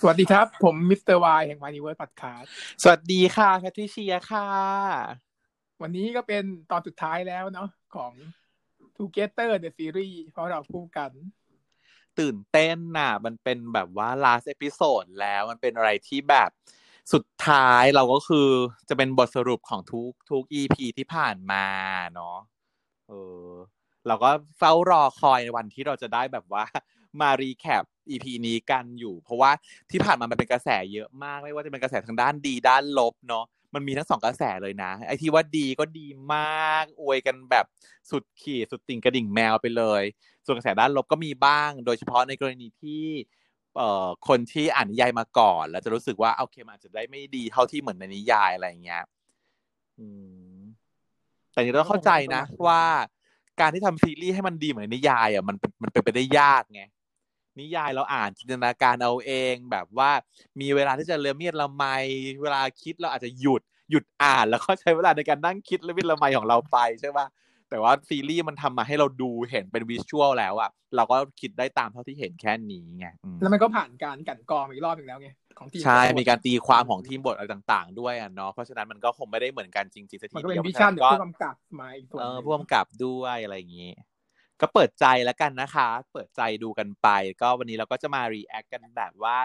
สวัสดีครับ ผม Mr. Y แห่ง Yniverse Podcast สวัสดีค่ะแพทริเชียค่ะ วันนี้ก็เป็นตอนสุดท้ายแล้วเนาะของ Together the Series เพราะเราคู่กัน ตื่นเต้นน่ะ มันเป็นแบบว่า last episode แล้วมันเป็นอะไรที่แบบสุดท้ายเราก็คือจะเป็นบทสรุปของทุกทุก EP ที่ผ่านมาเนาะเออเราก็เฝ้ารอคอยในวันที่เราจะได้แบบว่ามารีแคป EP นี้กันอยู่ เพราะว่าที่ผ่านมามันเป็นกระแสเยอะมากไม่ว่าจะเป็นกระแสทางด้านดีด้านลบเนาะมันมีทั้งสองกระแสเลยนะ ไอที่ว่าดีก็ดีมาก อวยกันแบบสุดขีดสุดติ่งกระดิ่งแมวไปเลย ส่วนกระแสด้านลบก็มีบ้าง โดยเฉพาะในกรณีที่เอ่อคนที่อ่านนิยายมาก่อน แล้วจะรู้สึกว่าโอเคมันอาจจะได้ไม่ดีเท่าที่เหมือนในนิยายอะไรเงี้ยอืมแต่นี่ต้องเข้าใจนะว่าการที่ทำซีรีส์ให้มันดีเหมือนนิยายอะมันมันเป็นไปได้ยากไง นิยายเราอ่านจินตนาการเอาเองแบบว่ามีเวลาที่จะเลือเมียดละไมเวลาคิดเราอาจจะหยุดหยุดอ่านแล้วก็ใช้เวลาในการนั่งคิดละเมียดละไมของเราไปใช่ปะแต่ว่าซีรีส์มันทำมาให้เราดูเห็นเป็นวิชวลแล้วอะเราก็คิดได้ตามเท่าที่เห็นแค่นี้ไงแล้วมันก็ผ่านการกันกรองอีกรอบหนึ่งแล้วไงของทีมใช่มีการตีความของทีมบทอะไรต่าง ๆ ด้วยอะเนาะเพราะฉะนั้นมันก็คงไม่ได้เหมือนกันจริงๆสักทีเดียวมันก็เป็นวิชั่นผู้กำกับมาอีกตัวเออผู้กำกับด้วยอะไรอย่างงี้ ก็เปิดใจแล้วกันนะคะ เปิดใจดูกันไป ก็วันนี้เราก็จะมา react กันแบบว่า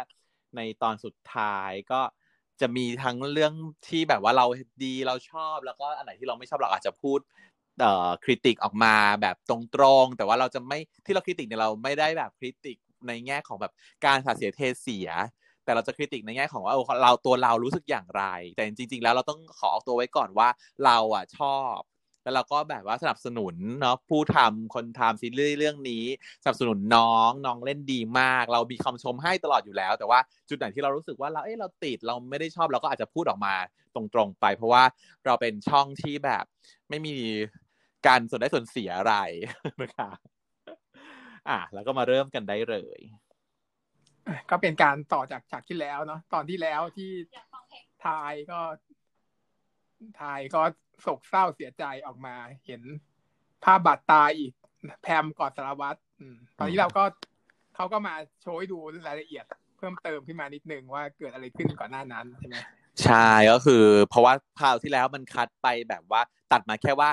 ในตอนสุดท้ายก็จะมีทั้งเรื่องที่แบบว่าเราดีเราชอบแล้วก็อันไหนที่เราไม่ชอบเราอาจจะพูดเอ่อ critique ออกมาแบบตรงๆแต่ว่าเราจะไม่ที่เรา critique เนี่ยเราไม่ได้แบบ critique ในแง่ของแบบการสาเสียเทเสีย แต่เราจะ critique ในแง่ของว่าเราตัวเรารู้สึกอย่างไร แต่จริง ๆ แล้วเราต้องขอออกตัวไว้ก่อนว่าเราอะชอบ แล้วเราก็แบบว่าสนับสนุนเนาะผู้ทำคนทำซีรีส์เรื่องนี้สนับสนุนน้องน้องเล่นดีมาก เรามีคำชมให้ตลอดอยู่แล้ว แต่ว่าจุดไหนที่เรารู้สึกว่าเราเอ้เราติดเราไม่ได้ชอบเราก็อาจจะพูดออกมาตรงๆไป เพราะว่าเราเป็นช่องที่แบบไม่มีการส่วนได้ส่วนเสียอะไรนะคะอะแล้วก็มาเริ่มกันได้เลยก็เป็นการต่อจากฉากที่แล้วเนาะตอนที่แล้วที่ทายก็ทายก็ โศกเศร้าเสียใจออกมา เห็นภาพบาดตาอีก แพมกอดสารวัตรตอนนี้เราก็เขาก็มาโชว์ให้ดูรายละเอียด เพิ่มเติมขึ้นมานิดนึงว่าเกิดอะไรขึ้นก่อนหน้านั้นใช่ไหมใช่ก็คือ เพราะว่าคราวที่แล้วมันคัดไปแบบว่าตัดมาแค่ว่า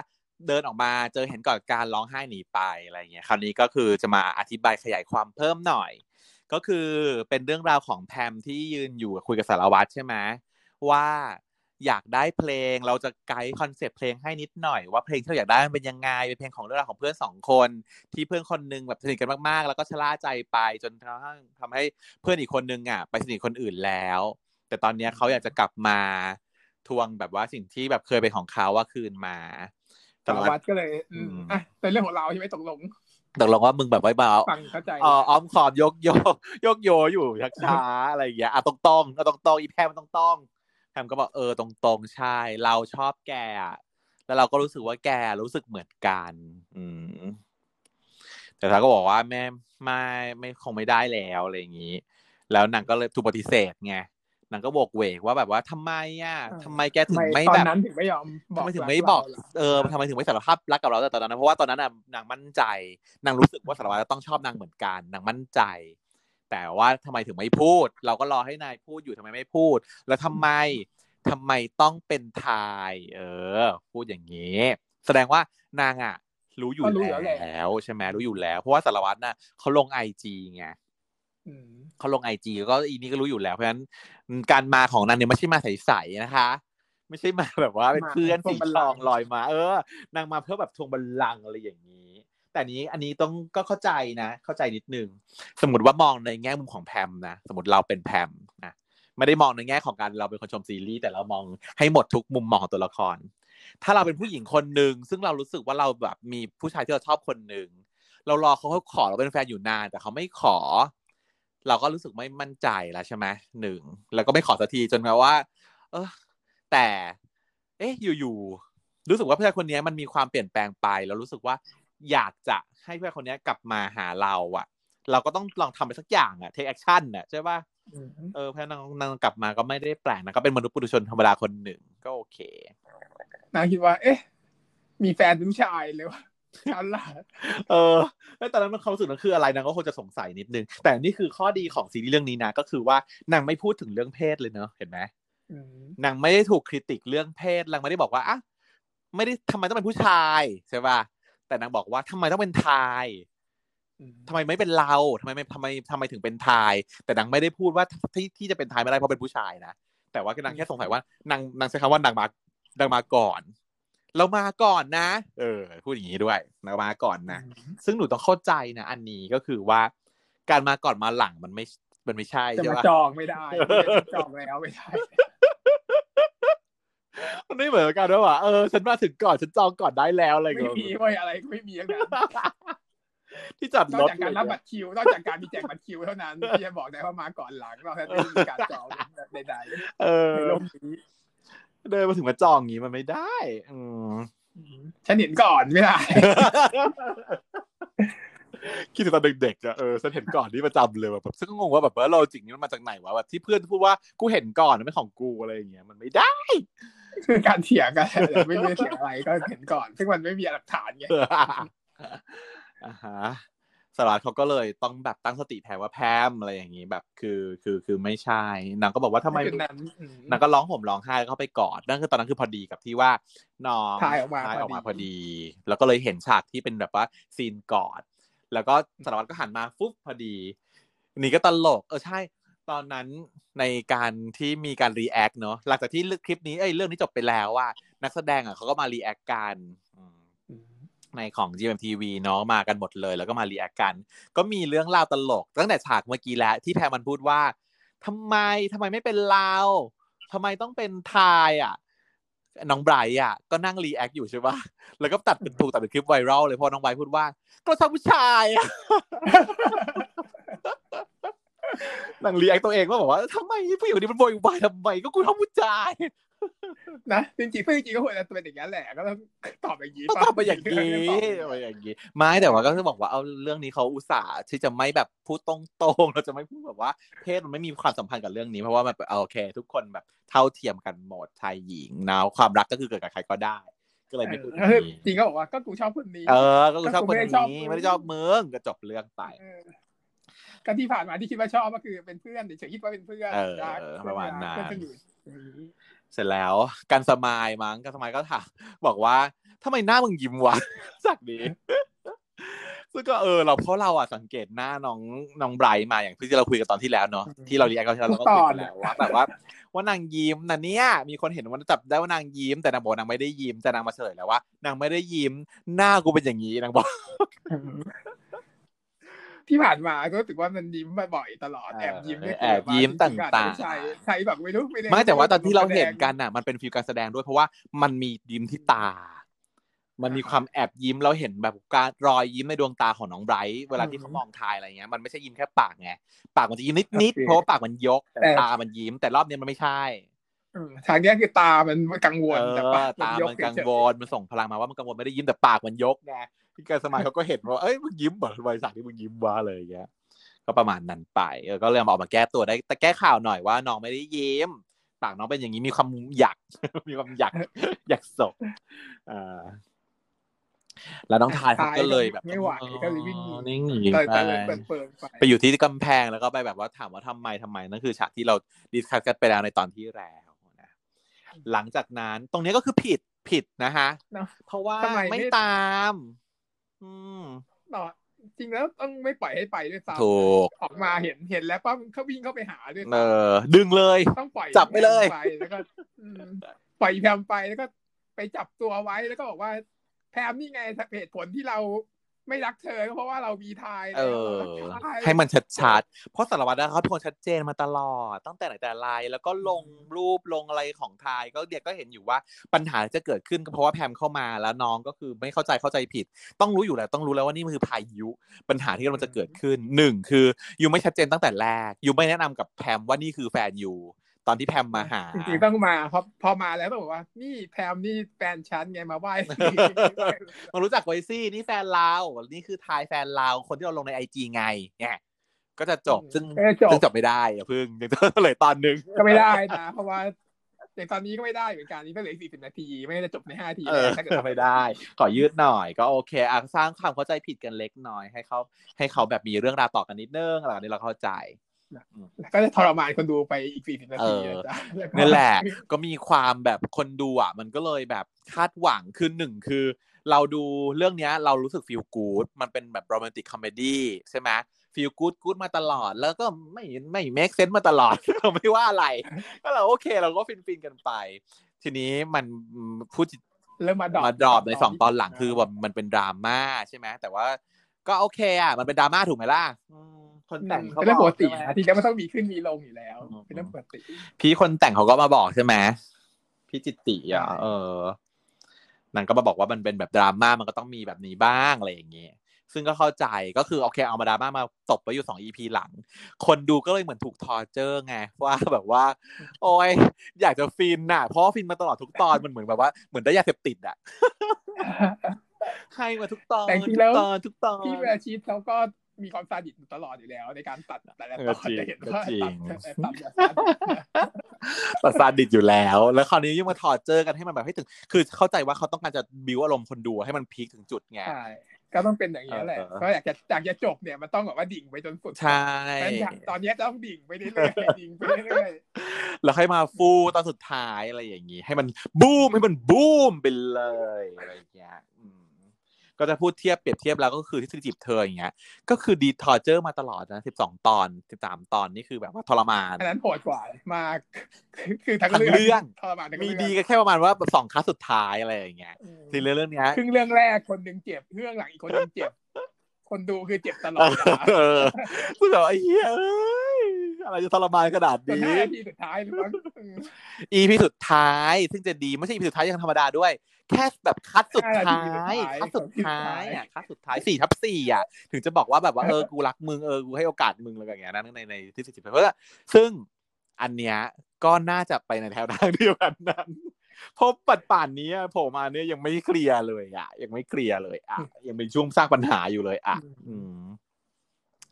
เดินออกมาเจอเห็นก่อนการร้องไห้หนีไปอะไรเงี้ยคราวนี้ก็คือจะมาอธิบายขยายความเพิ่มหน่อย ก็คือเป็นเรื่องราวของแพมที่ยืนอยู่คุยกับสารวัตรใช่ไหมว่า อยากได้เพลง เราจะไกด์คอนเซปต์เพลงให้นิดหน่อยว่าเพลงที่เราอยากได้มันเป็นยังไงเป็นเพลงของเรื่องราวของเพื่อนสองคน ที่เพื่อนคนนึงแบบสนิทกันมากๆ แล้วก็ชะล่าใจไปจนทำทำให้เพื่อนอีกคนนึงอะไปสนิทคนอื่นแล้ว แต่ตอนนี้เขาอยากจะกลับมาทวงแบบว่าสิ่งที่แบบเคยเป็นของเขาว่าคืนมาสารวัตรก็เลยอืมอะเป็นเรื่องของเราใช่ไหมตกลงตกลงว่ามึงแบบไว้เบาฟังเข้าใจอ๋ออ้อมขอบยกโยยกโยอยู่ชักช้าอะไรอย่างเงี้ยอะตรงตรงตรงตรงอีแพมตรงตรง แฮมก็บอกเออตรงๆ ใช่ เราชอบแกแล้วเราก็รู้สึกว่าแกรู้สึกเหมือนกัน อืม แต่เขาก็บอกว่าแม่ไม่ไม่คงไม่ได้แล้วอะไรอย่างนี้ แล้วนางก็เลยถูกปฏิเสธไงนางก็บอกเวกว่าแบบว่าทำไมอะทำไมแกถึงไม่แบบตอนนั้นถึงไม่ยอมทำไมถึงไม่บอกเออทำไมถึงไม่สารภาพรักกับเราแต่ตอนนั้นเพราะว่าตอนนั้นน่ะนางมั่นใจนางรู้สึกว่าสารวัตรต้องชอบนางเหมือนกันนางมั่นใจ แต่ว่าทำไมถึงไม่พูด เราก็รอให้นายพูดอยู่ทำไมไม่พูด แล้วทำไมทำไมต้องเป็นทาย เออ พูดอย่างนี้ แสดงว่านางอะ รู้อยู่แล้วใช่ไหมรู้อยู่แล้ว เพราะว่าสารวัตรน่ะเขาลงไอจีไงเขาลงไอจีก็อีนี่ก็รู้อยู่แล้วเพราะฉะนั้นการมาของนางเนี่ยไม่ใช่มาใสๆนะคะ ไม่ใช่มาแบบว่าเป็นเพื่อนสีทองลอยมา เออนางมาเพื่อแบบทวงบัลลังอะไรอย่างนี้ แต่นี้อันนี้ต้องก็เข้าใจนะ เข้าใจนิดนึง สมมติว่ามองในแง่มุมของแพมนะ สมมติเราเป็นแพมนะไม่ได้มองในแง่ของการเราเป็นคนชมซีรีส์แต่เรามองให้หมดทุกมุมมองของตัวละคร ถ้าเราเป็นผู้หญิงคนหนึ่งซึ่งเรารู้สึกว่าเราแบบมีผู้ชายที่เราชอบคนหนึ่งเรารอเขาเขาขอเราเป็นแฟนอยู่นาน แต่เขาไม่ขอ เราก็รู้สึกไม่มั่นใจแล้วใช่ไหมหนึ่งแล้วก็ไม่ขอสักทีจนแม้ว่า เออแต่ เอ๊ะอยู่ๆรู้สึกว่าผู้ชายคนนี้มันมีความเปลี่ยนแปลงไป แล้วรู้สึกว่า อยากจะให้เพื่อนคนนี้กลับมาหาเราอะเราก็ต้องลองทำไปสักอย่างอะ take action อะใช่ป่ะเออเพื่อนนางนางกลับมาก็ไม่ได้แปลกนะก็เป็นมนุษย์ปุถุชนธรรมดาคนหนึ่งก็โอเคนางคิดว่า เอ๊ะ มีแฟนเป็นผู้ชายเลยวะฉลาดเออแล้วตอนนั้นมันความรู้สึกนั้นคืออะไรนางก็คงจะสงสัยนิดนึง แต่นี่คือข้อดีของซีรีส์เรื่องนี้นะก็คือว่านางไม่พูดถึงเรื่องเพศเลยเนอะเห็นไหมอืมนางไม่ได้ถูกคริติกเรื่องเพศนางไม่ได้บอกว่าอะไม่ได้ทำไมต้องเป็นผู้ชายใช่ป่ะ แต่นางบอกว่าทำไมต้องเป็นทายอืมทำไมไม่เป็นเราทำไมไม่ทำไมทำไมถึงเป็นทาย แต่นางไม่ได้พูดว่าที่ที่จะเป็นทายไม่ได้เพราะเป็นผู้ชายนะแต่ว่านางแค่สงสัยว่านางนางใช้คำว่านางมานางมาก่อน เรามาก่อนนะ เออ พูดอย่างนี้ด้วยนางมาก่อนนะ ซึ่งหนูต้องเข้าใจนะอันนี้ก็คือว่า การมาก่อนมาหลังมันไม่มันไม่ใช่จะใช่มาปะจองไม่ได้จองแล้วไม่ได้ มันไม่เหมือนกันด้วยว่ะเออฉันมาถึงก่อนฉันจองก่อนได้แล้วอะไรไม่เงี้ยมีไว้ยอะไรก็ไม่มีทั้งนั้นที่จอดนอกรถจากการรับบัตรคิวนอกจากการมีแจกบัตรคิวเท่านั้นที่จะบอกได้ว่ามาก่อนหลังเราแทบไม่มีการจองใดเอๆอในโลกนี้เดินมาถึงมาจองอย่างนี้มันไม่ได้ อืมฉันเห็นก่อนไม่ได้ คิดถึงตอนเด็กๆอะเออฉันเห็นก่อนนี่ประจำเลยแบบแบบฉันก็งงว่าแบบว่าโลจิกนี้มันมาจากไหนวะแบบที่เพื่อนพูดว่ากูเห็นก่อนมันไม่ของกูอะไรอย่างเงี้ยมันไม่ได้คือการเถียงกันแต่ไม่ได้เถียงอะไรก็เห็นก่อน ซึ่งมันไม่มีหลักฐานไงอ่าฮะสารวัตรเขาก็เลยต้องแบบตั้งสติแทนว่าแพมอะไรอย่างงี้แบบคือคือคือไม่ใช่นางก็บอกว่าทำไมคือนั้นอืมนางก็ร้องห่มร้องไห้แล้วเข้าไปกอดนั่นคือตอนนั้นคือพอดีกับที่ว่าน้องถ่ายออกมาถ่ายออกมาพพออดีดี แล้วก็เลยเห็นฉากที่เป็นแบบว่าซีนกอด แล้วก็สารวัตรก็หันมาฟุ๊บพอดี นี่ก็ตลก เออใช่ ตอนนั้นในการที่มีการ react เนาะหลังจากที่คลิปนี้เอ้ยเรื่องนี้จบไปแล้วว่า นักแสดงอะเขาก็มา react กันอืมอืมในของ GMMTV เนาะมากันหมดเลย แล้วก็มา react กัน ก็มีเรื่องราวตลก ตั้งแต่ฉากเมื่อกี้แล้วที่แพรมันพูดว่าทำไมทำไมไม่เป็นเราทำไมต้องเป็นไทน์อะ น้องไบรท์อะก็นั่ง react อยู่ใช่ปะแล้วก็ตัดเป็นถูกตัดเป็นคลิปไวรัลเลยพอน้องไบรท์พูดว่า ก็ชอบผู้ชายอะนั่ง react ตัวเองว่าบอกว่าทำไมผู้หญิงคนนี้มันโวยวายทำไมก็กูชอบผู้ชาย นะจริงๆเพื่อนจริงๆก็ควรจะเป็นอย่างนั้นแหละก็ต้องตอบอย่างนี้ต้องปะทำไปอย่างนี้ไปอย่างนี้ไม่แต่ว่าก็จะบอกว่าเอาเรื่องนี้เขาอุตส่าห์ที่จะไม่แบบพูดตรงๆเราจะไม่พูดแบบว่า เพศมันไม่มีความสัมพันธ์กับเรื่องนี้เพราะว่ามันโอเค ทุกคนแบบเท่าเทียมกันหมดชายหญิงนะความรักก็คือเกิดกับใครก็ได้ก็เลยไม่พูดเอเรื่อองนี้จริงก็บอกว่าก็กูชอบคนนี้เออก็คือชอบคนก็กูไม่ได้ชอบนี้มึงไม่ได้ชอบมึงก็จบเรื่องไปเออก็ที่ผ่านมาที่คิดว่าชอบก็คือเป็นเพื่อนเฉยๆคิดว่าเป็นเพื่อนเออรักประมาณนั้น เพื่อนสนิทอย่างนี้เสร็จแล้วกันสมายมั้งกันสมายก็ถามบอกว่าทำไมหน้ามึงยิ้มวะจากนี้ซึ่งก็เออเราเพราะเราอะสังเกตหน้าน้องน้องไบรท์มาอย่างที่เราคุยกันตอนที่แล้วเนาะที่เราเรียกกันที่แล้วเราก็คุยกันแล้วว่าแบบว่าว่านางยิ้มนะเนี่ยมีคนเห็นว่าจับได้ว่านางยิ้ม แต่นางบอกว่านางไม่ได้ยิ้มแต่นางมาเฉลยแล้วว่านางไม่ได้ยิ้มหน้ากูเป็นอย่างนี้นางบอก ที่ผ่านมาก็รู้สึกว่ามันยิ้มบ่อยๆตลอดแอบยิ้มเนี่ยแอบยิ้มต่างๆใช่ใช่แบบไม่รู้ไม่ได้ไม่แต่ว่าตอนที่เราเห็นกันน่ะ มันเป็นฟิลการแสดงด้วยเพราะว่ามันมียิ้มที่ตา มันมีความแอบยิ้มเราเห็นแบบการรอยยิ้มในดวงตาของน้องไบรท์เวลาที่เขามองทายอะไรเงี้ยมันไม่ใช่ยิ้มแค่ปากไงปากมันจะยิ้มนิดๆเพราะว่าปากมันยกแต่ตามันยิ้มแต่รอบนี้มันไม่ใช่อืม ทางเนี้ยคือตามันกังวลเอแต่อปากตายมันกังวลมันส่งพลังมาว่ามันกังวลไม่ได้ยิ้มแต่ปากมันยกไงพี่การสมัยเขาก็เห็นว่าเอ้ยมึงยิ้มเหรอบริษัทที่มึงยิ้มวะเลยอย่างเงี้ยก็ประมาณนั้นไปเออก็เลยมาออกมาแก้ตัวได้ แต่แก้ข่าวหน่อยว่าน้องไม่ได้ยิ้มปากน้องเป็นอย่างนี้มีความหยักมีความหยักหยักศกอ่าแล้วน้องทายเขาก็เลยแบบไม่ไหวก็เลยวิ่งหนีนิ่งหนีเปิดไปไปเลยเปิดเปิดไปไปอยู่ที่กำแพงแล้วก็ไปแบบว่าถามว่าทำไมทำไมนั่นคือฉากที่เราดิสคัสกันไปแล้วในตอนที่แล้วนะ หลังจากนั้น ตรงนี้ก็คือผิดผิดนะฮะเนาะเพราะว่าทำไมไม่ไม่ตาม อืมต่อจริงแล้วต้องไม่ปล่อยให้ไปด้วยซ้ำถูกออกมาเห็นเห็นแล้วป้าเขาวิ่งเข้าไปหาด้วยเอซ้ำอดึงเลยต้องปล่อยจับไปเลยแพมไปแล้วก็อืมปล่อยแพมไปแล้วก็ไปจับตัวไว้แล้วก็บอกว่า แพมนี่ไงเหตุผลที่เรา ไม่รักเธอก็เพราะว่าเรามีทายเอแล้วอทายให้มันชัดๆ เพราะสารวัตรนะเขาเป็นคนชัดเจนมาตลอด ตั้งแต่ไหนแต่ไรแล้วก็ลงรูปลงอะไรของทายก็เดียก็เห็นอยู่ว่าปัญหาจะเกิดขึ้นก็เพราะว่าแพมเข้ามาแล้วน้องก็คือไม่เข้าใจเข้าใจผิด ต้องรู้อยู่แล้วต้องรู้แล้วว่านี่มันคือพายุ ปัญหาที่กำลังจะเกิดขึ้นหนึ่งคือยูไม่ชัดเจนตั้งแต่แรกยูไม่แนะนำกับแพมว่านี่คือแฟนยูต อนที่แพมมาหาจริงๆต้องมาพอพอมาแล้วต้องบอกว่า นี่แพมนี่แฟนฉันไงมาไหว้มารู้จักไว้สินี่แฟนเรานี่คือทายแฟนเราคนที่เราลงในไอจีไงเนี่ยก็จะจบซึ่งเออจบซึ่งจบไม่ได้อย่าเพิ่งยังจะเลยตอนหนึ่งก็ไม่ได้นะเพราะว่าแต่ตอนนี้ก็ไม่ได้เหมือนกันนี่ก็เหลือสี่สิบนาที ไม่ได้จะจบในห้านาทีเออไม่ได้ ขอยืดหน่อยก็โอเคอะสร้างความเข้าใจผิดกันเล็กน้อยให้เขาให้เขาแบบมีเรื่องราวต่อกันนิดนึงแล้วนี้เราเข้าใจ ก็จะทรมานคนดูไปอีกสี่สิบนาทีจ้ะนั่นแหละ ก็มีความแบบคนดูอะ มันก็เลยแบบคาดหวังคือหนึ่งคือ เราดูเรื่องเนี้ยเรารู้สึก feel good มันเป็นแบบ romantic comedy ใช่ไหมfeel good good มาตลอด แล้วก็ไม่ไม่ make sense มาตลอดเราไม่ว่าอะไร ก็เราโอเค เราก็ฟินฟินกันไป ทีนี้มันพูดเริ่มมา drop มา drop ในสองตอนหลังคือแบบมันเป็นดราม่าใช่ไหมแต่ว่าก็โอเคอะมันเป็นดราม่าถูกไหมล่ะ คนแต่งเขาเป็นเรื่องปกตินะทีนี้มันต้องมีขึ้นมีลงอยู่แล้ว เป็นเรื่องปกติ พี่คนแต่งเขาก็มาบอกใช่ไหมพี่จิตติอะเออนั่นก็มาบอกว่ามันเป็นแบบดราม่ามันก็ต้องมีแบบนี้บ้างอะไรอย่างเงี้ยซึ่งก็เข้าใจก็คือโอเคเอามาดราม่ามาตบไปอยู่สอง EP หลัง คนดูก็เลยเหมือนถูก torture ไงว่าแบบว่า โอ้ยอยากจะฟินน่ะ เพราะฟินมาตลอดทุกตอนมันเหมือนแบบว่าเหมือนได้ยาเสพติดอะให้มาทุกตอนแต่จริงๆแล้วทุกตอนทุกตอนพี่วีรชิตเขาก็ มีความซาดิสต์ตลอดอยู่แล้ว ในการตัดแต่ละตอนจะเห็นว่าตัดตัดแบบตัดซาดิสต์อยู่แล้ว แล้วคราวนี้ยิ่งมาถอดเจอกันให้มันแบบให้ถึง คือเข้าใจว่าเขาต้องการจะบิวอารมณ์คนดูให้มันพีคถึงจุดไงใช่ก็ต้องเป็นอย่างนี้แหละเออก็อยากจะอยากจะจบเนี่ยมันต้องแบบว่าดิ่งไปจนสุดใช่ตอนนี้ต้องดิ่งไปเรื่อยๆดิ่งไปเรื่อยแล้วให้มาฟูตอนสุดท้ายอะไรอย่างนี้ ให้มันบูมให้มันบูมไปเลยอะไรอย่างเงี้ยอืม ก็จะพูดเทียบเปรียบเทียบแล้วก็คือที่จีบเธออย่างเงี้ย ก็คือดีทอร์เจอร์มาตลอดนะสิบสองตอนสิบสามตอนนี่คือแบบว่าทรมานอันนั้นโหดกว่ามาคือทั้งทั้งเรื่องทรมานทั้งมีเรื่องดีกันแค่ประมาณว่าสองคัสสุดท้ายอะไรอย่างเงี้ยอืมทีเรื่องเรื่องเนี้ยครึ่งเรื่องแรกคนหนึ่งเจ็บเรื่องหลังอีกคนหนึ่งเจ็บ คนดูคือเจ็บตลอดเวลาเออซึ่งแบบไอ้เหี้ยเอ้ยอะไรจะทรมานขนาดจนนี้ห้านาทีสุดท้ายหรือว่าอืม EP สุดท้ายซึ่งจะดีไม่ใช่ EP สุดท้ายยังธรรมดาด้วย แค่แบบคัดสุดท้ายคัดสุดท้ายอะคัดสุดท้ายสี่ทับสี่อะ ถึงจะบอกว่าแบบว่าเออกูรักมึงเออกูให้โอกาสมึงอะไรอย่างเงี้ยนะในในที่สิบเพราะว่าซึ่งอันเนี้ยก็น่าจะไปในแถวทางเดียวกันนั้นเพราะปัดป่านนี้โผล่มาเนี่ยยังไม่เคลียร์เลยอะ ยังไม่เคลียร์เลยอะ ยังเป็นช่วงสร้างปัญหาอยู่เลย อะ อืม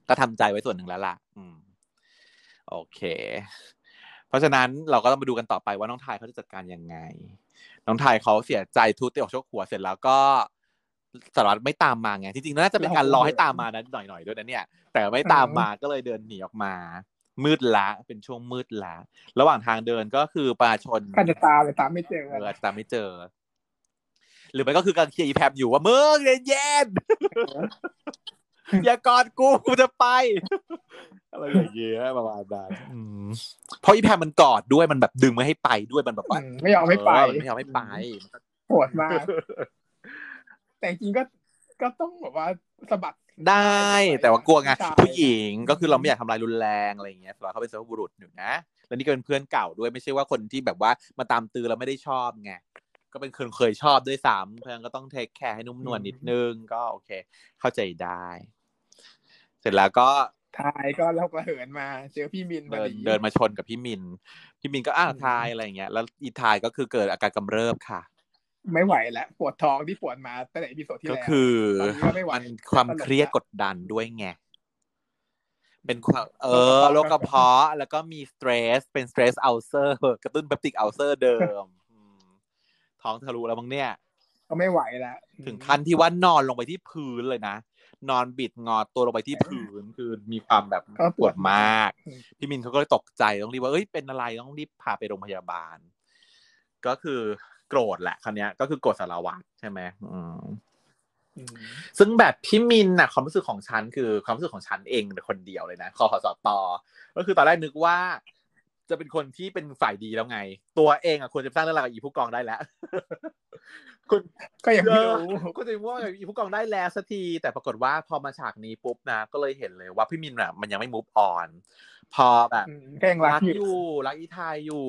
ก็ทำใจไว้ส่วนหนึ่งแล้วล่ะ อืม โอเค เพราะฉะนั้นเราก็ต้องมาดูกันต่อไปว่าน้องทายเขาจะจัดการยังไง น้องทายเขาเสียใจทุบเตะออกชกหัวเสร็จแล้วก็สารวัตรไม่ตามมาไง จริงๆน่าจะเป็นการรอให้ตามมานะหน่อยๆด้วยนะเนี่ย แต่ไม่ตามมาก็เลยเดินหนีออกมา มืดละเป็นช่วงมืดละระหว่างทางเดินก็คือประชาชนก็จะตามไปตามไม่เจอเอออาจจะตามไม่เจอ หรือไม่ก็คือการเคลียร์อีแพมอยู่ว่ามึงเย็นๆ อย่ากอดกูกูจะไปอะไรอย่างเงี้ยประมาณนั้นอืมเพราะอีแพมมันกอดด้วยมันแบบดึงไม่ให้ไปด้วยมันแบบว่าอืมไม่ยอมไม่ไปเออมันไม่ยอมไม่ไปโหดมาก แต่จริงๆก็ก็ต้องแบบว่าสะบัดได้ แต่ว่ากลัวไงใช่ผู้หญิงก็คือเราไม่อยากทำลายรุนแรงอะไรอย่างเงี้ยสำหรับเขาเป็นสุภาพบุรุษอยู่นะแล้วนี่ก็เป็นเพื่อนเก่าด้วยไม่ใช่ว่าคนที่แบบว่ามาตามตือเราไม่ได้ชอบไงก็เป็นคนเคยชอบด้วยซ้ำเพราะฉะนั้นก็ต้องเทคแคร์ให้นุ่มนวลนิดนึงก็โอเค เข้าใจได้เส ร็จแล้วก็ทายก็เราก็เหินมา เจอพี่มินพอเดินดีเดินมาชนกับพี่มิน พี่มินก็อ้าวอืมทายอะไรอย่างเงี้ย แล้วอีทายก็คือเกิดอาการกำเริบค่ะ ไม่ไหวแล้วปวดท้องที่ปวดมาตั้งแต่ episode ที่แล้วคือตอนนี้ก็ไม่ไหวมันความตลกเครียดละกดดันด้วยไงเป็นความเออโรโรคคกกระระเพาะเพาะ แล้วก็มี stress เป็น stress ulcer กระตุ้น peptic ulcer เดิมอืมท้องทะลุแล้วมั้งเนี่ย ก็ไม่ไหวแล้ว ถึงขั้นที่ว่านอนลงไปที่พื้นเลยนะ นอนบิดงอตัวลงไปที่พื้นคือมีความแบบก็ปวดมากอืมพี่มินเขาก็เลยตกใจต้องรีบว่าเอ้ยเป็นอะไรต้องรีบพาไปโรงพยาบาล ก็คือโกรธแหละคราวเนี้ยก็คือโกรธสารวัตรใช่ไหมอืมอืมซึ่งแบบพี่มินน่ะความรู้สึกของฉันคือความรู้สึกของฉันเองเป็นคนเดียวเลยนะคอสตก็คือตอนแรกนึกว่า จะเป็นคนที่เป็นฝ่ายดีแล้วไง ตัวเองอะควรจะสร้างเรื่องราวกับอีผู้กองได้แล้วคุณก็ยังไม่รู้เออก็จะว่าแบบอีผู้กองได้แล้วสักที แต่ปรากฏว่าพอมาฉากนี้ปุ๊บนะก็เลยเห็นเลยว่าพี่มินอะมันยังไม่มูฟออน พอแบบอืมก็ยังรัรักกออยู่ยู่รักอีทายอยู่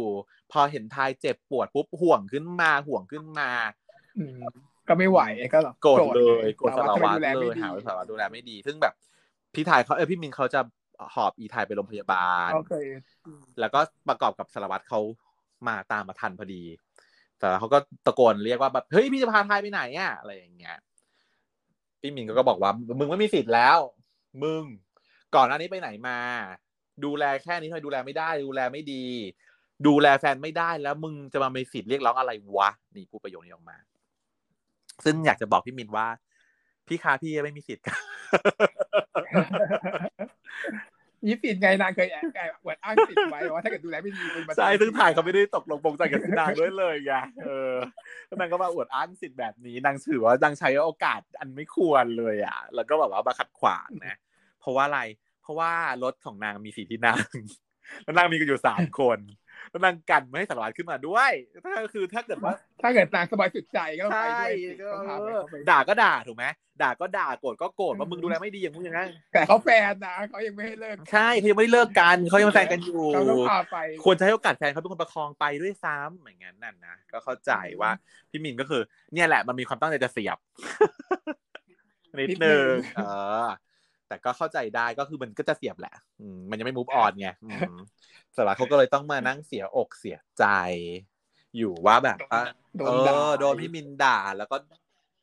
พอเห็นทายเจ็บปวดปุ๊บห่วงขึ้นมาห่วงขึ้นมาอืมก็ไม่ไหวก็หรอโกรธเลยโกรธสารทำไมวัตรดูแลเลไม่ยดีหาว่าสารวัตรดูแลไม่ดี ซึ่งแบบพี่ทายเขาเออพี่มินเขาจะ หอบอีทายไปโรงพยาบาลก็เคยแล้วก็ประกอบกับสารวัตรเขามาตามมาทันพอดี แต่เขาก็ตะโกนเรียกว่าแบบเฮ้ยพี่จะพาทายไปไหนอะอะไรอย่างเงี้ย พี่มินก็บอกว่า มึงไม่มีสิทธิ์แล้ว มึง ก่อนหน้านี้ไปไหนมา ดูแลแค่นี้ทำไมดูแลไม่ได้ ดูแลไม่ดี ดูแลแฟนไม่ได้แล้ว มึงจะมามีสิทธิ์เรียกร้องอะไรวะนี่พูดประโยคนี้ออกมา ซึ่งอยากจะบอกพี่มินว่าพี่คะพี่ไม่มีสิทธิ์ ยี่สิบไงนางเคยแอบแอบอวดอ้างสิทธิ์ไว้ว่าถ้าเกิดดูแลไม่ดีคุณมาใช่ซึ่งถ่ายเขาไม่ได้ตกลงปรงใจกับนางด้วยเลยไงเออแล้วนางก็มาอวดอ้างสิทธิ์แบบนี้นางถือว่านางใช้โอกาสอันไม่ควรเลยอะ แล้วก็แบบว่ามาขัดขวางนะเพราะว่าอะไร เพราะว่ารถของนางมีสีที่นั่งแล้วนางมีกันอยู่สามคน แล้วนางกันไม่ให้สารวัตรขึ้นมาด้วยถ้าคือถ้าเกิดว่า ถ้าเกิดนางสบายสุดใจก็ต้องไปใช่ด้วยสิก็ต้องพาไปเข้าไปด่าก็ด่าถูกไหมด่าก็ด่าโกรธก็โกรธว่ามึงดูแลไม่ดีอย่างมึงอย่างนั้นแต่เขาแฟนนะเขายังไม่ให้เลิกใช่เขายังไม่ได้เลิกกันเขายังเป็นแฟนกันอยู่เขาต้องพาไปควรจะให้โอกาสแฟนเขาเป็นคนประคองไปด้วยซ้ำอย่างนั้นนั่นนะก็เข้าใจว่าพี่มินก็คือ เนี่ยแหละมันมีความตั้งใจจะเสียบนิดนึงเออ แต่ก็เข้าใจได้ก็คือมันก็จะเสียบแหละอืมมันยังไม่มูฟออนไงอืมสาระเขาก็เลยต้องมานั่งเสียอกเสียใจ อยู่ว่าแบบอะโดเอนด่าอโดนพี่มินด่าแล้วก็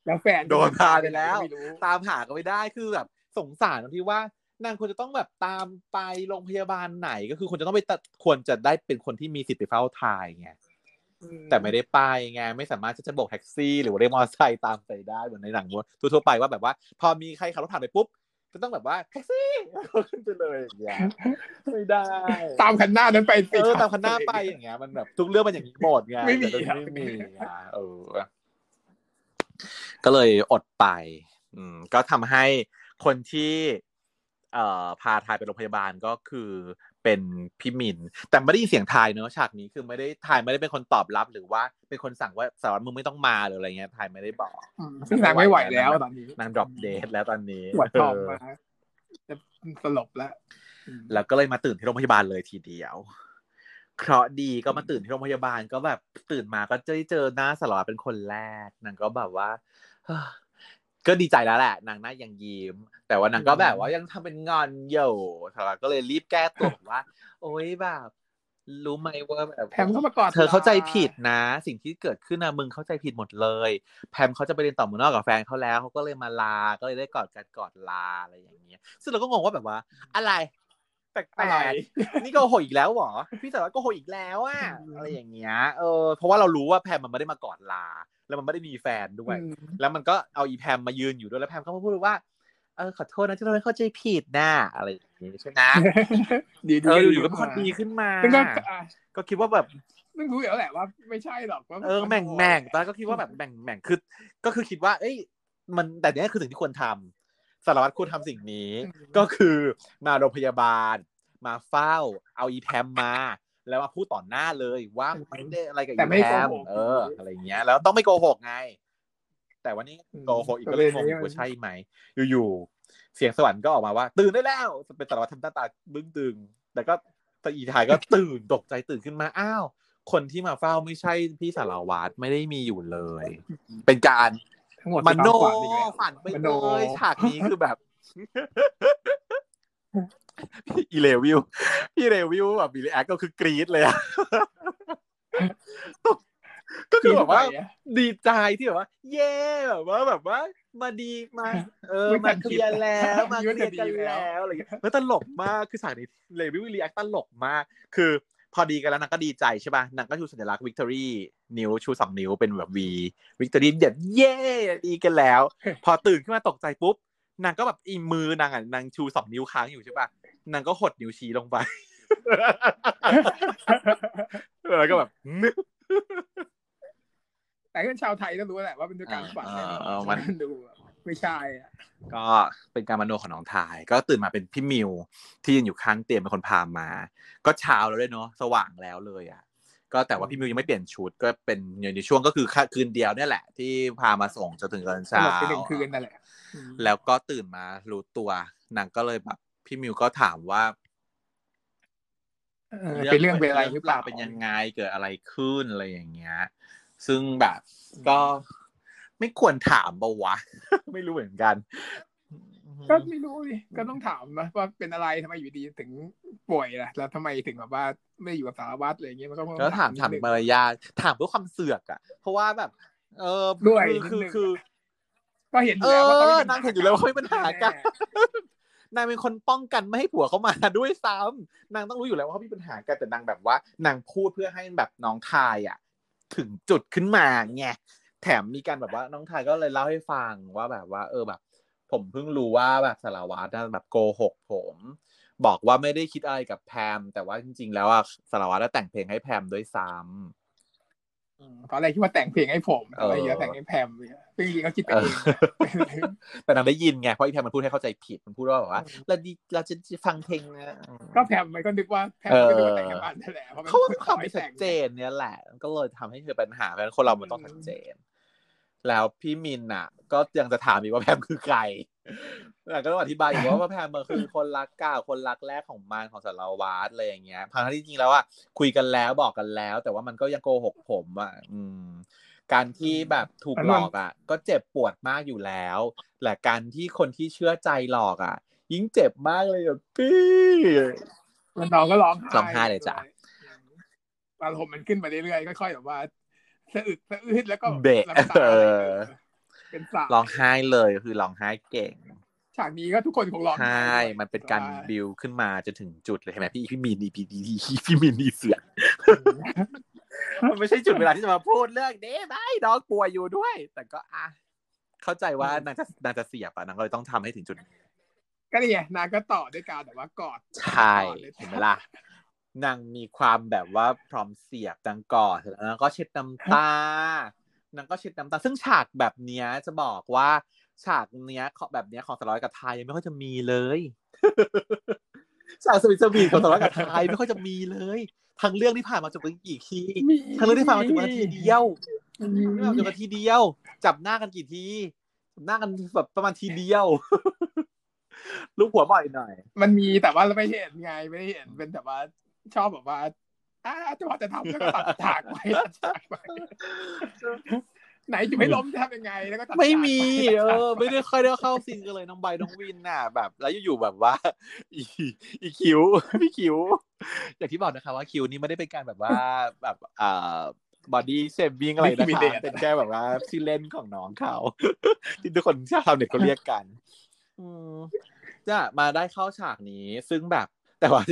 แล้วแฟนโดนพาไปแล้วม่รู้ตามหาก็ไม่ได้คือแบบสงสารตรงที่ว่านางควรจะต้องแบบตามไปโรงพยาบาลไหนก็คือควรจะต้องไปตัดควรจะได้เป็นคนที่มีสิทธิ์ไปเฝ้าทายไงแต่ไม่ได้ไปไงไม่สามารถที่จะโบกแท็กซี่ หรือว่าเรียกมอเตอร์ไซค์ตามไปได้เหมือนในหนังทั่วๆไปว่าแบบว่า พอมีใครขับรถผ่านไปปุ๊บ จะต้องแบบว่าแท็กซี่ขึ้นไปเลยอย่างเงี้ยไม่ได้ ตามคันหน้านั้นไปสิเออตามคันหน้าไปอย่างเงี้ย มันแบบทุกเรื่องมันอย่างนี้หมดไงไม่มีแต่ครับไม่มีอะเออก็เลยอดไป อืม ก็ทำให้คนที่ เอ่อพาทายไปโรงพยาบาลก็คือ เป็นพี่มิน แต่ไม่ได้ยินเสียงทายเนอะฉากนี้คือไม่ได้ทายไม่ได้เป็นคนตอบรับหรือว่าเป็นคนสั่งว่าสารวัตรมึงไม่ต้องมาหรืออะไรเงี้ยทายไม่ได้บอกอืมซึ่งนางไม่ไหวแล้วตอนนี้นาง drop dead แล้วตอนนี้ปวดท้องเออมาจะสลบแล้วอืมแล้วก็เลยมาตื่นที่โรงพยาบาลเลยทีเดียวเคราะห์ดีก็มาตื่นที่โรงพยาบาลก็แบบตื่นมาก็จะได้เจอหน้าสารวัตรเป็นคนแรกนางก็แบบว่าเฮ้อ ก็ดีใจแล้วแหละนางหน้ายังยิ้ม แต่ว่านางก็แบบว่ายังทำเป็นงอนอยู่สารวัตรก็เลยรีบแก้ตัวบอกว่า โอ๊ยแบบรู้ไหมว่าแบบแพมเข้ามากอดเธอเข้าใจผิดนะ สิ่งที่เกิดขึ้นนะมึงเข้าใจผิดหมดเลย แพมเขาจะไปเรียนต่อเมืองนอกกับแฟนเขาแล้วเขาก็เลยมาลาก็เลยได้กอดกันกอดลาอะไรอย่างเงี้ย ซึ่งเราก็งงว่าแบบว่า อะไรแปลอะไรกๆนี่โกหกอีกแล้วเหรอพี่สารวัตรโกหกอีกแล้วอะอืมอะไรอย่างเงี้ยเออเพราะว่าเรารู้ว่าแพมมันไม่ได้มากอดลา แล้วมันไม่ได้มีแฟนด้วยอืมแล้วมันก็เอาอีแพมมายืนอยู่ด้วยแล้วแพมก็มาพูดว่าเออขอโทษนะที่เราเข้าใจผิดนะอะไรอย่างงี้ใช่ไหมดีเอออยู่ๆก็เป็นคนดีขึ้นมาซึ่งก็อะก็คิดว่าแบบซึ่งรู้อยู่แล้วแหละว่าไม่ใช่หรอกว่าเออแม่งแม่งตอนนนก็คิดว่าแบบแม่งแม่งคือ ก็คือคิดว่า เอ้ย มันแต่เนี้ยคือสิ่งที่ควรทำสารวัตรควรทำสิ่งนี้ ก็คือมาโรงพยาบาล มาเฝ้า เอาอีแพมมา แล้วมาพูดต่อหน้าเลยว่าไม่ได้อะไรกับแต่อีไม่แพโกมหกเออ อะไรอย่างเงี้ย แล้วต้องไม่โกหกไง แต่วันนี้โกหกอีกก็เลยงงว่าใช่ไหม อยู่ๆเสียงสวรรค์ก็ออกมาว่า ตื่นได้แล้วเป็นสารวัตรทำหน้าตาบึ้งตึงแต่ก็แต่อีทายก็ตื่นตกใจตื่นขึ้นมาอ้าวคนที่มาเฝ้าไม่ใช่พี่สารวัตรไม่ได้มีอยู่เลย เป็นการทั้งหมดมโนเป็ความฝันอีกแล้วฝันไปมเลโนยฉากนี้คือแบบ อีเลวิวพี่เลวิวแบบบีเลแอคก็คือกรี๊ดเลยอะก็คือแบบว่า ดีใจที่แบบว่า เย่แบบว่าแบบว่า มาดีมา เออไม่ทัมานเคลียร์แล้วมาคิดเคลียร์กันว่าจะดีแล้วแล้วอะไรอย่างเงี้ยแล้วตลกมากคือฉากนี้เลวิวรีแอคตลกมาก คือพอดีกันแล้วนางก็ดีใจใช่ป่ะนางก็ชูสัญลักษณ์ victory นิ้วชูสองนิ้วเป็นแบบ V victory เด็ดเย่ดีกันแล้ว พอตื่นขึ้นมาตกใจปุ๊บ นางก็แบบอีมือนางอะนางชูสองนิ้วค้างอยู่ใช่ป่ะนางก็หดนิ้วชี้ลงไปแล้วก็แบบแต่ถ้าชาวไทยต้องรู้แหละว่าเป็นด้วยการฝันเออแน่นอนเออมันดูไม่ใช่อะก็เป็นการมโนของน้องไทน์ ก็ตื่นมาเป็นพี่มิลที่ยืนอยู่ข้างเตียงเป็นคนพามา ก็เช้าแล้วด้วยเนาะสว่างแล้วเลยอะ ก็แต่ว่าพี่มิวยังไม่เปลี่ยนชุดก็เป็นอยู่ในช่วงก็คือค่าคืนเดียวเนี่ยแหละ ที่พามาส่งจนถึงตอนสเช้าลบไปหนึ่งคืนนั่นแหละอืม แล้วก็ตื่นมารู้ตัวนางก็เลยแบบ พี่มิวก็ถามว่าเออเป็นเรื่องเป็นอะไรหรือเปล่าเป็นยังไงเกิดอะไรขึ้นอะไรอย่างเงี้ย ซึ่งแบบก็ไม่ควรถามปะวะ ไม่รู้เหมือนกัน ก็ไม่รู้ดิก็ต้องถามนะว่าเป็นอะไรทำไมอยู่ดีถึงป่วยล่ะ แล้วทำไมถึงแบบว่าไม่อยู่กับสารวัตรอะไรอย่างเงี้ยมันก็ต้องก็ถามถามนิดนึงมารยาทถามเพื่อความเสือกอะ เพราะว่าแบบ เออด้วยคือนิดนึงคือ ก็เห็นอเอยู่แล้วว่าอเขามีปัญหนางเห็นอยู่แล้วว่ามีปัญหากันนางเป็นคนป้องกันไม่ให้ผัวเขามาด้วยซ้ำนางต้องรู้อยู่แล้วว่าเขามีปัญหากันแต่นางแบบว่านางพูดเพื่อให้แบบน้องทายอะ ถึงจุดขึ้นมาไงแถมมีการแบบว่าน้องทายก็เลยเล่าให้ฟังว่าแบบว่า เออแบบ ผมเพิ่งรู้ว่าแบบสารวัตรแบบโกหกผม บอกว่าไม่ได้คิดอะไรกับแพม แต่ว่าจริง ๆ แล้วอะสารวัตรแต่งเพลงให้แพมด้วยซ้ำ ตอนแรกคิดว่าแต่งเพลงให้ผมเออแต่ว่าเยอะแต่งให้แพมเนี่ยซึ่งจริงๆเขาคิดไปเอเอองแต่นางได้ยินไงเพราะไอ้แพมมันพูดให้เข้าใจผิดมันพูดว่าแบบว่าเราดีเราจะฟังเพลงนะก็แพมมันก็นึกว่าแพมก็นึกว่าแต่งกับอันนั่นแหละเพราะมันเขาว่าความขอไม่ให้ชัแต่ดงเจนเนี่ยแหละก็เลยทำให้เกิดปัญหาเพราะฉะนั้นคนเรามันต้องชัดเจน แล้วพี่มินอะ ก็ยังจะถามอีกว่าแพมคือใคร แต่ก็ต้องอธิบายอีกว่าว่าแพมมันคือคนรักเก่าคนรักแรกของมันของสารวัตรอะไรอย่างเงี้ยทั้งที่จริงแล้วอะคุยกันแล้วบอกกันแล้ว แต่ว่ามันก็ยังโกหกผมอะอืม การที่แบบถูกหลอกอะ ก็เจ็บปวดมากอยู่แล้วและการที่คนที่เชื่อใจหลอกอะ ยิ่งเจ็บมากเลยอะพี่แล้วน้องก็ร้องไห้ร้องไห้เลยจ้ะอารมณ์มันขึ้นมาเรื่อยๆค่อยๆแบบว่าสะอึกสะอื้นแล้วก็เบะน้ำตาไหล เออเป็นสายร้องไห้เลยคือร้องไห้เก่ง ฉากนี้ก็ทุกคนคงร้องใช่ไห้ด้วยมันเป็นการแต่ว่าบิวขึ้นมาจนถึงจุดเลยใช่ไหมพี่พี่มีนีพีดีพี่มีนีเสียงมันไม่ใช่จุดเวลาที่จะมาพูดเรื่องนี้ได้น้องป่วยอยู่ด้วย แต่ก็อะเข้าใจว่านางจะนางจะเสียบอะนางก็เลยต้องทำให้ถึงจุด ก็นี่ไงนางก็ต่อด้วยการแบบว่ากอดใช่กอดลยเห็นไหมล่ะนางมีความแบบว่าพร้อมเสียบนางกอดเสร็จแล้วนางก็เช็ดน้ำตา นางก็เช็ดน้ำตาซึ่งฉากแบบเนี้ยจะบอกว่าฉากเนี้ยของแบบเนี้ยของสารวัตรกับไทยยังไม่ค่อยจะมีเลยฉากสวีทสวีทของสารวัตรกับไทยไม่ค่อยจะมีเลยทั้งเรื่องที่ผ่านมาจบกันกี่ทีมีทั้งเรื่องที่ผ่านมาจบกันทีเดียวมีเรื่องจบกันทีเดียว จับหน้ากันกี่ทีจับหน้ากันแบบประมาณทีเดียวลูกหัวบ่อยหน่อย มันมีแต่ว่าเราไม่เห็นไงไม่ได้เห็นเป็นแบบว่าชอบแบบว่า อ่าจะพอจะทำแล้วก็ตัดฉากไปตัดฉากไปไหนจะไม่ล้มจะทำยังไงแล้วก็ตัดฉากปไม่มีตัดเอฉากอปไม่ได้ค่อยได้เข้าซีนกันเลยน้องใบน้องวินน่ะแบบ แล้วอยู่ๆแบบว่า อีอีคิวพี่คิว อย่างที่บอกนะคะว่าคิวนี่ไม่ได้เป็นการแบบว่าแบบอ่า body shaming อะไรนะคะเป็นแค่แบบว่าชื่อเล่นของน้องเขาที่ทุกคนชาวเน็ตเขาเรียกกันอืมจะมาได้เข้าฉากนี้ ซึ่งแบบ แต่ว่า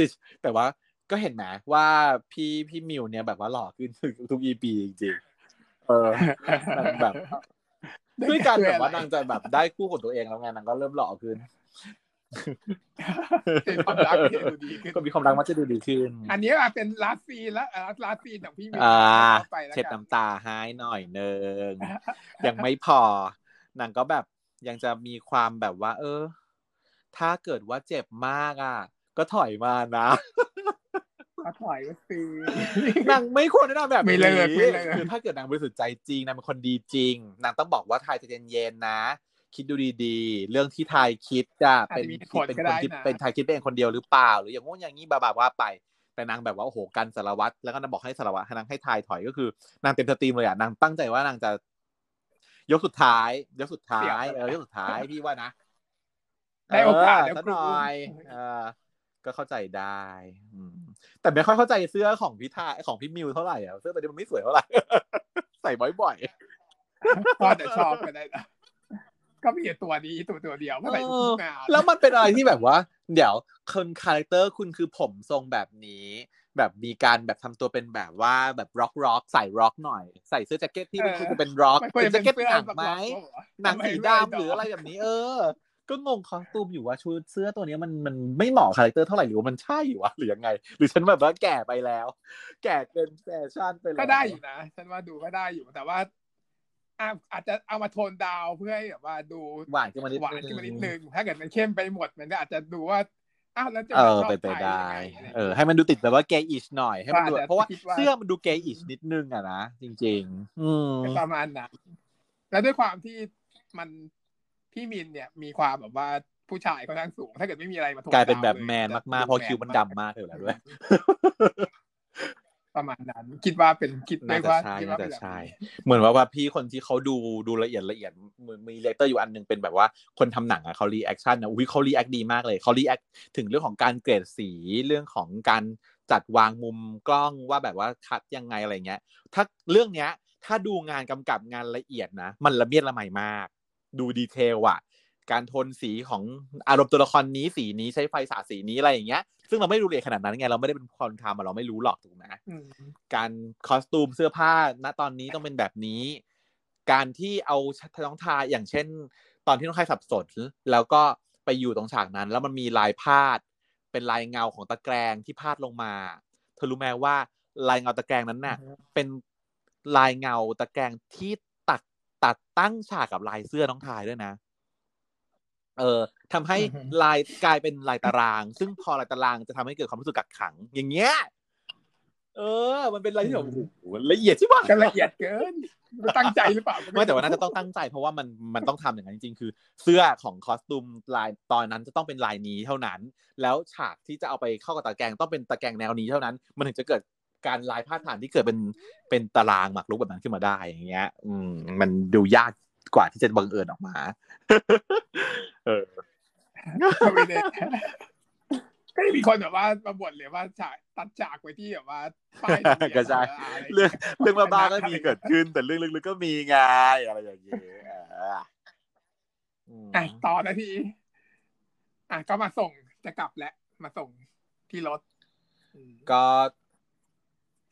แต่ว่า ก็เห็นไหมว่าพี่พี่มิลเนี่ยแบบว่าหล่อขึ้นทุก EP จริงๆเออนางแบบด้วยการแบบว่านางจะแบบได้คู่ของตัวเองแล้วไงนางก็เริ่มหล่อขึ้นเป็นความรักที่ดูดีขึ้นก็มีความรักมันจะดูดีขึ้น อันนี้มาเป็นลาสซีนแล้วลาสซีนของพี่มิวอ่าไปแล้วเช็ดกันน้ำตาให้หน่อยเนึงยังไม่พอนางก็แบบยังจะมีความแบบว่า เออ ถ้าเกิดว่าเจ็บมากอะ ก็ถอยมานะ ก็ถอยก็ซื้อนางไม่ควรแนะนำแบบไม่นี้เลิกไม่เลิกคือถ้าเกิดนางบริสุทธิ์ใจจริงนางเป็นคนดีจริงนางต้องบอกว่าทายใจเย็นๆนะ คิดดูดีๆ เรื่องที่ทายคิดจะเป็นอาจจะมีผลเป็นก็คนได้ที่นะเป็นทายคิดเป็นคนเดียวหรือเปล่า หรืออย่างงู้นอย่างนี้บาบาว่าไปแต่นางแบบว่าโอ้โหกันสารวัตรแล้วก็นางบอกให้สารวัตรให้นางให้ทายถอยก็คือนางเต็มสตรีมเลยอะนางตั้งใจว่านางจะ ยกสุดท้าย ยกสุดท้ายเออยกสุดท้ายพี่ว่านะได้โอกาสเออเดี๋ยวสักครูหน่อยเออ ก็เข้าใจได้อืมแต่ไม่ค่อยเข้าใจเสื้อของพี่ทาของพี่มิวเท่าไหร่อะเสื้อตัวนี้มันไม่สวยเท่าไหร่ ใส่บ่อยก็แต่ชอบก็ได้นะก็มีตัวนี้ตัวตัวเดียวก็ใส่ทุกงานๆแล้วมันเป็นอะไรที่แบบว่า เดี๋ยวคน character คุณคือผมทรงแบบนี้ แบบมีการแบบทำตัวเป็นแบบว่าแบบร็อกร็อกใส่ร็อกหน่อย ใส่เสื้อแจ็คเก็ตที่มันควรจะเป็นร็อกมันควรเป็นจะเป็นแจ็เป็คนเก็ตเสื้อหนังแบบไหมล็อกหนังสีดำหรืออะไรแบบนี้ เออ ก็งง costume อยู่ว่าชุดเสื้อตัวนี้มันมันไม่เหมาะ character เท่าไหร่หรือว่ามันใช่วะหรือยังไง หรือฉันแบบว่าแก่ไปแล้ว แก่เกินแฟชั่นไปแล้วก็ได้อยู่นะฉันว่าดูก็ได้อยู่แต่ว่าอะอาจจะเอามาโทนดาวน์เพื่อให้แบบว่าดูหวานขึ้นมานิดหวานขึ้นมานิดนึงถ้าเกิดมันเข้มไปหมดมันก็อาจจะดูว่าอ้าวแล้วจะเอมาอชอบไปไปใครได้ยังไงเออ ให้มันดูติดแบบว่าเกย์อิชหน่อยให้มันดูก็อาจจะเพราะว่าคิดว่าเสื้อมันดูเกย์อิชนิดนึงอะนะจริง ๆ อืมประมาณนั้นแล้วด้วยความที่มัน พี่มินเนี่ยมีความแบบว่าผู้ชายค่อนข้างสูง ถ้าเกิดไม่มีอะไรมาโทนกลายเป็นดวแบบลยแมนจะมากๆเพราะคิวมันแดำมากเลยแหละด้วย ประมาณนั้น คิดว่าเป็นคิดด้น่าวยจะว่าใช่คิดน่าว่าเป็จะนแบบใช่นี้เหมือนว่าว่าพี่คนที่เขาดูดูละเอียดละเอียดเหมือนมีเลเตอร์อยู่อันหนึงเป็นแบบว่าคนทำหนังอะเขารีแอคชั่นนะอุ้ยเขารีแอคดีมากเลยเขารีแอคถึงเรื่องของการเกรดสีเรื่องของการจัดวางมุมกล้องว่าแบบว่าคัดยังไงอะไรเงี้ย ถ้าเรื่องเนี้ย ถ้าดูงานกำกับงานละเอียดนะ มันละเมียดละไมมาก ดูดีเทลอะการโทนสีของอารมณ์ตัวละครนี้สีนี้ใช้ไฟสาสีนี้อะไรอย่างเงี้ย ซึ่งเราไม่รู้เลยขนาดนั้นไงเราไม่ได้เป็นคนทำอะเราไม่รู้หรอกถูกไหมอืมการคอสตูมเสื้อผ้าณตอนนี้ต้องเป็นแบบนี้ การที่เอาน้องทายอย่างเช่น ตอนที่น้องทายสับสนแล้วก็ไปอยู่ตรงฉากนั้น แล้วมันมีลายพาด เป็นลายเงาของตะแกรงที่พาดลงมา เธอรู้ไหมว่าลายเงาตะแกรงนั้นน่ะ เป็นลายเงาตะแกรงที่ ตัดตัดตั้งฉากกับลายเสื้อน้องทายด้วยนะ เออทำให้อือฮึลายกลายเป็นลายตาราง ซึ่งพอลายตารางจะทำให้เกิดความรู้สึกกักขัง อย่างเงี้ยเออ มันเป็นอะไรที่แบบโอ้โหละเอียดใช่ปะก็ละเอียดเกินไม่ตั้งใจหรือเปล่าก็ไม่แต่ว่าน่าจะต้องตั้งใจ เพราะว่ามันมันต้องทำอย่างนั้นจริงๆ คือ เสื้อของคอสตูมลายตอนนั้นจะต้องเป็นลายนี้เท่านั้น แล้วฉากที่จะเอาไปเข้ากับตะแกรงต้องเป็นตะแกรงแนวนี้เท่านั้น มันถึงจะเกิด การลายพาดผ่านที่เกิดเป็นเป็นตารางหมากรุกแบบนั้นขึ้นมาได้อย่างเงี้ย อืม มันดูยากกว่าที่จะบังเอิญออกมา เออก็ไม่ได้ก็ยังมีคนแบบว่ามาบ่นเลยว่าฉากตัดฉากไว้ที่แบบว่าป้ายทะเบียนก็ใช่อะไรเรื่องเรื่องบ้าๆก็มีเกิดขึ้น แต่เรื่องลึกๆก็มีไงอะไรอย่างเงี้ยอะอืมอะต่อนาทีอะก็มาส่งจะกลับแล้วมาส่งที่รถอืมก็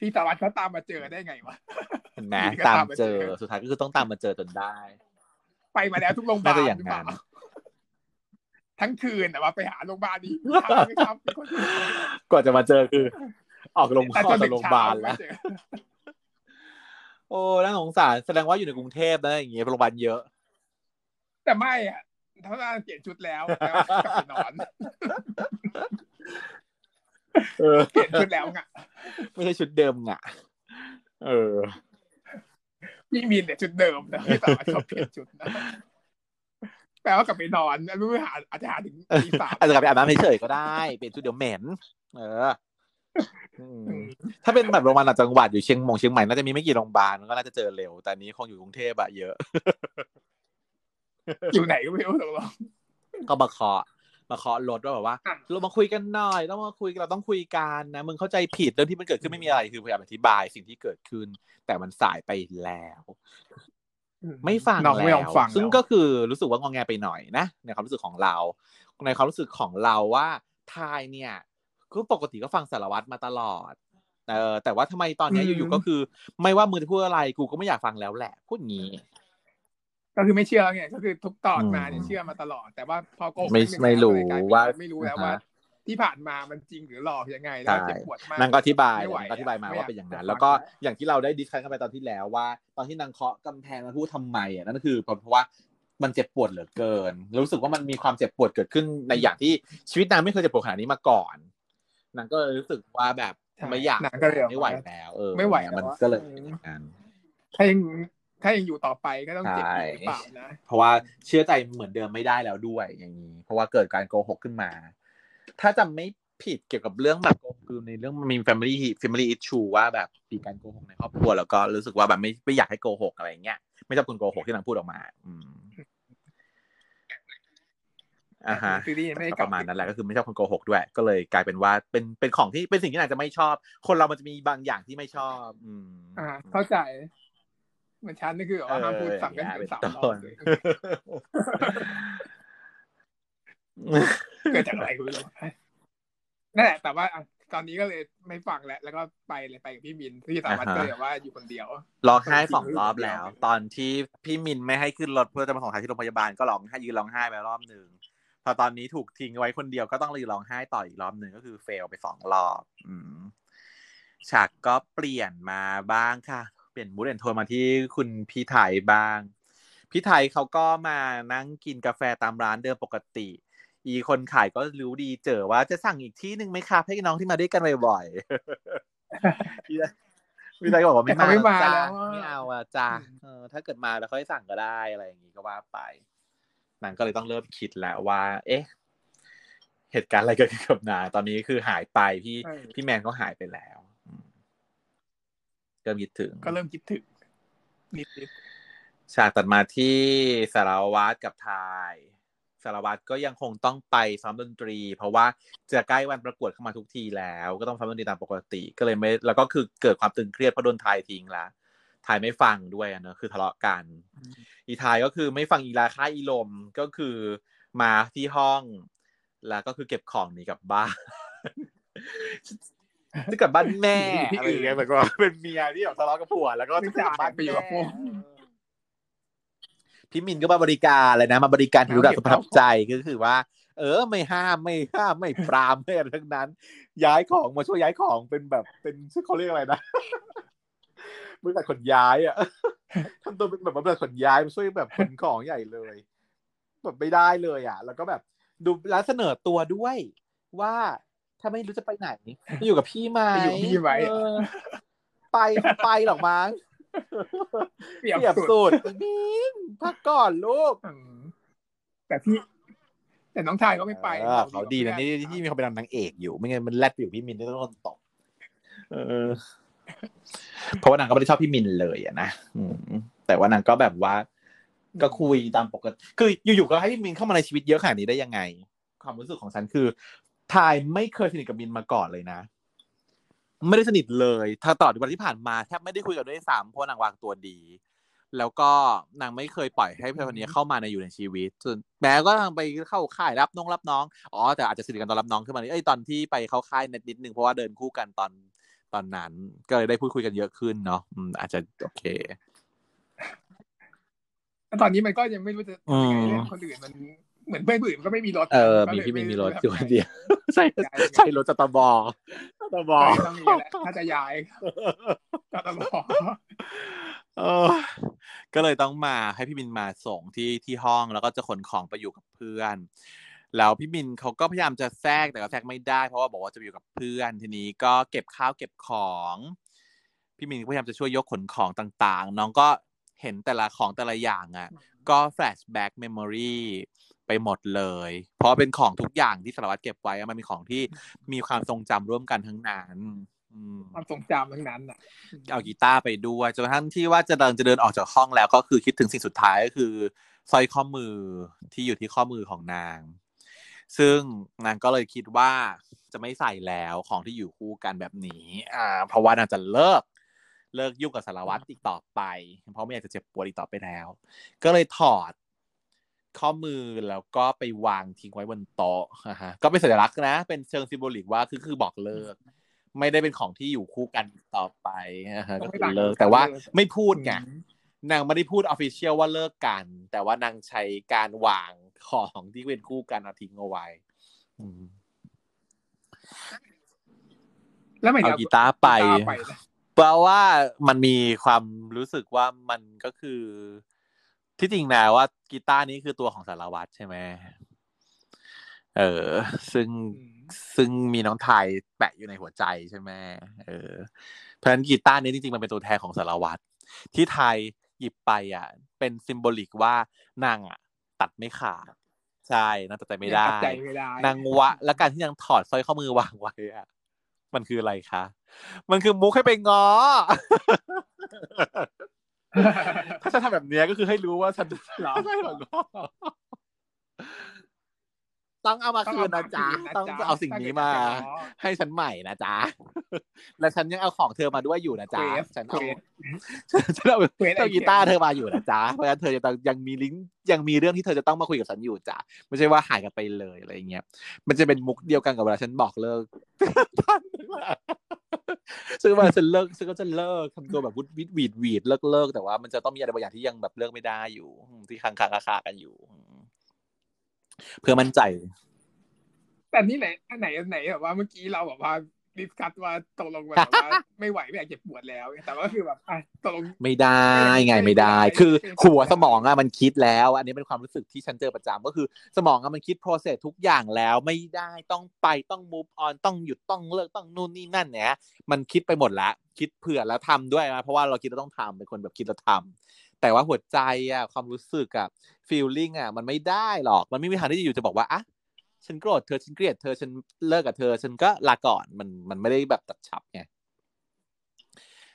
พี่สารวัตรเขาตามมาเจอได้ไงวะเห็นไหมก็ตามตามมาเจเจออสุดท้ายก็คือต้องตามมาเจอจนได้ ไปมาแล้วทุกโรงพยาบาลน่าจะอย่างหรือเปล่านั้นทั้งคืนแต่ว่าไปหาโรงพยาบาลนี้ทางไม่ครับเป็นคนกว่าจะมาเจอคือ ออกโรงแต่อจอกนจากถึงโรงพยาเช้าบาลไม่แล้วเจอโอ้น่าสงสารแสดงว่าอยู่ในกรุงเทพนะอย่างเงี้ยโรงพยาบาลเยอะ แต่ไม่อะเขาน่าเปลี่ยนชุดแล้วแล้วกลับไปนอน เออเปลี่ยนชุดแล้วไงไม่ใช่ชุดเดิมอะเออพี่มีนเนี่ยชุดเดิมนะพี่สาวชอบเปลี่ยนชุดนะแปลว่ากลับไปนอนไม่รู้หาอาจจะหาถึงตีสามอาจจะกลับไปอาบน้ำเฉยๆก็ได้เปลี่ยนชุดเดี๋ยวเหม็นเอออืมอืมถ้าเป็นแบบโรงพยาบาลต่างจังหวัดอยู่เชียงมงเชียงใหม่น่าจะมีไม่กี่โรงพยาบาลก็น่าจะเจอเร็วแต่อันนี้คงอยู่กรุงเทพอะเยอะ อยู่ไหนก็ไม่รู้ตกลงก็มาเคาะ มาเคาะรถว่าแบบว่าอะเรามาคุยกันหน่อยต้องมาคุยเราต้องคุยกันนะมึงเข้าใจผิดเรื่องที่มันเกิดขึ้นไม่มีอะไรคือพยายามอธิบายสิ่งที่เกิดขึ้น แต่มันสายไปแล้ว ไม่ฟังน้องไม่แล้ยอวมฟังซึ่งแล้วก็คือรู้สึกว่างองแงไปหน่อยนะในความรู้สึกของเรา ในความรู้สึกของเราว่าทายเนี่ยก็ปกติก็ฟังสารวัตรมาตลอดเออแต่ว่าทำไมตอนเนี้ยอยู่ๆก็คือ ไม่ว่ามือจะพูดอะไรกูก็ไม่อยากฟังแล้วแหละพูดงี้ ก็คือไม่เชื่อไงก็คือทุกตอนมาเนี่ยอืมเชื่อมาตลอด แต่ว่าพอโกหกไม่นิดนึงไม่รู้แล้วก็เลยกลายเป็นว่าไม่รู้แล้วอ่าฮะว่าที่ผ่านมามันจริงหรือหลอกยังไงแล้วใช่เจ็บปวดมากนางก็อธิบายไม่ไหวนางก็อธิบายมาไม่ว่าเป็นอย่างนั้นจะแล้วก็ฟังอย่างที่เราได้ discuss กันไปตอนที่แล้วว่า ตอนที่นางเคาะกำแพงมาพูดทำไมอะนั่นก็คือเพราะว่ามันเจ็บปวดเหลือเกิน รู้สึกว่ามันมีความเจ็บปวดเกิดขึ้นในอย่างที่ชีวิตนางไม่เคยเจ็บปวดขนาดนี้มาก่อนนางก็เลยรู้สึกว่าแบบใช่ไม่อยากนางก็เลยไม่ไหวแล้ว เออ ไม่ไหวมันแล้วอะก็เลยอืมเป็นอย่างนั้นถ้ายัง ถ้ายังอยู่ต่อไปก็ต้องเจ็บใช่อีกหรือเปล่านะ เพราะว่าเชื่อใจเหมือนเดิมไม่ได้แล้วด้วยอย่างนี้ เพราะว่าเกิดการโกหกขึ้นมา ถ้าจำไม่ผิดเกี่ยวกับเรื่องแบบโกหกคือในเรื่องมันมี family family issue ว่าแบบมีการโกหกในครอบครัวแล้วก็รู้สึกว่าแบบไม่ไม่อยากให้โกหกอะไรอย่างเงี้ยไม่ชอบคนโกหกที่นางพูดออกมา อืมอ่าฮะซีรีส์ไม่ได้ก็กลัปบระมาณนั้นแหละก็คือไม่ชอบคนโกหกด้วย ก็เลยกลายเป็นว่าเป็นเป็นของที่เป็นสิ่งที่นางจะไม่ชอบ คนเรามันจะมีบางอย่างที่ไม่ชอบ อืมอ่าเข้าใจเห มือนฉันนี่คือแบบว่าห้ามพูดซ้ำกันเออถึงสามเป็นรอต้บนเลยเกิดจากอะไรกูไม่รู้นั่นแหละแต่ว่าอะตอนนี้ก็เลยไม่ฟังแล้ว แล้วก็ไปเลยไปกับพี่มินที่สามารถอ่าฮะก็เลยแบบว่าอยู่คนเดียวร้องไห้สองรอบแล้ว ตอนที่พี่มินไม่ให้ขึ้นรถเพื่อจะมาส่งทายที่โรงพยาบาลก็ร้องไห้ยืนร้องไห้ไปรอบหนึ่งพอตอนนี้ถูกทิ้งไว้คนเดียวก็ต้องยืนร้องไห้ต่ออีกรอบหนึ่งก็คือเฟลไปสองรอบ อืมฉากก็เปลี่ยนมาบ้างค่ะ เปลี่ยนมูดแอนโทนมาที่คุณพี่ไทยบ้าง พี่ไทยเขาก็มานั่งกินกาแฟตามร้านเดิมปกติ อีคนขายก็รู้ดีเจอว่าจะสั่งอีกที่หนึ่งไหมครับให้น้องที่มาด้วยกันบ่อยๆพี่ไทยพี่ไทยก็บอกว่าไม่แต่เขาไม่มาจ้แล้วอะไม่เอาอะจ้าอืมเออถ้าเกิดมาแล้วค่อยสั่งก็ได้อะไรอย่างงี้ก็ว่าไปนางก็เลยต้องเริ่มคิดแล้วว่า เอ๊ะ เหตุการณ์อะไรเกิดขึ้นกับนางตอนนี้คือหายไปพี่ใช่พี่แมนก็หายไปแล้วอืม เริ่มคิดถึง ก็เริ่มคิดถึงนิดนิดฉากตัดมาที่สารวัตรกับทายสารวัตรก็ยังคงต้องไปซ้อมดนตรี เพราะว่าจะใกล้วันประกวดเข้ามาทุกทีแล้ว ก็ต้องซ้อมดนตรีตามปกติ ก็เลยไม่แล้วก็คือเกิดความตึงเครียดเพราะโดนทายทิ้งละทายไม่ฟังด้วยอะเนอะคือทะเลาะกัน อีทายก็คือไม่ฟังอีลาค่าอีลมก็คือมาที่ห้อง แล้วก็คือเก็บของหนีกลับบ้าน จะกลับบ้านแม่ที่อะไรอื่อนย่างเงี้ยเหมือนกับว่าเป็นเมียที่แบบทะเลาะกับผัวแล้วก็ไม่จะกลับบ้านไปอยู่กับแม่ผัวพี่มินก็มาบริการเลยนะ มาบริการที่รู้ดักเก็บประทับข้าวของใจก็คือว่า เออ ไม่ห้ามไม่ห้ามไม่ปรามไม่อะไรทั้งนั้น ย้ายของมาช่วยย้ายของเป็นแบบเป็นชื่อเขาเรียกอะไรนะบริษัทขนย้ายอะทำตัวเป็นแบบบริษัทขนย้ายมาช่วยแบบขนของใหญ่เลย แบบไม่ได้เลยอะ แล้วก็แบบดูแล้วเสนอตัวด้วยว่า ถ้าไม่รู้จะไปไหนไปอยู่กับพี่ไหมไปอยู่กับพี่ไหมเออไปไปหรอกมั้งเปรียบเปรียบสุดสุดมินพักก่อนลูกอืมแต่พี่แต่น้องชายก็ไม่ไปเออเขาดีนะนี่ที่มีเขาเป็นนางเอกอยู่ ไม่งั้นมันแลดไปอยู่พี่มินได้ต้องโดนตบเออ เพราะว่านางก็ไม่ได้ชอบพี่มินเลยอะนะอืมแต่ว่านางก็แบบว่า ก็คุยตามปกติคืออยู่ๆก็ให้พี่มินเข้ามาในชีวิตเยอะขนาดนี้ได้ยังไง ความรู้สึกของฉันคือ ทายไม่เคยสนิทกับมินมาก่อนเลยนะ ไม่ได้สนิทเลยถ้าต่อวันที่ผ่านมาแทบไม่ได้คุยกันด้วยซ้ำเพราะนางวางตัวดี แล้วก็นางไม่เคยปล่อยให้เพื่อนคนนี้เข้ามาในอยู่ในชีวิตส่วนแม้ก็ทางไปเข้าค่ายรับน้องรับน้องอ๋อแต่อาจจะสนิทกันตอนรับน้องขึ้นมาเอ้ยตอนที่ไปเข้าค่ายนิดนิดนึงเพราะว่าเดินคู่กันตอนตอนนั้น ก็เลยได้พูดคุยกันเยอะขึ้นเนาะอืมอาจจะโอเคแล้วตอนนี้มันก็ยังไม่รู้จะอืทำยังมไงเล่นคนอื่นมัน เหมือนเพื่อนคนอื่นมันก็ไม่มีรถ เออก็มีเลยพี่มินมีรถไอยู่คนเดียวใช่ย้ายใช่รถจตบจตบใช่ต้องมีแหละถ้าจะย้ายก็ต้องรอเออ ก็เลยต้องมาให้พี่มินมาส่งที่ที่ห้องแล้วก็จะขนของไปอยู่กับเพื่อนแล้วพี่มิลเขาก็พยายามจะแทรกแต่ก็แทรกไม่ได้ เพราะว่าบอกว่าจะไปอยู่กับเพื่อนทีนี้ก็เก็บข้าวเก็บของ พี่มิลก็พยายามจะช่วยยกขนของต่างๆ น้องก็เห็นแต่ละของแต่ละอย่างอะ ก็ flashback memory ไปหมดเลย เพราะเป็นของทุกอย่างที่สารวัตรเก็บไว้อะมันเป็นของที่มีความทรงจำร่วมกันทั้งนั้นอืมความทรงจำทั้งนั้นอะเอากีตาร์ไปด้วยจนกระทั่งที่ว่าจะเดินจะเดินออกจากห้องแล้วก็คือคิดถึงสิ่งสุดท้ายก็คือสร้อยข้อมือที่อยู่ที่ข้อมือของนาง ซึ่งนางก็เลยคิดว่าจะไม่ใส่แล้วของที่อยู่คู่กันแบบนี้ อ่า เพราะว่านางจะเลิก เลิกยุ่งกับสารวัตรอีกต่อไป เพราะไม่อยากจะเจ็บปวดอีกต่อไปแล้ว ก็เลยถอด ข้อมือแล้วก็ไปวางทิ้งไว้บนโต๊ะนะฮะก็เป็นสัญลักษณ์นะ เป็นเชิงซิมโบลิกว่าคือคือบอกเลิก ไม่ได้เป็นของที่อยู่คู่กันต่อไปนะฮะก็คือเลิกแต่ว่าไม่พูดไงนางไม่ได้พูด official ว่าเลิกกัน แต่ว่านางใช้การวางของที่เป็นคู่กันเอาทิ้งเอาไว้อืมแล้วเหมือนเอากับกีตาร์ไปกีตาร์ไปนะเพราะว่ามันมีความรู้สึกว่ามันก็คือ ที่จริงนะว่ากีตาร์นี้คือตัวของสารวัตรใช่ไหมเออ ซึ่งอืมซึ่งมีน้องไทน์แปะอยู่ในหัวใจใช่ไหมเออ เพราะฉะนั้นกีตาร์นี้จริงๆมันเป็นตัวแทนของสารวัตรที่ไทยหยิบไปอะ เป็นซิมโบลิกว่านางอะ ตัดไม่ขาดใช่นางตัดใจไม่ได้ตัใจไม่ได้นางวะ และการที่นางถอดสร้อยข้อมือวางไว้อะมันคืออะไรคะ มันคือมุกให้ไปง้อ ถ้าฉันทำแบบเนี้ยก็คือให้รู้ว่าฉันเหรอไม่ใช่หรอกต้องเอามาคืนนะจ๊ะต้องเอาสิ่งนี้มา ให้ฉันใหม่นะจ๊ะและฉันยังเอาของเธอมาด้วยอยู่นะจ๊ะ Quest ฉันเอา Quest ฉันเอา Quest เอา item กีตาร์เธอมาอยู่นะจ๊ะเพราะฉะนั้นเธอจะต้องยังมีลิงก์ยังมีเรื่องที่เธอจะต้องมาคุยกับฉันอยู่จ้ะไม่ใช่ว่าหายกันไปเลยอะไรอย่างเงี้ย มันจะเป็นมุกเดียวกันกับเวลาฉันบอกเลิก ซึ่งเวลาฉันเลิกซึ่งก็จะเลิกทำตัวแบบวุดวิดวีดวีดเลิกเลิกแต่ว่ามันจะต้องมีอะไรบางอย่างที่ยังแบบเลิกไม่ได้อยู่ ที่ค้างคางคากันอยู่ เพื่อมั่นใจ แต่นี่ไหนอันไหนอันไหนแบบว่าเมื่อกี้เราแบบว่า ดิสคัตว่าตกลงกันแบบว่าไม่ไหวไม่อยากเจ็บปวดแล้ว แต่ว่าคือแบบอะตกลงไม่ได้ไงไม่ไม่ได้ได้ คือไม่ได้หัวสมองอะมันคิดแล้ว อันนี้เป็นความรู้สึกที่ฉันเจอประจำก็คือสมองอะมันคิด process ทุกอย่างแล้วไม่ได้ต้องไปต้อง move on ต้องหยุดต้องเลิกต้องนู่นนี่นั่นเนี่ยมันคิดไปหมดแล้วคิดเผื่อแล้วทำด้วยนะเพราะว่าเราคิดเราต้องทำเป็นคนแบบคิดแล้วทำแต่ว่าหัวใจอะความรู้สึกอะ feeling อะมันไม่ได้หรอกมันไม่มีทางที่จะอยู่จะบอกว่าอะ ฉันโกรธเธอฉันเกลียดเธอฉันเลิกกับเธอ ฉันก็ลาก่อนมันมันไม่ได้แบบตัดฉับไง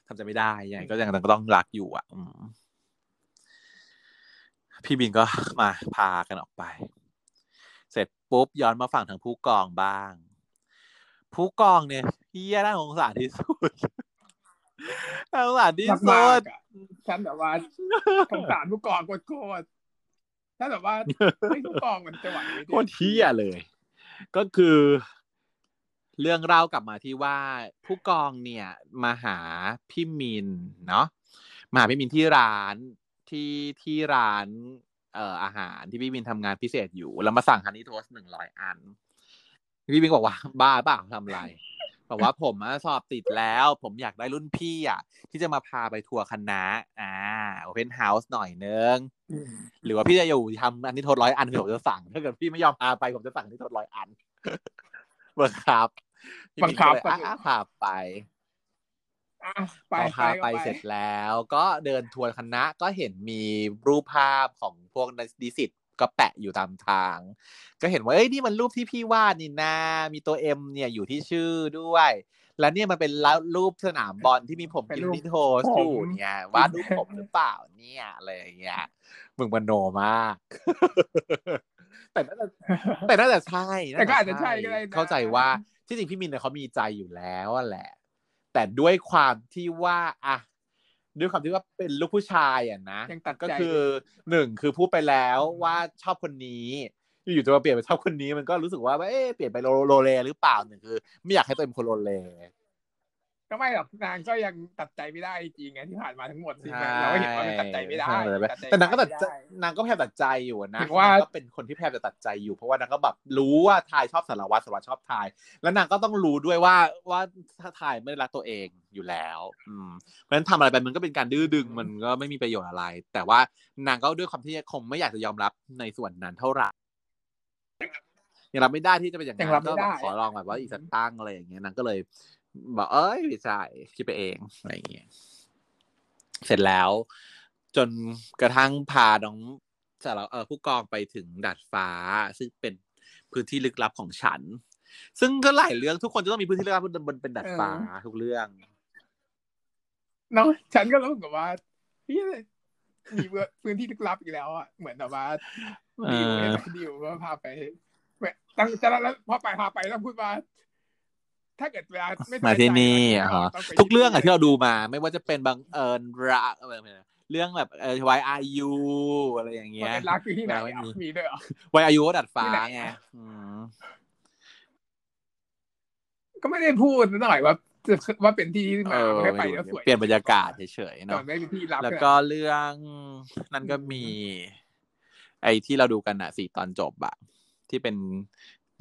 ทำใจไม่ได้ยังไงก็ยังต้องรักอยู่อะอืมพี่บินก็มาพากันออกไป เสร็จปุ๊บย้อนมาฝั่งทางผู้กองบ้าง ผู้กองเนี่ยเฮียน่าสงสารที่สุดน่าสงสารที่มากสุมาดกอะฉันแบบว่าสงสารผู้กองโคตร ถ้าแบบว่าไม่ผู้กองมันจะไหวไหมโคตรเที่ยเลย ก็คือ เรื่องเล่ากลับมาที่ว่าผู้กองเนี่ยมาหาพี่มินเนาะมาหาพี่มินที่ร้านที่ที่ร้านเอ่ออาหารที่พี่มินทำงานพิเศษอยู่ แล้วมาสั่งฮันนี่โทสหนึ่งร้อยอัน พี่มินบอกว่า บ้าเปล่าทำอะไร บอกว่าผมอะสอบติดแล้ว ผมอยากได้รุ่นพี่อะ ที่จะมาพาไปทัวร์คณะ อ่า open house หน่อยนึง หรือว่าพี่จะอยู่ทำ honey toast ร้อยอันผมจะสั่ง ถ้าเกิดพี่ไม่ยอมพาไปผมจะสั่ง honey toast ร้อยอันบังคับพี่บังคับก็เลยอะพาไปอะไปพอไปพาก็ไปเสร็จแล้ว ก็เดินทัวร์คณะก็เห็นมีรูปภาพของพวกนิสิต ก็แปะอยู่ตามทาง ก็เห็นว่าเอ้ยนี่มันรูปที่พี่วาดนี่นามีตัวเอ็มเนี่ยอยู่ที่ชื่อด้วย แล้วเนี่ยมันเป็นรูปสนามบอลที่มีผมกินนิโทสอยู่เนี่ยวาดรูปผมหรือเปล่าเนี่ยอะไรอย่างเงี้ยมึงมโนมากแต่น่าจะแต่น่าจะใช่แต่ก็อาจจะใช่ก็ได้นะเข้าใจว่าที่จริงพี่มินเนี่ยเขามีใจอยู่แล้วอะแหละ แต่ด้วยความที่ว่าอะ ด้วยความที่ว่าเป็นลูกผู้ชายอะนะยังตัดใจก็คือหนึ่งคือพูดไปแล้วว่าชอบคนนี้อยู่ๆจะมาเปลี่ยนเป็นชอบคนนี้มันก็รู้สึกว่าเอ๊ะเปลี่ยนไปโลโลเลหรือเปล่าหนึ่งคือ ไม่อยากให้ตัวเองเป็นคนโลเล ก็ไม่หรอกนางก็ยังตัดใจไม่ได้จริงไงที่ผ่านมาทั้งหมดที่แบบเราก็เห็นว่ามันตัดใจไม่ได้ใช่ตัดใจแต่นางก็ตัดใจไม่ไนางก็พยายามตัดใจอยู่นะถึงว่านงก็เป็นคนที่พยายามจะตัดใจอยู่ เพราะว่านางก็แบบรู้ว่าทายชอบสารวัตรสารวัตรชอบทาย แล้วนางก็ต้องรู้ด้วยว่าว่าถ้าทายไม่ได้รักตัวเองอยู่แล้ว อืมเพราะฉะนั้นทำอะไรไปมันก็เป็นการดื้อดึงมันก็ไม่มีประโยชน์อะไร แต่ว่านางก็ด้วยความที่คงไม่อยากจะยอมรับในส่วนนั้นเท่าไหร่ยังรับไม่ได้ที่จะเป็นอย่างนั้ยังรับนไม่ก็ได้แบบขอลองแบบว่าอีกสักตั้งอะไรอย่างเงี้ยนางก็เลย บอกเอ้ยไม่ใช่คิดไปเองอะไรอย่างเงี้ยเสร็จแล้ว จนกระทั่งพาน้องสารเออผู้กองไปถึงดาดฟ้า ซึ่งเป็นพื้นที่ลึกลับของฉัน ซึ่งก็หลายเรื่องทุกคนจะต้องมีพื้นที่ลึกลับบนบนเป็นดาดฟ้าทุกเรื่องเนาะฉันก็รู้สึกกับว่าพี่มีพื้นที่ลึกลับอีกแล้วอะเหมือนแบบว่าเอดิวอเนี่ยดิวก็พาไปตั้งจะแล้วพอไปพาไปต้องพูดว่า ถ้าเกิดเวลาไม่มาที่นี่ใจอะฮะต้องไปทุกเรื่องอะที่เราดูมา ไม่ว่าจะเป็นบางเอิญรักอะไรแบบเรื่องแบบเออวายอายุอะไรอย่างคเงี้นยเป็นรักคือที่ไหนไม่อะมีมีด้วยเหรอวายอายุก็ดัดฟ้าที่ไหนไงอะอืมก็ไม่ได้พูดหน่อยว่าว่าเป็นที่ที่เอมาอไม่ได้ไปแล้วสวยเปลี่ยนบรรยากาศเฉยๆแต่เนาะไม่เป็นที่รับแล้วก็เรื่องนั่นก็มี ไอ้ที่เราดูกันอะสี่ตอนจบอะที่เป็น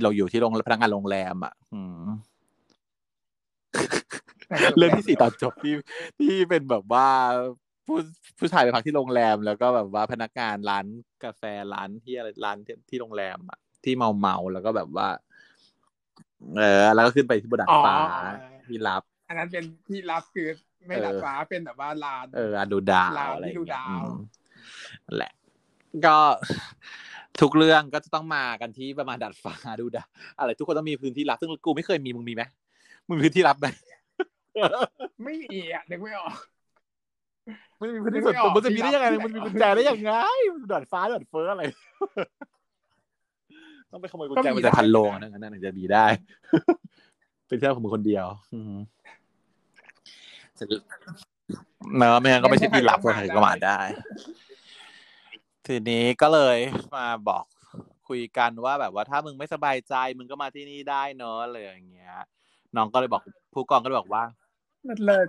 เราอยู่ที่โรงพนักงานโรงแรมอะอืม เรื่องที่สี่ตอนจบที่ที่เป็นแบบว่าผู้ผู้ชายไปพักที่โรงแรม แล้วก็แบบว่าพนักงานร้านกาแฟร้านที่อะไรร้านที่ที่โรงแรมอะที่เมาเมาๆแล้วก็แบบว่า เออ แล้วก็ขึ้นไปที่บนดาดอ๋อฟ้าที่รับ อันนั้นเป็นที่รับคือไม่เออดัดฟ้าเป็นแบบว่าลานเอออะดูดาวลาวอะไรอย่างที่ดูเงี้ยดาวอืมนั่นแหละ ก็ทุกเรื่องก็จะต้องมากันที่ประมาณดัดฟ้าดูดาวอะไรทุกคนต้องมีพื้นที่รับซึ่งกูไม่เคยมีมึงมีไหม มึงมีพื้นที่รับไหมไม่มีอะนึกไม่ออกมันมีพื้นที่ส่วนตัวมันจะมีได้ยังไง มันมีกุญแจได้ยังไงดาดฟ้าดาดเฟ้ออะไร ต้องไปขโมยกุญแจก็มีมันจะได้พันโลงอันนั้นอันนั้นถึงจะมีได้ เป็นแค่ของมึงคนเดียวอืมเสร็จเนอะไม่งั้นก็ไม่ใช่ที่รับคนไหนก็มาได้ ทีนี้ก็เลยมาบอกคุยกันว่าแบบว่าถ้ามึงไม่สบายใจ มึงก็มาที่นี่ได้เนอะอะไรอย่างเงี้ย น้องก็เลยบอกผู้กองก็เลยบอกว่าเลิศ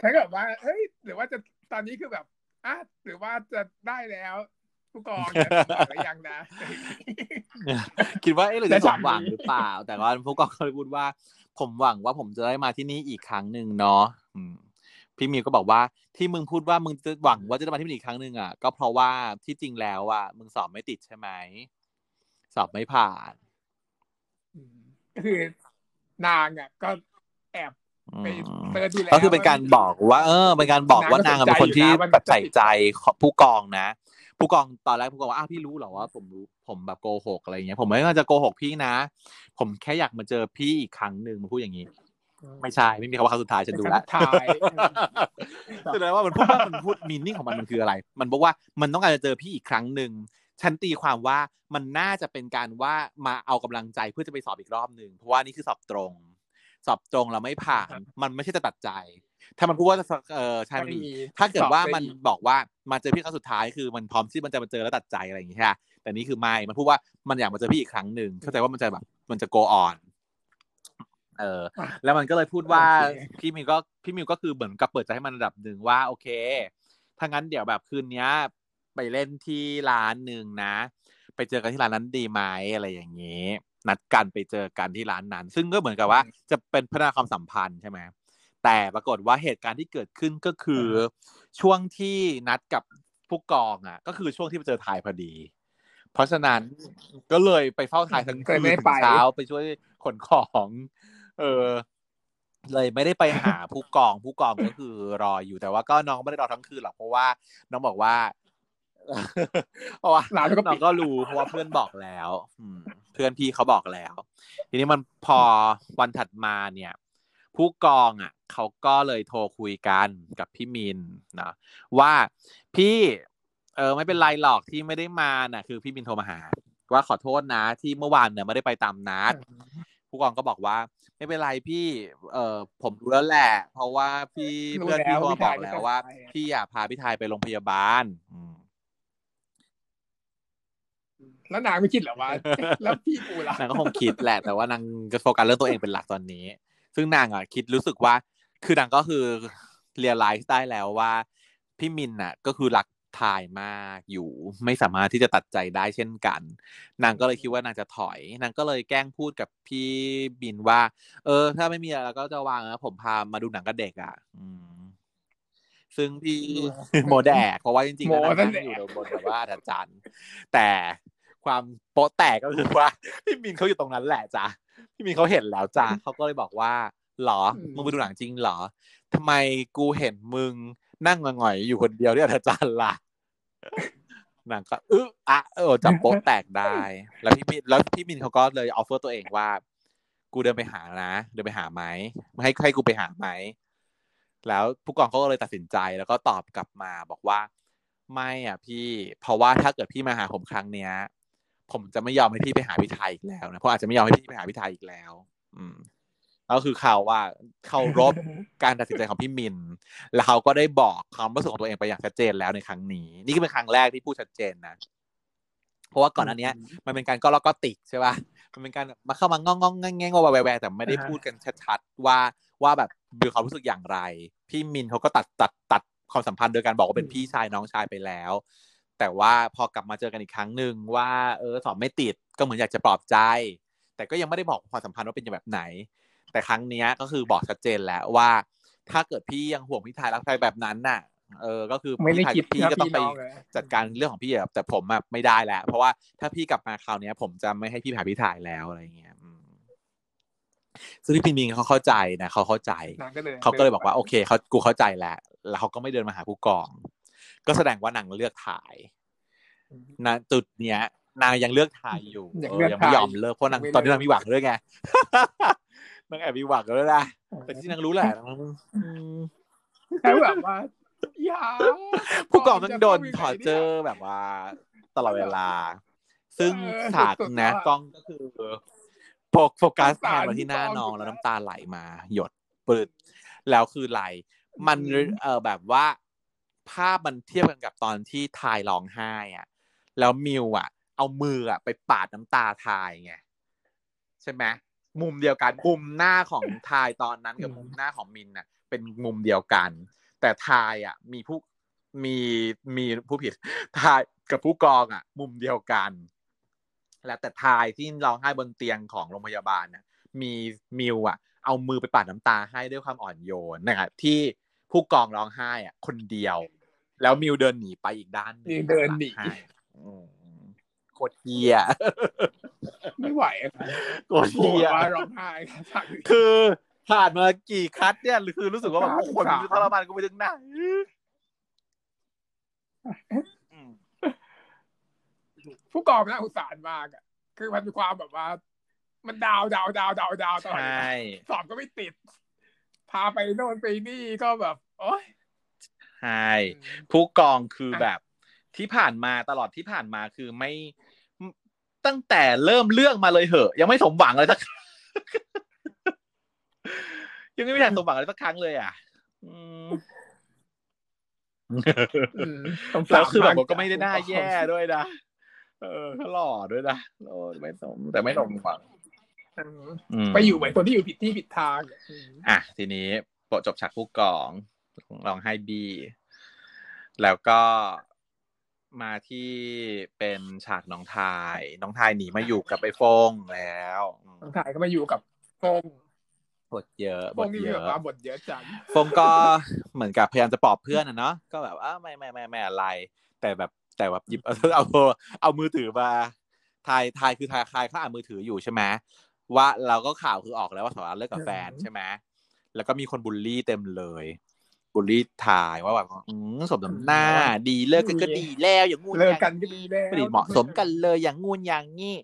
ถ้าเกิดว่าเฮ้ย หรือว่าจะตอนนี้คือแบบอะหรือว่าจะได้แล้วผู้กองจะบอกหรือยังนะ คิดว่าเอ๊ะเราแต่จะสฉัมนหวังหรือเปล่า แต่ว่าผู้กองเขาเลยพูดว่า ผมหวังว่าผมจะได้มาที่นี่อีกครั้งหนึ่งเนาะอืมพี่มิวก็บอกว่าที่มึงพูดว่ามึงจะหวังว่าจะได้มาที่นี่อีกครั้งหนึ่งอะก็เพราะว่าที่จริงแล้วอะมึงสอบไม่ติดใช่ไหมสอบไม่ผ่านอืมก็คือ นางอะก็แอบอืไปมเปิดดูแล้วก็คือเป็นการบอกว่า เออเป็นการบอกว่านางอะเป็นคนที่แบบใส่ใจผู้กองนะ ผู้กองตอนแรกผู้กองว่าอ้าวพี่รู้เหรอว่าผมรู้ผมแบบโกหกอะไรเงี้ย ผมไม่ได้จะโกหกพี่นะ ผมแค่อยากมาเจอพี่อีกครั้งหนึ่งมาพูดอย่างนี้ไม่ใช่ไม่มีคำว่าครั้งสุดท้ายฉันดูแล้วถ่ายแสดงว่ามันพูดว่ามันพูดมีนิ่งของมันมันคืออะไร มันบอกว่ามันต้องการจะเจอพี่อีกครั้งหนึ่ง ฉันตีความว่ามันน่าจะเป็นการว่ามาเอากำลังใจเพื่อจะไปสอบอีกรอบหนึ่งเพราะว่านี่คือสอบตรงสสอบตรงเราไม่ผ่าน มันไม่ใช่จะตัดใจ ถ้ามันพูดว่าเออใช่มันถ้าเกิดว่ามันบอกว่ามาเจอพี่ครั้งสุดท้ายคือมันพร้อมที่มันจะมาเจอแล้วตัดใจอะไรอย่างเงี้ยแต่นี่คือไม่มันพูดว่ามันอยากมาเจอพี่อีกครั้งหนึ่งเข้าใจว่ามันจะแบบมันจะ go on เออ แล้วมันก็เลยพูดว่าพี่มิวก็พี่มิวก็คือเหมือนกับเปิดใจให้มันระดับหนึ่งว่า โอเคถ้างั้นเดี๋ยวแบบคืนนี้ ไปเล่นที่ร้านหนึ่งนะ ไปเจอกันที่ร้านนั้นดีไหมอะไรอย่างนี้ นัดกันไปเจอกันที่ร้านนั้น ซึ่งก็เหมือนกับว่าจะเป็นพัฒนาความสัมพันธ์ใช่ไหมแต่ปรากฏว่าเหตุการณ์ที่เกิดขึ้นก็คือ ช่วงที่นัดกับผู้กองอะ ก็คือช่วงที่ไปเจอทายพอดี เพราะฉะนั้นก็เลยไปเฝ้าทายทั้งคืนเช้าไปช่วยขนของ เออเลยไม่ได้ไปหาผู้กองผู้กองก็คือรออยู่แต่ว่าก็น้องไม่ได้รอทั้งคืนหรอกเพราะว่าน้องบอกว่า เพราะว่าน้องก็รู้เพราะว่าเพื่อนบอกแล้วอืมเพื่อนพี่เขาบอกแล้ว ทีนี้มันพอวันถัดมาเนี่ย ผู้กองอะเขาก็เลยโทรคุยกันกับพี่มินนะว่าพี่เออไม่เป็นไรหรอกที่ไม่ได้มาน่ะ คือพี่มินโทรมาหา ว่าขอโทษนะ ที่เมื่อวานเนี่ยไม่ได้ไปตามนัดผู้กองก็บอกว่า ไม่เป็นไรพี่ เออผมรู้แล้วแหละ เพราะว่าพี่เพื่อนพี่โทรบอกแล้วว่า พี่อยากพาพี่ไทยไปโรงพยาบาล อืม แล้วนางไม่คิดหรอว่าแล้วพี่กูล่ะนางก็คงคิดแหละแต่ว่านางจะโฟกัสเรื่องตัวเองเป็นหลักตอนนี้ ซึ่งนางอะคิดรู้สึกว่า คือนางก็คือเรียลไลซ์ได้แล้วว่า พี่มินอะ ก็คือรักทายมากอยู่ไม่สามารถที่จะตัดใจได้เช่นกัน นางก็เลยคิดว่านางจะถอย นางก็เลยแกล้งพูดกับพี่บินว่า เออ ถ้าไม่มีอะไรก็จะวางนะผมพามาดูหนังกับเด็กอะอืมซึ่งพี่โมแดกเพราะว่าจริงๆแล้วนั่งอยู่บนแบบว่าอาจารย์ แต่ ความโป๊ะแตกก็คือว่าพี่มินเขาอยู่ตรงนั้นแหละจ้ะพี่มินเขาเห็นแล้วจ้ะเขาก็เลยบอกว่าหรอมึงไปดูหนังจริงหรอทำไมกูเห็นมึงนั่งงอยอยู่คนเดียวที่อาจารย์ล่ะนางก็อึะอะเออจับโป๊ะแตกได้ แล้วพี่มิลแล้วพี่มิลเขาก็เลย offer ตัวเองว่า กูเดินไปหานะเดินไปหาไหมให้ให้กูไปหาไหมแล้วผู้กองเขาก็เลยตัดสินใจแล้วก็ตอบกลับมาบอกว่า ไม่อะพี่ เพราะว่าถ้าเกิดพี่มาหาผมครั้งเนี้ย ผมจะไม่ยอมให้พี่ไปหาพี่ไทน์อีกแล้วนะเพราะอาจจะไม่ยอมให้พี่ไปหาพี่ไทน์อีกแล้ว อืมก็คือข่าวว่าเคารพการตัดสินใจของพี่มิน แล้วเขาก็ได้บอกความรู้สึกของตัวเองไปอย่างชัดเจนแล้วในครั้งนี้ นี่ก็เป็นครั้งแรกที่พูดชัดเจนนะเพราะว่าก่อนอันนี้มันเป็นการก็ล้อก็ติกใช่ป่ะมันเป็นการมาเข้ามางองงงแงงว่าแววแต่ไม่ได้พูดกันชัดๆว่าว่าแบบมีความรู้สึกอย่างไร พี่มินเขาก็ตัดตัดตัดความสัมพันธ์โดยการบอกว่าเป็นพี่ชายน้องชายไปแล้ว แต่ว่าพอกลับมาเจอกันอีกครั้งหนึ่งว่าเออสอบไม่ติดก็เหมือนอยากจะปลอบใจ แต่ก็ยังไม่ได้บอกความสัมพันธ์ว่าเป็นอย่างแบบไหน แต่ครั้งนี้ก็คือบอกชัดเจนแล้วว่า ถ้าเกิดพี่ยังห่วงพี่ไทยรักใครแบบนั้นน่ะเออ ก็คือพี่ไทยพี่ก็ต้องไปจัดการเรื่องของพี่แบบแต่ผมแบบไม่ได้แล้ว เพราะว่าถ้าพี่กลับมาคราวนี้ผมจะไม่ให้พี่หาพี่ถ่ายแล้วอะไรเงี้ยซึ่งพี่พินมิงเขาเข้าใจนะเขาเข้าใจเขาก็เลยบอกว่าโอเคเขากูเข้าใจแล้วแล้วเขาก็ไม่เดินมาหาผู้กอง ก็แสดงว่านางเลือกถ่ายนะจุดเนี้ย นางยังเลือกถ่ายอยู่ยังไม่ยอมเลิกเพราะนางตอนนี้นางมีหวังด้วยไงนางแอบมีหวังแล้วนะแต่ที่นางรู้แหละแค่แบบว่าอย่าผู้กองต้องโดนถอดเจอแบบว่า ตลอดเวลา ซึ่งฉากนะกล้องก็คือโฟกัสแทนมาที่หน้าน้องแล้วน้ำตาไหลมา หยดปืดแล้วคือไหล มันเออแบบว่า ภาพมันเทียบกันกับตอนที่ทายร้องไห้อะ แล้วมิวอะ เอามืออะไปปาดน้ำตาทายไงใช่ไหมมุมเดียวกันมุมหน้าของทายตอนนั้นกับมุมหน้าของมินน่ะ เป็นมุมเดียวกัน แต่ทายอะ มีผู้มีมีผู้ผิดทายกับผู้กองอะ มุมเดียวกัน แล้วแต่ทายที่ร้องไห้บนเตียงของโรงพยาบาลเนี่ยมีมิวอะ เอามือไปปาดน้ำตาให้ด้วยความอ่อนโยนนะครับที่ผู้กองร้องไห้อะ คนเดียว แล้วมิวเดินหนีไปอีกด้านนึงเดินหนีโคตรเฮียไม่ไหวโคตรเฮียร้องไห้คือผ่านมากี่คัดเนี่ยคือรู้สึกว่าแบบคนทรมานกูไปถึงไหนผู้กองน่าอุตสารมากอะคือมันมีความแบบว่า มันดาวดาวดาวดาวดาวตลอดสอบก็ไม่ติด พาไปโน่นไปนี่ก็แบบ โอ้ย ใช่ผู้กองคือแบบที่ผ่านมาตลอดที่ผ่านมาคือไม่ตั้งแต่เริ่มเรื่องมาเลยเหอะ ยังไม่สมหวังเลยสักยังไม่มีทางสมหวังอะไรสักครั้งเลยอะอืมอืมต้องแล้วคือแบบสามก็ไม่ได้หน้าแย่ด้วยนะเออก็หล่อด้วยนะโอ้ไม่สมแต่ไม่สมหวังอืมอืมไปอยู่เหมือนคนที่อยู่ผิดที่ผิดทางอืมอะทีนี้โปะจบฉากผู้กอง ลองให้บีแล้วก็มาที่เป็นฉากน้องทาย น้องทายหนีมาอยู่กับไอ้ฟงแล้วอืมน้องถ่ายก็มาอยู่กับฟงบทเยอะฟบงทนี่เยแบบอะว่าบทเยอะจังฟงก็เหมือนกับพยายามจะปลอบเพื่อนอะเนาะก็แบบอ้าไม่ไม่ไม่ไม่อะไร แต่แบบแต่แบบหยิบเอาเอาเอามือถือมาทายทายคือทายทายเขาอ่านมือถืออยู่ใช่ไหมว่าเราก็ข่าวคือออกแล้วว่าสาวรัตเลิกกับแฟนใช่ไหมแล้วก็มีคนบูลลี่เต็มเลย บูลลี่ายว่าแบบอืมสมน้ำหน้า ดีเลิกกันก็ดีแล้วอย่างงู้นเลิกอย่างกันก็ดีแล้วไม่ได้เหมาะสมกันเลยอย่างงูนอย่างงี้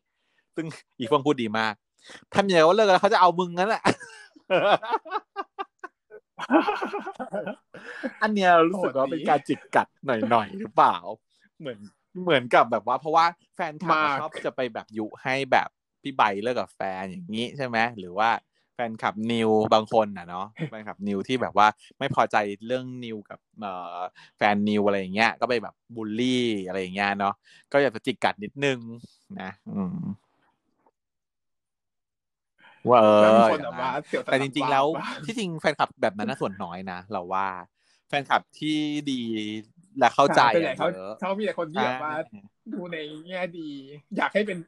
ซึ่งอีกฟงพูดดีมากทำอย่างว่าเลิกกันแล้วเขาจะเอามึงงั้นแหละอันเนี้ยรู้สึกว่าเป็นการจิกกัดหน่อยๆหรือเปล่า เหมือนเหมือนกับแบบว่า เพราะว่าแฟนคลับชอบจะไปแบบยุให้แบบพี่ใบเลิกกับแฟนอย่างนี้ใช่ไหมหรือว่า แฟนคลับนิวบางคนอะเนาะแฟนคลับนิวที่แบบว่าไม่พอใจเรื่องนิวกับเอ่อแฟนนิวอะไรอย่างเงี้ยก็ไปแบบบูลลี่อะไรอย่างเงี้ยเนาะก็อยากจะจิกกัดนิดนึงนะอืมว่าเอแล้วมีอคนแบบว่าเสี่ยวแต่จริง ๆ แล้วบ้าที่จริงแฟนคลับแบบนั้นน่ะส่วนน้อยนะเราว่าแฟนคลับที่ดีและเข้าใจส่วนใหญ่อะเขาเยอะเขามีแต่คนที่แบบว่าดูในแง่ดี อยากให้เป็น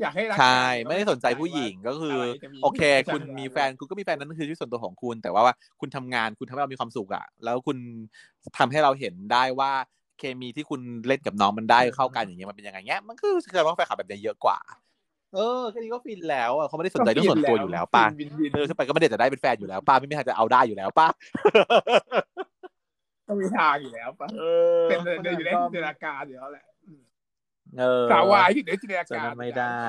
อยากให้รักใช่กันไม่ได้สนใจผู้หญิงก็คืออะไรจะมีโอเคผู้ชายคุณมีแฟนคุณก็มีแฟนนั้นคือชีวิตส่วนตัวของคุณ แต่ว่าว่าคุณทำงานคุณทำให้เรามีความสุขอะแล้วคุณทำให้เราเห็นได้ว่าเคมีที่คุณเล่นกับน้องมันได้เข้ากันอย่างเงี้ยมันเป็นยังไงเงี้ยมันคือแสดงว่าแฟนคลับแบบนี้เยอะกว่า เออแค่นี้ก็ฟินแล้วอะเขาไม่ได้สนใจเรื่องส่วนตัวอยู่แล้วป้าวินวินเออขึ้นไปก็ไม่ได้จะได้เป็นแฟนอยู่แล้วป้าไม่มีทางจะเอาได้อยู่แล้วป้าต้องมีทางอยู่แล้วปะเออเป็นเดินอยู่ในจินตนาการอยู่แล้วแหละอืม เออสาววายที่อยู่ในจินตนาจะการนั้นไม่ได้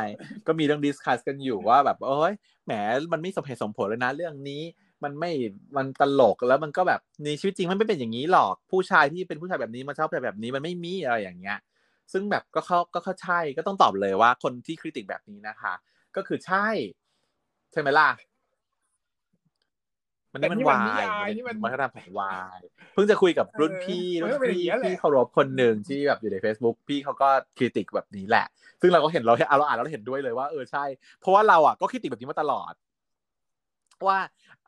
ก็มีเรื่อง discuss กันอยู่ว่าแบบเอ้ยแหมมันไม่สมเหตุสมผลเลยนะ เรื่องนี้มันไม่มันตลกแล้วมันก็แบบในชีวิตจริงมันไม่เป็นอย่างนี้หรอก ผู้ชายที่เป็นผู้ชายแบบนี้มาชอบแบบนี้มันไม่มีอะไรอย่างเงี้ย ซึ่งแบบก็เข้าก็เข้าใช่ก็ต้องตอบเลยว่าคนที่คริติกแบบนี้นะคะ ก็คือใช่ ใช่ไหมล่ะ มันนี่มันวายมันวัฒนธรรมของวายเพิ่งจะคุยกับรุ่นพี่รุ่นพี่ที่เคารพคนหนึ่งที่แบบอยู่ใน Facebook พี่เขาก็คริติกแบบนี้แหละ ซึ่งเราก็เห็นเราเราอ่านเราเห็นด้วยเลยว่าเออใช่ เพราะว่าเราอะก็คริติกแบบนี้มาตลอด ว่า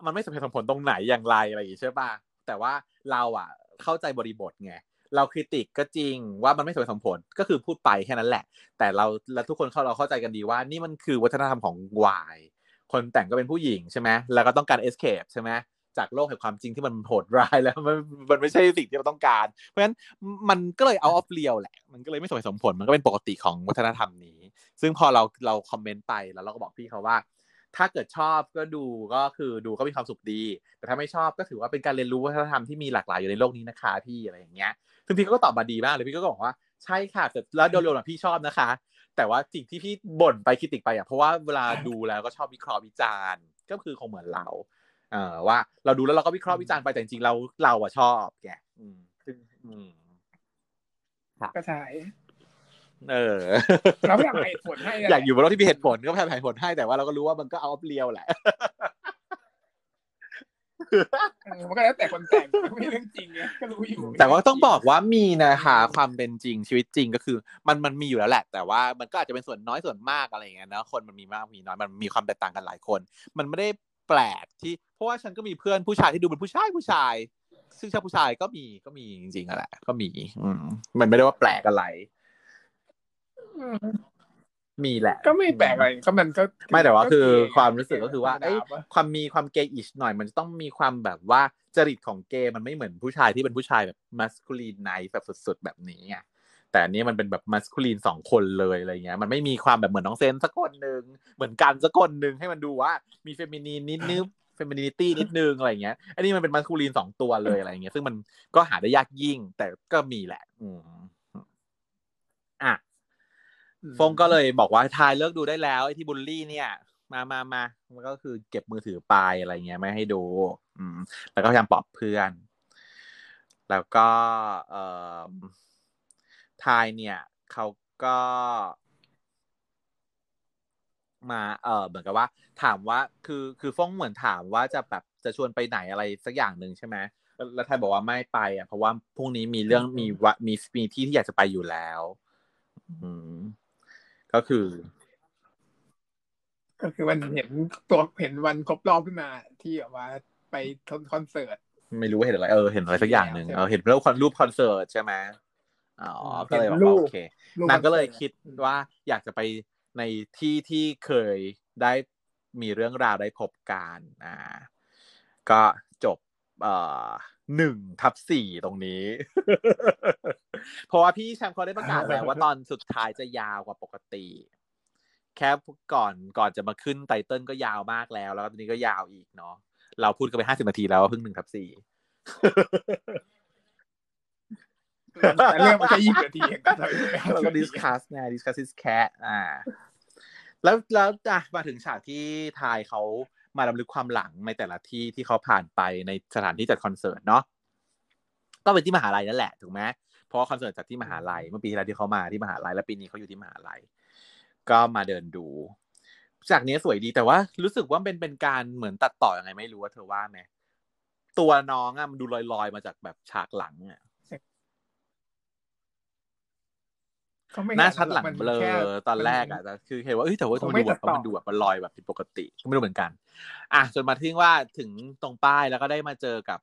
มันไม่สมเหตุสมผลตรงไหนอย่างไรอะไรอย่างนี้ใช่ป่ะแต่ว่าเราอะเข้าใจบริบทไงเราคริติกก็จริงว่ามันไม่สมเหตุสมผลก็คือพูดไปแค่นั้นแหละ แต่เราและทุกคนเข้าเราเข้าใจกันดีว่า นี่มันคือวัฒนธรรมของวาย คนแต่งก็เป็นผู้หญิงใช่ไหมแล้วก็ต้องการ escape ใช่ไหมจากโลกแห่งความจริงที่มันโหดร้ายแล้วมันมันไม่ใช่สิ่งที่เราต้องการ เพราะฉะนั้นมันก็เลยเอาออฟเรียลแหละ มันก็เลยไม่สมเหตุสมผล มันก็เป็นปกติของวัฒนธรรมนี้ ซึ่งพอเราเราคอมเมนต์ไปแล้วเราก็บอกพี่เขาว่า ถ้าเกิดชอบก็ดูก็คือดูก็มีความสุขดี แต่ถ้าไม่ชอบก็ถือว่าเป็นการเรียนรู้วัฒนธรรมที่มีหลากหลายอยู่ในโลกนี้นะคะพี่อะไรอย่างเงี้ยซึ่งพี่ก็ตอบมาดีมากเลยพี่ก็บอกว่าใช่ค่ะแต่แล้วโดยรวมพี่ชอบนะคะ แต่ว่าสิ่งที่พี่บ่นไปคิดติกไปอะเพราะว่าเวลาดูแล้วก็ชอบวิเคราะห์วิจารณ์ก็คือคงเหมือนเรา เอ่อว่า เราดูแล้วเราก็วิเคราะห์วิจารณ์ไปแต่จริงๆเราเราอะชอบแกอืมซึ่งอืมก็ใช่เออเราพยายามหาเหตุผลให้นะอยากอยู่บนโลกที่มีเหตุผลก็พยายามหาเหตุผลให้แต่ว่าเราก็รู้ว่ามันก็เอาเปรียวแหละเออ มันก็แล้วแต่คนแต่งไม่เรื่องจริงไงก็รู้อยู่ แต่ว่าต้องบอกว่ามีนะคะความเป็นจริงชีวิตจริงก็คือ มันมันมีอยู่แล้วแหละ แต่ว่ามันก็อาจจะเป็นส่วนน้อยส่วนมากอะไรอย่างเงี้ยนะคนมันมีมากมีน้อยมันมีความแตกต่างกันหลายคน มันไม่ได้แปลกที่เพราะว่าฉันก็มีเพื่อนผู้ชายที่ดูเป็นผู้ชายผู้ชาย ซึ่งชอบผู้ชายก็มีก็มีจริงๆอะแหละก็มี อืมมันไม่ได้ว่าแปลกอะไร มมีแหละ ก็ไม่แปลกอะไรก็มันก็ไม่แต่ว่าคือก็ความรู้สึกก็คือว่าธรรมดเอ้ยปะความมีความเกย์อิชหน่อย มันจะต้องมีความแบบว่าจริตของเกย์มันไม่เหมือนผู้ชายที่เป็นผู้ชายแบบมัสคูลีนไนแบบสุดๆแบบนี้ไงแต่อันนี้มันเป็นแบบมัสคูลีนสองคนเลยอะไรเงี้ย มันไม่มีความแบบเหมือนน้องเซนสักคนหนึ่งเหมือนกันสักคนหนึ่งให้มันดูว่า มี feminine นิดนึง femininity นิดนึงอะไรเงี้ย อันนี้มันเป็น masculine สองตัวเลยอะไรเงี้ย ซึ่งมันก็หาได้ยากยิ่ง แต่ก็มีแหละ อืมอะ ฟงก็เลยบอกว่าไทน์เลิกดูได้แล้วไอ้ที่บูลลี่เนี่ยมามามามันก็คือเก็บมือถือไปอะไรเงี้ยไม่ให้ดู อืม แล้วก็พยายามปลอบเพื่อน แล้วก็เอ่อไทน์เนี่ยเขาก็มาเออเหมือนกับว่า ถามว่าคือคือฟ้องเหมือนถามว่าจะแบบจะชวนไปไหนอะไรสักอย่างหนึ่งใช่ไหมแล้วไทยบอกว่าไม่ไปอะเพราะว่าพรุ่งนี้มีเรื่องมีวะมีมีที่ที่อยากจะไปอยู่แล้ว อืม ก็คือ ก็คือวันเห็นตัวเห็นวันครบรอบขึ้นมาที่แบบว่าไปคอนเสิร์ตไม่รู้ว่าเห็นอะไรเออเห็นอะไรสักอย่างหนึ่งเออเห็นรูปรูปคอนเสิร์ตใช่ไหมอ๋อก็เลยบอกว่าโอเคนางก็เลยคิดว่าอยากจะไปในที่ที่เคยได้มีเรื่องราวได้พบกันอ่าก็จบเอ่อ หนึ่งทับสี่ตรงนี้ เพราะว่าพี่แชมป์เขาได้ประกาศแล้วว่าตอนสุดท้ายจะยาวกว่าปกติ แค่ก่อนก่อนจะมาขึ้นไตเติ้ลก็ยาวมากแล้ว แล้วตอนนี้ก็ยาวอีกเนาะเราพูดกันไปห้าสิบนาทีแล้วเพิ่งหนึ่งทับสี่เรื่องมันแค่ยี่สิบนาทีเองเราก็ discuss ไง discuss this cut อ่า แล้วแล้วอะมาถึงฉากที่ไทน์เขา มารำลึกความหลังในแต่ละที่ที่เขาผ่านไปในสถานที่จัดคอนเสิร์ตเนาะก็เป็นที่มหาลัยนั่นแหละถูกไหมเพราะว่าคอนเสิร์ตจัดที่มหาลัยเมื่อปีที่แล้วที่เขามาที่มหาลัยแล้วปีนี้เขาอยู่ที่มหาลัย ก็มาเดินดู ฉากนี้สวยดีแต่ว่ารู้สึกว่าเป็นเป็นการเหมือนตัดต่ออยังไงไม่รู้ว่าเธอว่าไหมตัวน้องอะมันดูลอยๆมาจากแบบฉากหลังอะ หน้าชัดหลังเบลอตอนแรกอะแต่คือเห็นว่าเอ้ยแต่ว่ามันดูแบบมันดูแบบมันลอยแบบผิดปกติก็ไม่รู้เหมือนกัน อะจนมาทิ้งว่าถึงตรงป้ายแล้วก็ได้มาเจอกับ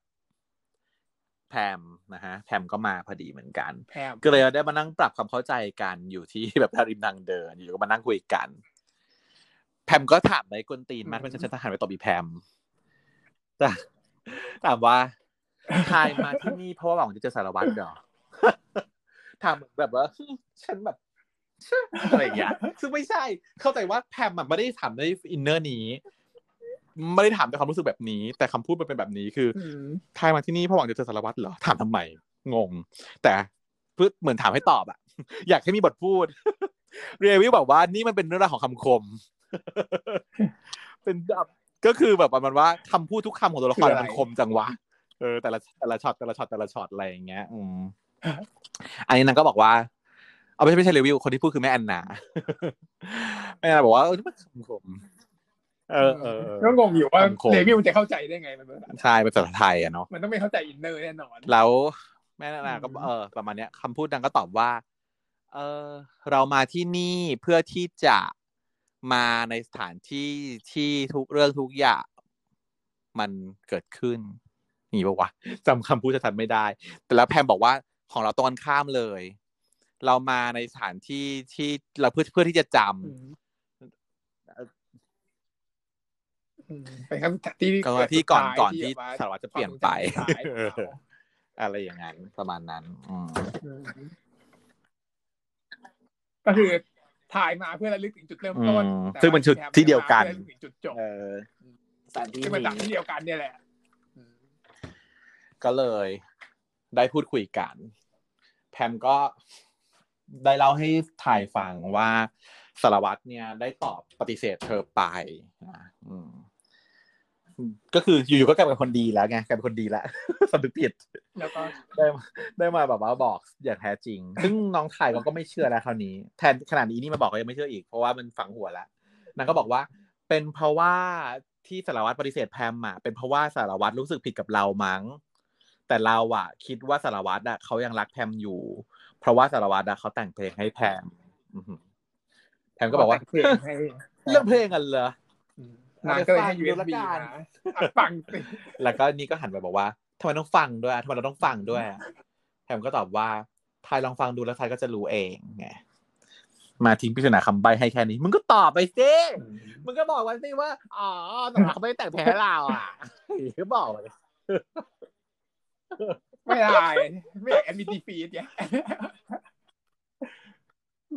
แพมนะฮะแพมก็มาพอดีเหมือนกันก็เลยได้มานั่งปรับความเข้าใจกันอยู่ที่แบบริมทางเดินอยู่ก็มานั่งคุยกัน แพมก็ถามในกวนตีนมาเป็นฉันทหารไปตบอีแพมแต่ถามว่าใครมาที่นี่เพราะว่าหวังจะเจอสารวัตรเหรอ ถามแบบว่าฉันแบบอะไรอย่างเงี้ยซึ่งไม่ใช่ เข้าใจว่าแพมไม่ได้ถามใน inner นี้ไม่ได้ถามในความรู้สึกแบบนี้ แต่คำพูดมันเป็นแบบนี้คือไทน์มาที่นี่เพราะหวังจะเจอสารวัตรเหรอถามทำไมงง แต่เพื่อเหมือนถามให้ตอบอะอยากให้มีบทพูด เรียวิวบอกว่านี่มันเป็นเรื่องราวของคำคม เป็นแบบก็คือแบบประมาณว่าคำพูดทุกคำของตัวละครมันคมจังวะเออแต่ละแต่ละช็อตแต่ละช็อตแต่ละช็อตอะไรอย่างเงี้ย อืม อันนี้นางก็บอกว่า เอาไม่ใช่ไม่ใช่รีวิวคนที่พูดคือแม่อันนาแม่อันนาบอกว่าเออมันคำคมเออเออก็งงอยู่ว่ารีวิวมันจะเข้าใจได้ไงมันใช่เป็นภาษาไทยอะเนาะมันต้องไม่เข้าใจ inner แน่นอน แล้วแม่นาก็เออประมาณเนี้ยคำพูดนางก็ตอบว่า เออเรามาที่นี่เพื่อที่จะมาในสถานที่ที่ทุกเรื่องทุกอย่างมันเกิดขึ้นนี่ปะวะจำคำพูดจะทันไม่ได้ แต่แล้วแพมบอกว่า ของเราตรงกันข้ามเลย เรามาในสถานที่ที่เราเพื่อเพื่อที่จะจำเป็นคำที่ที่ก่อนก่อนที่สารวัตรจะเปลี่ยนไปอะไรอย่างนั้นประมาณนั้นก็คือถ่ายมาเพื่อระลึกถึงจุดเริ่มต้นซึ่งมันจุดที่เดียวกันจุดจบสถานที่มันจากที่เดียวกันเนี่ยแหละ ก็เลย ได้พูดคุยกัน แพมก็ได้เล่าให้ถ่ายฟังว่าสารวัตรเนี่ย ได้ตอบปฏิเสธเธอไปนะก็คืออยู่ๆก็กลายเป็นคนดีแล้วไงกลายเป็นคนดีแล้วสำนึกผิดแล้วก็ได้ได้มาแบบว่าบอกอย่างแท้จริง ซึ่งน้องถ่ายก็ไม่เชื่อแล้วคราวนี้แทนขนาดนี้นี่มาบอกก็ยังไม่เชื่ออีก เพราะว่ามันฝังหัวแล้วนางก็บอกว่า เป็นเพราะว่าที่สารวัตรปฏิเสธแพมอะเป็นเพราะว่าสารวัตรรู้สึกผิดกับเรามั้ง แต่เราอะคิดว่าสารวัตรอะเขายังรักแพมอยู่ เพราะว่าสารวัตรอะเขาแต่งเพลงให้แพมแพมก็บอกว่าเรื่องเพลงกันเหรอนางก็เลยให้ USB ฟังสิแล้วก็นี่ก็หันไปบอกว่าทำไมต้องฟังด้วยทำไมเราต้องฟังด้วยแพมก็ตอบว่าไทน์ลองฟังดูแล้วไทน์ก็จะรู้เองไงมาทิ้งพิจารณาคำใบ้ให้แค่นี้ มึงก็ตอบไปสิ มึงก็บอกวันสิว่า อ๋อแต่เขาไม่ได้แต่งเพลงให้เราอะก็บอกเลย ไม่ได้ ไม่อยาก admit defeat ไง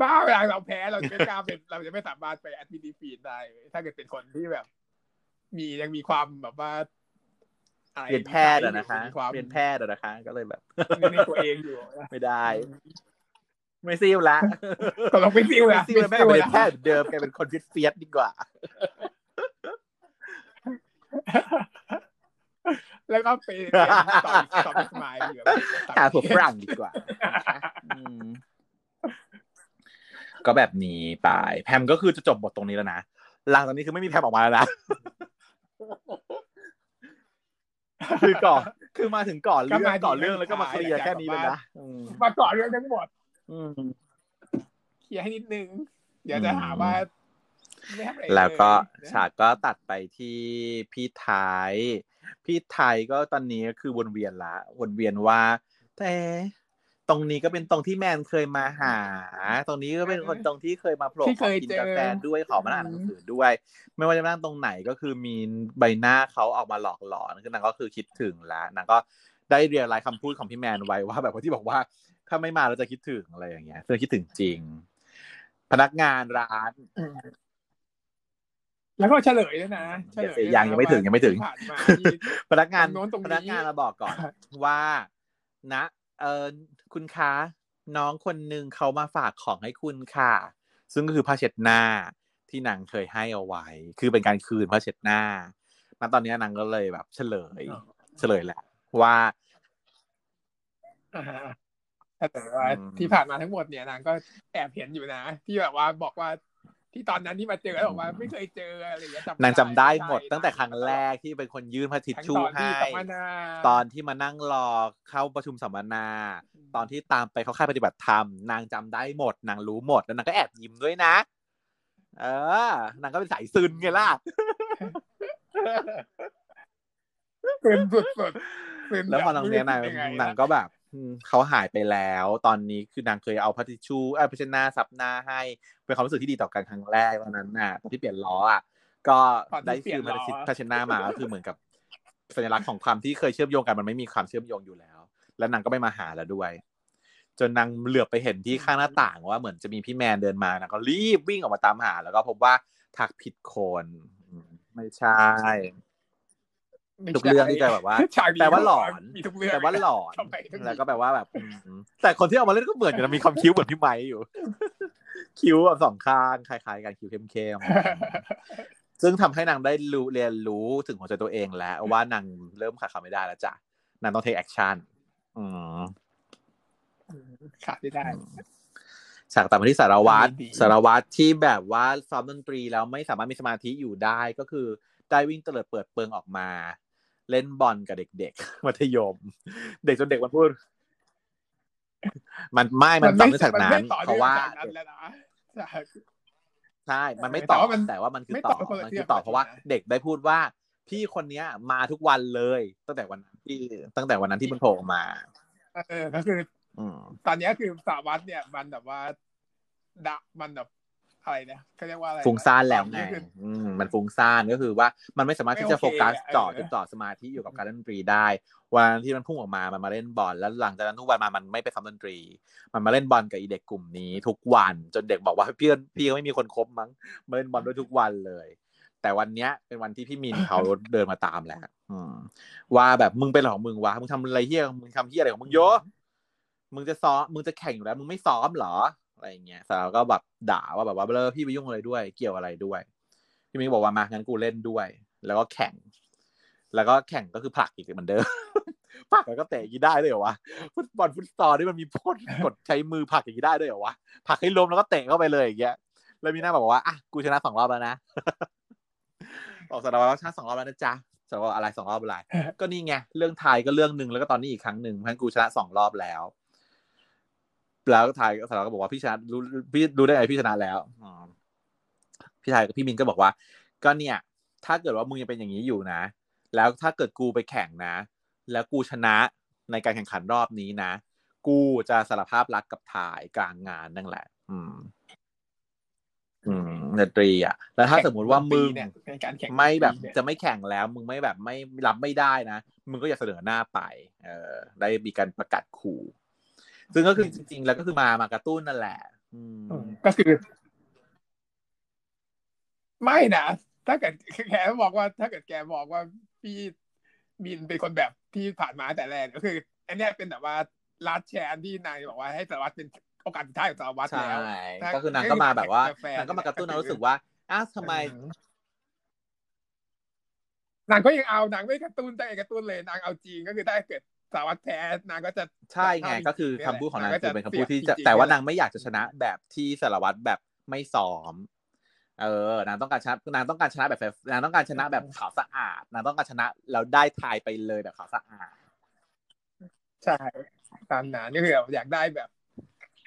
บ้าเวลาเราแพ้เราจะไม่กล้าเป็นเราจะไม่สามารถไปแอดมิตีฟีดได้ ถ้าเกิดเป็นคนที่แบบ มียังมีความแบบว่าเรียนแพทย์อะนะคะเรียนแพทย์อะนะคะ ก็เลยแบบในตัวเองอยู่ไม่ได้ ไม่ซิลละก็เราไม่ซิลละซิลแม่เป็นแพทย์เดิมแกเป็นคนฟิตเฟียสดีกว่า แล้วก็ไปต่อต่อสมายดีกว่าหาผัวฝรั่งดีกว่าก็แบบนี้ไปแพมก็คือจะจบบทตรงนี้แล้วนะหลังจากนี้คือไม่มีแพมออกมาแล้วนะคือก่อนคือมาถึงก่อนเรื่องก่อนเรื่องแล้วก็มาเคลียร์แค่นี้เลยนะอืมมาก่อนเรื่องทั้งหมดอืมเคลียร์ให้นิดนึง เดี๋ยวจะหาว่าไม่ทำอะไรเยแล้วก็นะฉากก็ตัดไปที่พี่ไทย พี่ไทยก็ตอนนี้ก็คือวนเวียนละวนเวียนว่า แต่ตรงนี้ก็เป็นตรงที่แมนเคยมาหา ตรงนี้ก็เป็นคนตรงที่เคยมาโผล่ขอกินกาแฟด้วยขอมาอ่านหนังสือด้วย ไม่ว่าจะนั่งตรงไหนก็คือมีใบหน้าเขาออกมาหลอกหลอนคือนางก็คือคิดถึงแล้วนางก็ได้เรียนรายคำพูดของพี่แมนไว้ว่า แบบว่าที่บอกว่า ถ้าไม่มาเราจะคิดถึงอะไรอย่างเงี้ยเธอคิดถึงจริง พนักงานร้าน แล้วก็เฉลยด้วยนะเฉลยด้วยนะยังยังไม่ถึงยังไม่ถึงที่ผ่านมาที่พนักงานตรงโน้นตรงนี้พนักงานมาบอกก่อนว่านะเออคุณคะน้องคนหนึ่งเขามาฝากของให้คุณค่ะ ซึ่งก็คือผ้าเช็ดหน้าที่นางเคยให้เอาไว้ คือเป็นการคืนผ้าเช็ดหน้าณตอนนี้นางก็เลยแบบ เฉลย เฉลยแหละว่าอ่าฮะแต่ว่าอืมที่ผ่านมาทั้งหมดเนี่ยนางก็แอบเห็นอยู่นะ ที่แบบว่าบอกว่า ที่ตอนนั้นที่มาเจอแล้วบอกว่าไม่เคยเจออะไรอย่างเงี้ยจำนางจำได้หมดใช่ตั้งแต่ครั้งแรกที่เป็นคนยื่นผ้าทิชทั้งชู่ตอนให้ที่สัมมนาตอนที่มานั่งรอเข้าประชุมสัมมนา ตอนที่ตามไปเขาค่ายปฏิบัติธรรม นางจำได้หมด นางรู้หมด แล้วนางก็แอบยิ้มด้วยนะ เออนางก็เป็นสายซึนไงล่ะเป็นสุดๆเป็นแล้วพอตรงเนี้ยนางไม่รู้สึยังไงนางก็แบบอืม เขาหายไปแล้ว ตอนนี้คือนางเคยเอาพัทิชชูเอ้ยพัชนาซับหน้าให้ เป็นความรู้สึกที่ดีต่อกันครั้งแรกตอนนั้นน่ะตอนที่เปลี่ยนล้ออะก็ได้คืนพัชพัชนามาก็คือเหมือนกับสัญลักษณ์ของความที่เคยเชื่อมโยงกันมันไม่มีความเชื่อมโยงอยู่แล้ว แล้วนางก็ไม่มาหาแล้วด้วย จนนางเหลือบไปเห็นที่ข้างหน้าต่างว่าเหมือนจะมีพี่แมนเดินมานางก็รีบวิ่งออกมาตามหา แล้วก็พบว่าทักผิดคนอืมไม่ใช่ไม่ ทุกเรื่องที่จะแบบว่าฉากนี้แปลว่าหลอนมีทุกเรื่องแปลว่าหลอนทำไมต้องมีแล้วก็แปลว่าแบบอืมแต่คนที่เอามาเล่นก็เหมือนกันนะมีความคิ้วเหมือนพี่ไม้อยู่ คิ้วแบบสองข้างคล้ายๆกันคิ้วเข้มๆซึ่งทำให้นางได้รู้เรียนรู้ถึงหัวใจตัวเองแล้ว ว่านางเริ่มขาดคำไม่ได้แล้วจ้ะนางต้อง take action อืมขาดไม่ได้ฉากต่อมาที่สารวัตรดีสารวัตรที่แบบว่าซ้อมดนตรีแล้วไม่สามารถมีสมาธิอยู่ได้ก็คือได้วิ่งเตลิดเปิดเปิงออกมา เล่นบอลกับเด็กๆมัธยม เด็กจนเด็กมันพูด มันไม่มันต่อเนื่องจากนั้นมัไม่ต่อเพราะว่านื่องจากนั้นแล้วนะใช่ใช่ มันไม่แต่ต่อว่ามันแต่ว่ามันคือไม่ต่ต่ออคนละมันเรื่คือองต่อกันเพราะว่านะเด็กได้พูดว่า พี่คนเนี้ย มาทุกวันเลย ตั้งแต่วันนั้นที่ตั้งแต่วันนั้นที่มันโผล่ออกมาเออก็คืออืมตอนเนี้ยคือสารวัตรเนี่ย มันแบบว่าดะมันแบบ อะไรเนี่ยเขาเรียกว่าอะไระฟุ้งซ่านแล้วไงตอคืออืมมันฟุ้งซ่านก็คือว่ามันไม่สามารถที่จะไม่โฟโอเคกัสอะจ่อเออจดจ่อสมาธิอยู่กับการเล่นดนตรีได้ วันที่มันพุ่งออกมามันมาเล่นบอลแล้วหลังจากนั้นทุกวันมามันไม่ไปทำดนตรี มันมาเล่นบอลกับอีเด็กกลุ่มนี้ ทุกวันจนเด็กบอกว่าเพื่อนพี่ก็ไม่มีคนคบมั้งมาเล่นบอลด้วยทุกวันเลย แต่วันเนี้ยเป็นวันที่พี่มินเขาเดินมาตามแหละอืมว่าแบบมึงเป็นอะไรของมึงวะมึงทำอะไรเฮี้ยมึงทำเฮี้ยอะไรของมึงโยมึงจะซ้อมมึงจะแข่งอยู่แล้ว มึงไม่ซ้อมเหรอ อะไรเงี้ยสาวก็แบบด่าว่าแบบว่าเบลอพี่ไปยุ่งอะไรด้วย เกี่ยวอะไรด้วย พี่มิงบอกว่ามางั้นกูเล่นด้วย แล้วก็แข่ง แล้วก็แข่งก็คือผลักอีกเหมือนเดิมผลักแล้วก็เตะอย่างนี้ได้ด้วยเหรอวะฟุตบอลฟุตซอลนี่มันมีพ่นกดใช้มือผลักอย่างนี้ได้ด้วยเหรอวะผลักให้ล้มแล้วก็เตะเข้าไปเลยอย่างเงี้ยแล้วมีหน้าบอกว่าอะกูชนะสองรอบแล้วนะบอกสารวัตรว่าชนะสองรอบแล้วนะจ๊ะสารวัตรอะไรสองรอบอะไรก็นี่ไงเรื่องไทยก็เรื่องหนึ่งแล้วก็ตอนนี้อีกครั้งหนึ่งเพราะฉะนั้นกูชนะสองรอบแล้ว แล้วไทยสารวัตรก็บอกว่าพี่ชนะรู้พี่รู้ได้ไงพี่ชนะแล้วอ๋อพี่ไทยกับพี่มินก็บอกว่า ก็เนี่ย ถ้าเกิดว่ามึงยังเป็นอย่างนี้อยู่นะ แล้วถ้าเกิดกูไปแข่งนะ แล้วกูชนะในการแข่งขันรอบนี้นะ กูจะสารภาพรักกับถ่ายกลางงานนั่นแหละ อืม อืมดนตรีอะ แล้วถ้าสมมุติว่ามึงเนี่ยในการแข่งไม่แบบเนี่ยจะไม่แข่งแล้ว มึงไม่แบบไม่รับไม่ได้นะ มึงก็อย่าเสนอหน้าไป เออ ได้มีการประกาศขู่ ซึ่งก็คือจริง ๆ แล้วก็คือมามากระตุ้นนั่นแหละอืมอืมก็คือ ไม่นะถ้าเกิดแกบอกว่า ถ้าเกิดแกบอกว่าพี่มินเป็นคนแบบที่ผ่านมาแต่แรกก็คือ อันเนี้ยเป็นแบบว่าลัดแชร์ที่นายบอกว่าให้สารวัตรเป็นโอกาสสุดท้ายของสารวัตรใช่แล้วก็คือนางก็มาแบบว่าแฟนนางก็มากระตุ้นเรารู้สึกว่าอ้าวทำไมนางก็ยังเอานางไม่กระตุ้นแต่กระตุ้นเลยนางเอาจริงก็คือถ้าเกิด สารวัตรแพ้นางก็จะใช่ไงก็คือคำพูดของนางคือเป็นคำพูดที่จะสียจริงๆแต่ว่านางไม่อยากจะชนะแบบที่สารวัตรแบบไม่ซ้อม เออนางต้องการชนะนางต้องการชนะแบบนางต้องการชนะแบบขาวสะอาดนางต้องการชนะแล้วได้ทายไปเลยแบบขาวสะอาดใช่ตามนั้นก็คือแบบอยากได้แบบ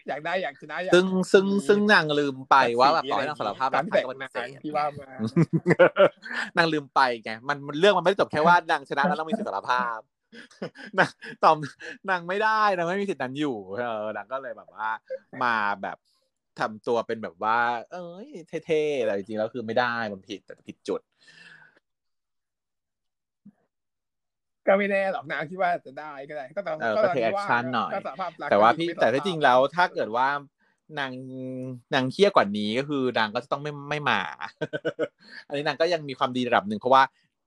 อยากได้อยากชนะอยากซึ่งซึ่งซึ่งนางลืมไปว่าแบบต่อให้นางสารภาพตารัมกที่ใครแต่ก็งปฏิงาเสนธที่ว่ามานางลืมไปไงมันมันเรื่องมันไม่ได้จบแค่ว่านางชนะแล้วต้องมีสิทธิสารภาพ นางตอมนางไม่ได้นางไม่มีสิทธิ์นั้นอยู่ เออนางก็เลยแบบว่า มาแบบทำตัวเป็นแบบว่า เอ้ยเท่ๆแต่จริงๆแล้วคือไม่ได้มันผิดแต่ผิดจุด ก็ไม่แน่หรอกนะคิดว่าจะได้ก็ได้ ก็ต้องเออก็ก็ตอนเทคที่แอคว่าชั่นหน่อยก็สารภาพรักแต่ว่าก็พี่ไม่แต่สารที่จริงภพแล้วถ้าเกิดว่านางนางเคี้ยกว่านี้ก็คือนางก็จะต้องไม่ไม่มา อันนี้นางก็ยังมีความดีระดับหนึ่งเพราะว่า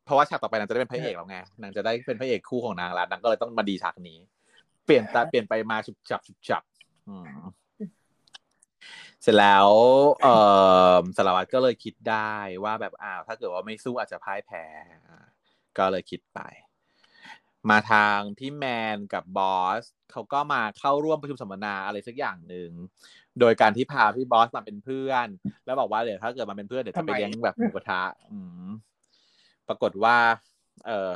เพราะว่าฉากต่อไปนางจะได้เป็นพระเอกแล้วไงนางจะได้เป็นพระเอกคู่ของนางแล้วนางก็เลยต้องมาดีฉากนี้ เปลี่ยนตาเปลี่ยนไปมาฉุบฉับฉุบฉับอืมเสร็จแล้ว เอ่อสารวัตรก็เลยคิดได้ว่าแบบอ้าวถ้าเกิดว่าไม่สู้อาจจะพ่ายแพ้อ่าก็เลยคิดไป มาทางพี่แมนกับบอสเขาก็มาเข้าร่วมประชุมสัมมนาอะไรสักอย่างหนึ่งโดยการที่พาพี่บอสมาเป็นเพื่อน แล้วบอกว่าเดี๋ยวถ้าเกิดมาเป็นเพื่อนเดี๋ยวจะไปเลี้ยงแบบหมูกระทะอืม ปรากฏว่า เออ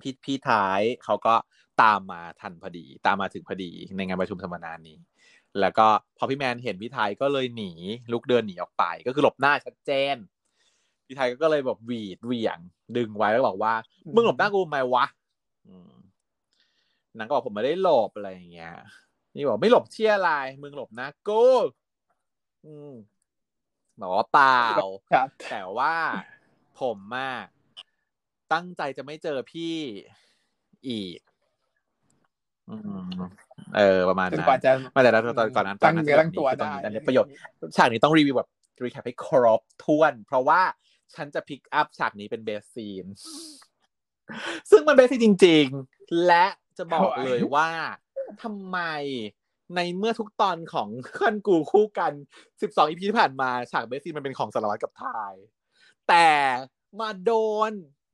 พี่พี่ท้ายเขาก็ตามมาทันพอดี ตามมาถึงพอดีในงานประชุมสัมมนานี้ แล้วก็พอพี่แมนเห็นพี่ไทยก็เลยหนีลุกเดินหนีออกไป ก็คือหลบหน้าชัดเจน พี่ไทยก็เลยแบบหวีดเหวี่ยง ดึงไว้แล้วบอกว่า มึงหลบหน้ากูทำไมวะอืมนางก็บอกผมไม่ได้หลบอะไรอย่างเงี้ย นี่บอกไม่หลบเชี่ยอะไรมึงหลบหน้ากูอืมบอกว่าเปล่าครับแต่ว่า ผมอะตั้งใจจะไม่เจอพี่อีกอืมเออประมาณจนนั้นกว่าจะไมาแต่ละตอนก่อนนั้นตั้งตเนื้อตั้งตัวตอนได้นี้อันนี้ประโยชน์ฉากนี้ต้องรีวิวแบบ recap ให้ครบถ้วน เพราะว่าฉันจะ pick up ฉากนี้เป็น best scene ซึ่งมัน best scene จริง ๆ และจะบอกเลยว่าทำไมในเมื่อทุกตอนของคั่นกูคู่กัน 12 EP ที่ผ่านมา ฉาก best scene มันเป็นของสารวัตรกับไทน์ แต่มาโดน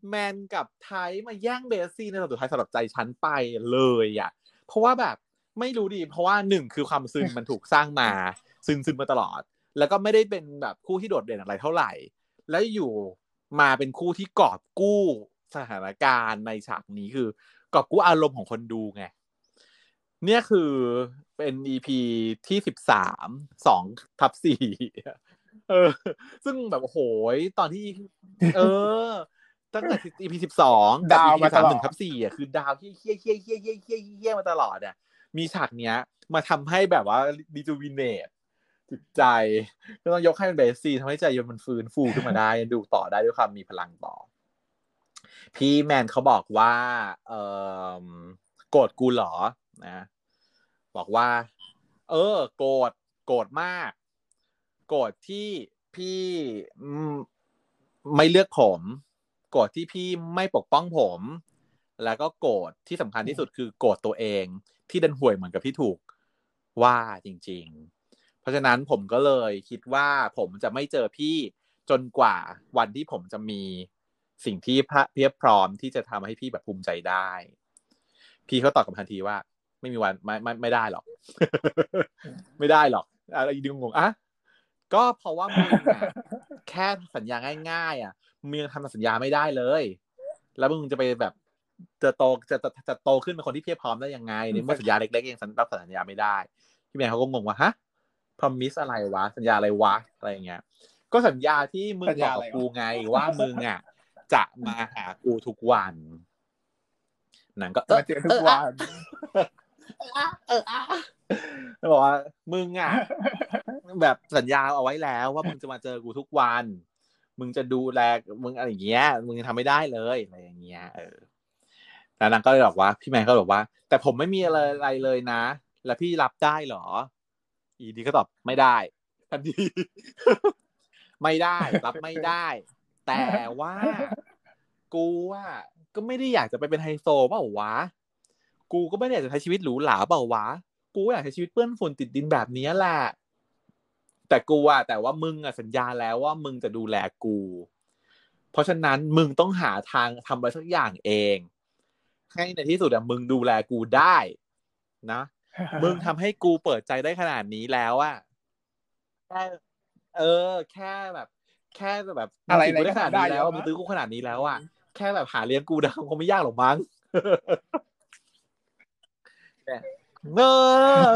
แมนกับไทป์มาแย่ง best scene ในตอนสุดท้ายสำหรับใจฉันไปเลยอะ เพราะว่าแบบไม่รู้ดี เพราะว่าหนึ่งคือความซึนมันถูกสร้างมาซึนซึนมาตลอด แล้วก็ไม่ได้เป็นแบบคู่ที่โดดเด่นอะไรเท่าไหร่ แล้วอยู่มาเป็นคู่ที่กอบกู้สถานการณ์ในฉากนี้คือกอบกู้อารมณ์ของคนดูไงเนี่ยคือเป็น EP ที่สิบสามสองทับสี่ เออ ซึ่งแบบโอ้โหยตอนที่ เออ ตั้งแต่ EP สิบสองดาวมาตสามลอดหนึ่งทับสี่อะคือ ดาวที่เฮี้ยเฮี้ยเฮี้ยเฮี้ยเฮี้ยเฮี้ยมาตลอดอะมีฉากเนี้ย มาทำให้แบบว่าดีจูวินเนตจิตใจก็ต้องยกให้เป็นเบสซีทำให้ใจยนต์มันฟื้นฟูขึ้นมาได้ดูต่อได้ด้วยความมีพลังต่อ พี่แมนเขาบอกว่า เออโกรธกูเหรอนะ บอกว่า เออ โกรธโกรธมาก โกรธที่พี่ไม่เลือกผม โกรธที่พี่ไม่ปกป้องผม แล้วก็โกรธที่สำคัญที่สุดคือโกรธตัวเอง ที่ดันห่วยเหมือนกับที่ถูกว่าจริง ๆ เพราะฉะนั้นผมก็เลยคิดว่าผมจะไม่เจอพี่จนกว่าวันที่ผมจะมีสิ่งที่พระเพียบพร้อมที่จะทำให้พี่แบบภูมิใจได้ พี่เขาตอบกลับทันทีว่า ไม่มีวันไม่ไม่ไม่ได้หรอก ไม่ได้หรอกอะไรดึงงงอะ ก็เพราะว่ามึงอะแค่สัญญาง่ายๆ อะมึงยังทำสัญญาไม่ได้เลย แล้วมึงจะไปแบบจะโตจะจะจะโตขึ้นเป็นคนที่เพียบพร้อมได้ยังไงในเมื่อสัญญาเล็กๆยังรับสัญญาไม่ได้พี่แมนเขาก็งงว่าฮะพรอมิสอะไรวะ สัญญาอะไรวะอะไรอย่างเงี้ย ก็สัญญาที่มึงสัญบอญากกับอะไรวะกูไงว่ามึงอะจะมาหากูทุกวันหนังก็เออมาเจอทุกวันเอออะแล้วบอกว่ามึงอะ แบบสัญญาเอาไว้แล้ว ว่ามึงจะมาเจอกูทุกวัน มึงจะดูแลมึงอะไรอย่างเงี้ย มึงทำไม่ได้เลยอะไรอย่างเงี้ย เออแล้วนางก็เลยบอกว่า พี่แมนก็บอกว่า แต่ผมไม่มีอะไรอะไรเลยนะ แล้วพี่รับได้เหรอ อีดีก็ตอบไม่ได้ทันทีไม่ได้รับไม่ได้ แต่ว่ากูอะก็ไม่ได้อยากจะไปเป็นไฮโซเปล่าวะ กูก็ไม่ได้อยากจะใช้ชีวิตหรูหราเปล่าวะ กูอยากใช้ชีวิตเปื้อนฝุ่นติดดินแบบนี้แหละ แต่กูอะแต่ว่ามึงอะสัญญาแล้วว่ามึงจะดูแลกู เพราะฉะนั้นมึงต้องหาทางทำอะไรสักอย่างเอง ให้ในที่สุดอะมึงดูแลกูได้นะ มึงทำให้กูเปิดใจได้ขนาดนี้แล้วอะแค่เออ แค่แบบ แค่แบบอะไรมึงจีบกูได้ขนาดนี้แล้วได้มึงตื้อกูขนาดนี้แล้วอะแค่แบบหาเลี้ยงกูได้คงไม่ยากหรอกมั้งเออ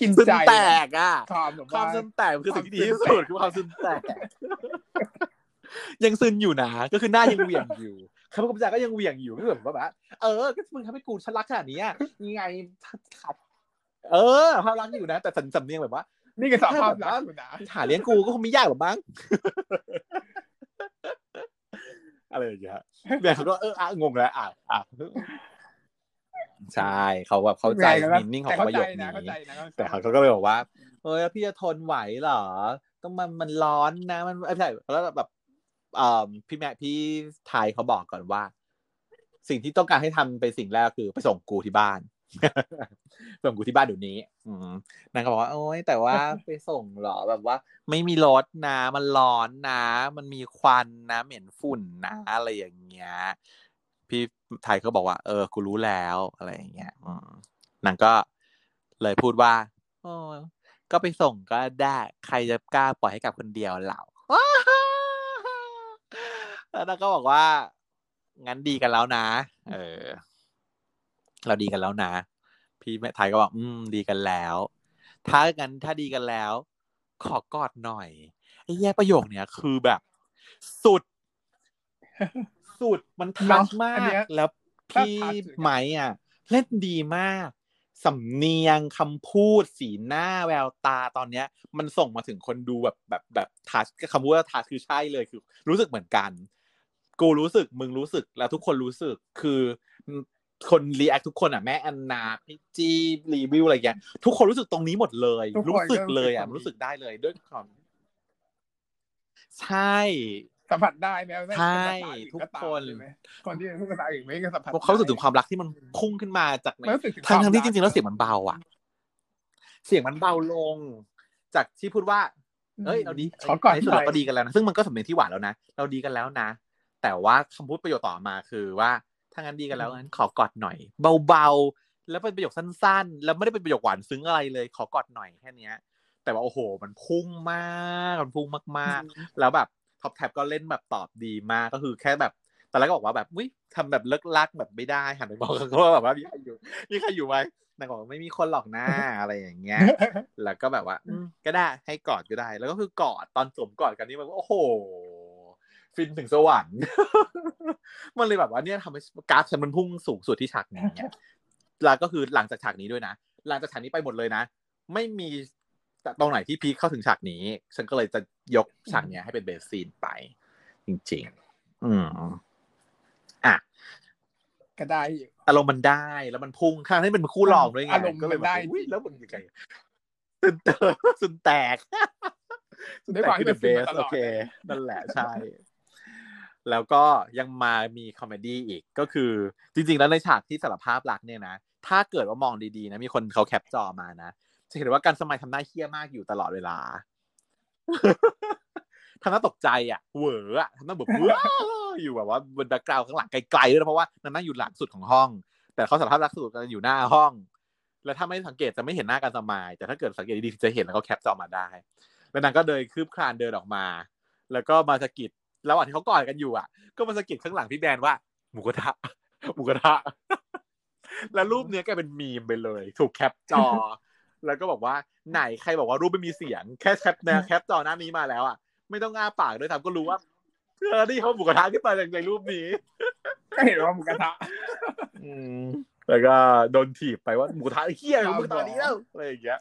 กินซึนใจแตกอะความแบบความว่าซึนแตกคือสิ่งที่ดีที่ความซึสุนดแตกคือความซึนแตก ยังซึนอยู่นะก็คือหน้ายังเหวี่ยงอยู่คำพูดคำจาก็ยังเหวี่ยงอยู่ก็แบบว่าแบบเออก็มึงทำให้กูฉันรักขนาดนี้อะยังไงขัดเออภาพรักอยู่นะ แต่สันสำเนียงแบบว่า นี่คือสภาพรักอยู่นะหาเลี้ยงกูก็คงไม่ยากหรอกมั้งอะไรอย่างเงี้ยแม่เขาก็เอออะงงแล้วอะอะ ใช่เขาแบบเข้าใจมินนิ่งของแต่เข้าประใจโยคนะนี้เข้าใจนะแต่เขาก็เลยบอกว่าเฮ้ยพี่จะทนไหวเหรอ ต้องมันมันร้อนนะ มันไม่ใช่แล้วแบบเอ่อพี่แม่พี่ไทยเขาบอกก่อนว่า สิ่งที่ต้องการให้ทำเป็นสิ่งแรกคือไปส่งกูที่บ้านส่งกูที่บ้านเดี๋ยวนี้ อืมนางก็บอกว่า โอ้ยแต่ว่าไปส่งเหรอแบบว่า ไม่มีรถนะ มันร้อนนะ มันมีควันนะ เหม็นฝุ่นนะอะไรอย่างเงี้ย พี่ไทยก็บอกว่า เออ กูรู้แล้วอะไรอย่างเงี้ยนางก็เลยพูดว่าโอ้ก็ไปส่งก็ได้ใครจะกล้าปล่อยให้กับคนเดียวเหล่าแล้วนางก็บอกว่า งั้นดีกันแล้วนะ เออ เราดีกันแล้วนะ พี่แม่ไทยก็บอก อืม ดีกันแล้ว ถ้างั้นถ้าดีกันแล้ว ขอกอดหน่อยไอ้แย่ประโยคเนี้ยคือแบบ สุด สุดมันทัชมาอันเนี้กยแล้วถ้าพี่ทัชเลยไม้อะ เล่นดีมาก สำเนียงคำพูดสีหน้าแววตาตอนเนี้ย มันส่งมาถึงคนดูแบบแบบแบบทัชคำพูดว่าทัชคือใช่เลยคือ รู้สึกเหมือนกัน กูรู้สึกมึงรู้สึกแล้วทุกคนรู้สึกคือคนรีแอคทุกคนอะแม่แอนนาพี่จีรีวิวอะไรอย่างเงี้ยทุกคนรู้สึกตรงนี้หมดเลยทุกคนรู้สึกเลยอะก็รู้รู้สึสึกกได้เลยด้วยความใช่ สัมผัสได้ไหมว่าใช่เป็นภาษาอื่ทุกตามคนใช่ไหมคนที่พูดภาษาอื่นไม่ก็สัมผัสเพราะเขารู้สึกถึงความรักที่มันพุ่งขึ้นมาจากในมันรู้สึกถึงทั้งควาทั้มงที่รักจริงๆแล้วเสียงมันเบาอะ เสียงมันเบาลง จากที่พูดว่าเอ้ยเราดีขอก่อนในที่สุดเราก็ดีกันแล้วนะซึ่งมันก็สำเนียงที่หวานแล้วนะเราดีกันแล้วนะ แต่ว่าคำพูดประโยคต่อมาคือว่าถ้างั้นดีกันแล้วงั้นขอกอดหน่อย เบาๆแล้วเป็นประโยคสั้น ๆ แล้วไม่ได้เป็นประโยคหวานซึ้งอะไรเลย ขอกอดหน่อยแค่เนี้ยแต่ว่าโอ้โห มันพุ่งมากมันพุ่งมากๆ แล้วแบบ ท็อปแท็บก็เล่นแบบตอบดีมากก็คือแค่แบบตอนแรกก็บอกว่าแบบวิทำแบบเลิกลักแบบไม่ได้หันไปบอกเขาว่าแบบว่ามีใครอยู่มีใครอยู่ไหมนางบอกว่าไม่มีคนหรอกหน้าอะไรอย่างเงี้ย แล้วก็แบบว่าก็ได้ให้กอดก็ได้ แล้วก็คือกอดตอนสวมกอดกันนี่มันก็โอ้โห ฟินถึงสวรรค์มันเลยแบบว่าเนี่ยทำให้กราฟฉันมันพุ่งสูงสุดที่ฉากนี้เนี่ยแล้วก็คือหลังจากฉากนี้ด้วยนะหลังจากฉากนี้ไปหมดเลยนะ ไม่มีตรงไหนที่พีคเข้าถึงฉากนี้ ฉันก็เลยจะ ยกฉากเนี้ยให้เป็นเบสซีนไป จริง ๆ อืมอะก็ได้อยู่อารมณ์มันได้แล้วมันพุ่งข้างที่เป็นคู่รองด้วยไงอารมณ์ก็เลยมันแบบได้อุ้ยแล้วมันยังไงสุนเตอสุนแตกด้วยความที่เดเป็นอะเบฟิล์มสมาตลโออดเคนั่นแหละใช่ แล้วก็ยังมามีคอมเมดี้อีกก็คือ จริง ๆ แล้วในฉากที่สารภาพรักเนี่ยนะถ้าเกิดว่ามองดีๆนะมีคนเขาแคปจอมานะจะเห็นว่าการสมัยทำหน้าเฮี้ยมากอยู่ตลอดเวลา ทำหน้าตกใจอะเหวออะทำหน้าแบบว้าวอยู่แบบว่าบน background ข้างหลังไกลๆด้วยนะเพราะว่านั่นนั่งอยู่หลังสุดของห้อง แต่เขาสารภาพรักสุดกันอยู่หน้าห้อง แล้วถ้าไม่สังเกตจะไม่เห็นหน้ากันสมาย แต่ถ้าเกิดสังเกตดีๆจะเห็นแล้วก็ cap จอออกมาได้ แล้วนางก็เดินคืบคลานเดินออกมา แล้วก็มาสะกิดระหว่างที่เขากอดกันอยู่อะ ก็มาสะกิดข้างหลังพี่แมนว่าหมูกระทะหมูกระทะแล้วรูปเนี้ยกลายเป็นมีมไปเลย ถูก cap จอ แล้วก็บอกว่าไหนใครบอกว่ารูปไม่มีเสียงแค่แคปแนวแคปจอหน้านี้มาแล้วอะไม่ต้องอ้าปากด้วยทำก็รู้ว่าเออนี่เขาหมูกระทะขึ้นมาในรูปนี้ก็เห็นว่าหมูกระทะอืมแล้วก็โดนถีบไปว่าหมูกระทะเฮี้ยมึงตอนนี้แล้วอะไรอย่างเงี้ย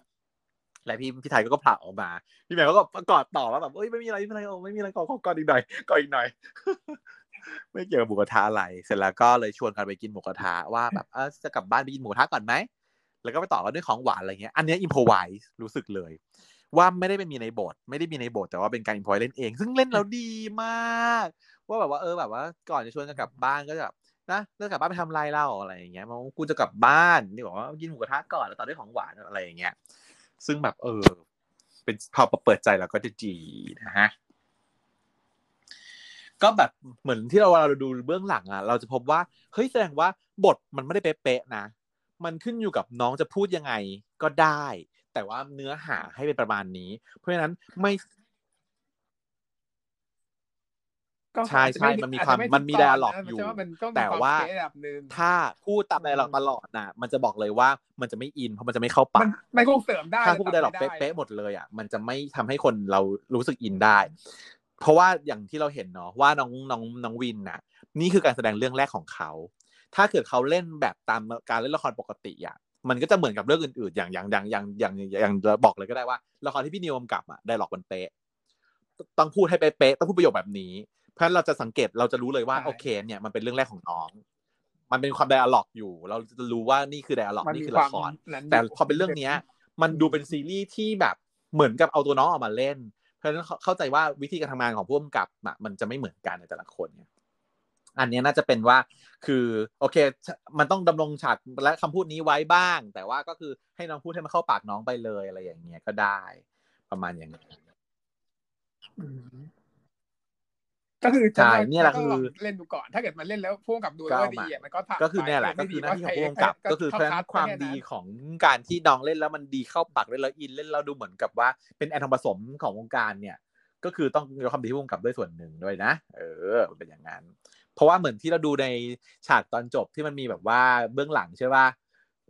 แล้วพี่พี่ไทยก็ผลักออกมา พี่แมวก็กอดต่อว่าแบบเอ้ยไม่มีอะไรไม่มีอะไรโอ้ไม่มีอะไรกอดกอดอีกหน่อยกอดอีกหน่อย ไม่เกี่ยวกับหมูกระทะอะไร เสร็จแล้วก็เลยชวนกันไปกินหมูกระทะว่าแบบเออจะกลับบ้านไปกินหมูกระทะก่อนไหม แล้วก็ไปต่อกันด้วยของหวานอะไรเงี้ย อันนี้ improvise รู้สึกเลย ว่าไม่ได้เป็นมีในบท ไม่ได้มีในบทแต่ว่าเป็นการ improvise เล่นเอง ซึ่งเล่นแล้วดีมาก ว่าแบบว่าเออแบบว่า ก่อนจะชวนกันกลับบ้านก็จะแบบนะเลิกกลับบ้านไปทำไรเล่าอะไรอย่างเงี้ยมองกูจะกลับบ้านนี่บอกว่ากินหมูกระทะก่อนแล้วต่อด้วยของหวานอะไรอย่างเงี้ย ซึ่งแบบเออ เป็นพอเปิดใจแล้วก็จะจีนะฮะก็แบบเหมือนที่เราเราดูเบื้องหลังอะ เราจะพบว่าเฮ้ยแสดงว่าบทมันไม่ได้เป๊ะๆนะ มันขึ้นอยู่กับน้องจะพูดยังไงก็ได้ แต่ว่าเนื้อหาให้เป็นประมาณนี้ เพราะฉะนั้นไม่ก็ใช่ใช่อาจจะมันมีอาจความจะไมันมีทุกต dialogue นะอยู่ใช่มันต้องมีแต่ว่าคมเป๊ะระดับหนึ่งถ้าพูดตามไดร็อกอืมตลอดน่ะ มันจะบอกเลยว่ามันจะไม่อินเพราะมันจะไม่เข้าปามันกมันคงเสริมได้ถ้าพูดไดร็อกแต่ไม่เป๊ะๆหมดเลยอะมันจะไม่ทำให้คนเรารู้สึกอินได้ เพราะว่าอย่างที่เราเห็นเนาะว่าน้องน้องน้องวินน่ะ นี่คือการแสดงเรื่องแรกของเขา ถ้าเกิดเขาเล่นแบบตามการเล่นละครปกติอะมันก็จะเหมือนกับเรื่องอื่นๆ อย่างอย่างอย่างอย่างอย่างอย่างบอกเลยก็ได้ว่าละครที่พี่นิวกำกับอะ dialogue มันเป๊ะต้องพูดให้เป๊ะๆต้องพูดประโยคแบบนี้ เพราะฉะนั้นเราจะสังเกตเราจะรู้เลยว่าใช่โอเคเนี่ยมันเป็นเรื่องแรกของน้องมันเป็นความ dialogue อยู่ เราจะรู้ว่านี่คือ dialogue มันนี่มีคือควาละมครนั้นอยู่แต่พอเป็นเรื่องเนี้ย มันดูเป็นซีรีส์ที่แบบเหมือนกับเอาตัวน้องออกมาเล่น เพราะฉะนั้นเข้าเข้าใจว่าวิธีการทำงานของผู้กำกับอะมันจะไม่เหมือนกันในแต่ละคนเนี่ย อันเนี้ยน่าจะเป็นว่าคือโอเค มันต้องดำรงฉากและคำพูดนี้ไว้บ้าง แต่ว่าก็คือให้น้องพูดให้มันเข้าปากน้องไปเลยอะไรอย่างเงี้ยก็ได้ ประมาณอย่างนี้อืมก็คือใช่ฉัว่าเนี่ยแหละก็คือลองเล่นดูก่อนถ้าเกิดมันเล่นแล้วพ่วงกับดูก็ว่าเอาดีมาอะมันก็ผ่านก็คือไปเนี่ยแหละก็ไม่คือหน้าที่ของดีผู้กำกับให้ก็คือเพราะฉะนั้นเข้ความแนั้นดีของการที่น้องเล่นแล้วมันดีเข้าปากเล่นแล้วอินเล่นแล้วดูเหมือนกับว่าเป็นแอนทองผสมของวงการเนี่ย ก็คือต้องยกความดีให้ผู้กำกับด้วยส่วนหนึ่งด้วยนะเออมันเป็นอย่างนั้น เพราะว่าเหมือนที่เราดูในฉากตอนจบที่มันมีแบบว่าเบื้องหลังใช่ป่ะ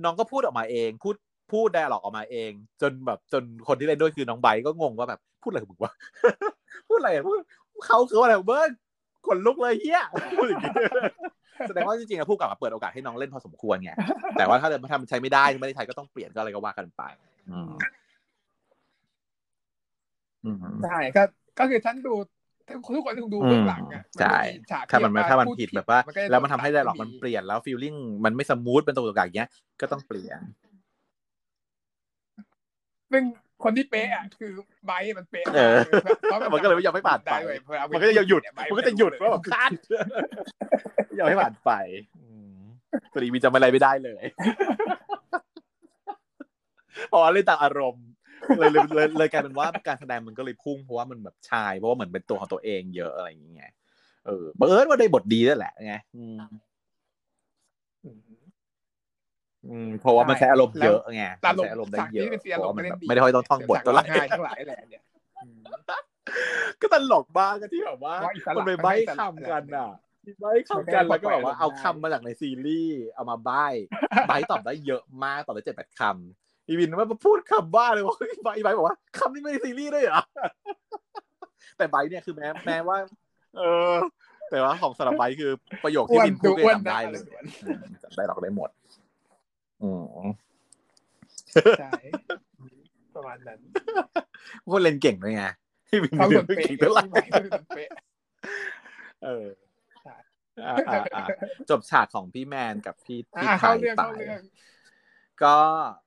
น้องก็พูดออกมาเองพูดพูดไดอะล็อกออกมาเอง จนแบบจนคนที่เล่นด้วยคือน้องไบก็งงว่าแบบพูดอะไรของมึงวะพูดอะไรพูดเขาคืออะไรเบิ้งขนลุกเลยเฮียพูดอย่างงี้แสดงว่าจริงๆอะผู้กำกับอะเปิดโอกาสให้น้องเล่นพอสมควรไงแต่ว่าถ้าเกิมทำใช้ไม่ได้ไม่ได้ใช้ก็ต้องเปลี่ยนก็อะไรก็ว่ากันไปอืมอืมใช่ก็ก็คือฉันดู ทุกคนต้องดูเบื้องหลังอะใช่นจะฉากถ้ามันที่ถ้ามันพูผิดแบบว่าก็จะแล้วมันทำให้ได้หรอกโดมันเปลี่ยนแล้วฟีลลิ่งมันไม่สมูทเป็นตัวตัวอย่างเงี้ยก็ต้องเปลี่ยนซึ่งคนที่เป๊ะอะคือไบร์ทมันเป๊ะเออพราะมันก็เลยไม่ยอมให้ผ่านไปด้เว้ยเวลามันก็จะหยุดไบร์ทมันก็จะหยุดว่าแบบคัดอย่าให้ผ่านไปปรีมีจำอะไรไม่ได้เลยเพราะว่าเล่นตามอารมณ์ เลยเลยเลยเลยกลายเป็นว่าการแสดงมันก็เลยพุ่งเพราะว่ามันแบบชายเพราะว่าเหมือนเป็นตัวของตัวเองเยอะอะไรอย่างเงี้ยเออบังเอิญว่าได้บทดีนั่นแหละไงอืมอืมเพราะว่ามันใช้อารมณ์เยอะไงตมันลกใช้อารมณ์ได้ฉากเยอะที่เป็นเสียเพอารราะมว่าณ์มันไม่แบได้บไม่ได้ค่อยต้องท่องบทฉากเท่าไหร่ร้องไห้ทั้งหลายแหละเนี่ยอืมก็ตลกบ้างก็ที่แบบว่าว่าอิสระคนไปใบ้ไม่อิสระคำกันอะใบ้คำกันแล้วก็แบบว่าเอาคำมาจากในซีรีส์เอามาใบ้ใบ้ตอบได้เยอะมากตอบได้เจ็ดแปดคำ อีวินว่ามาพูดคำบ้าเลยว่าเฮ้ยใบ้ใบ้บอกว่าคำนี้ไม่ในซีรีส์ด้วยเหรอแต่ใบ้เนี่ยคือแม้แม้ว่า เออ แต่ว่าของสำหรับใบ้คือประโยคที่วินพูดก็ยังจำได้เลยอืมจำได้หรอกได้หมดอืมใช่ประมาณนั้นพูดเล่นเก่งด้วยไงพี่วินเขาเล่คนนเป๊ะเก่งเท่าไหร่ไบร์ทเป็นคนเป๊ะเออใช่อ่าอ่าอ่าจบฉากของพี่แมนกับพี่อะพี่ไทเข้ายเรื่องไปเข้าเรื่องก็อือหือ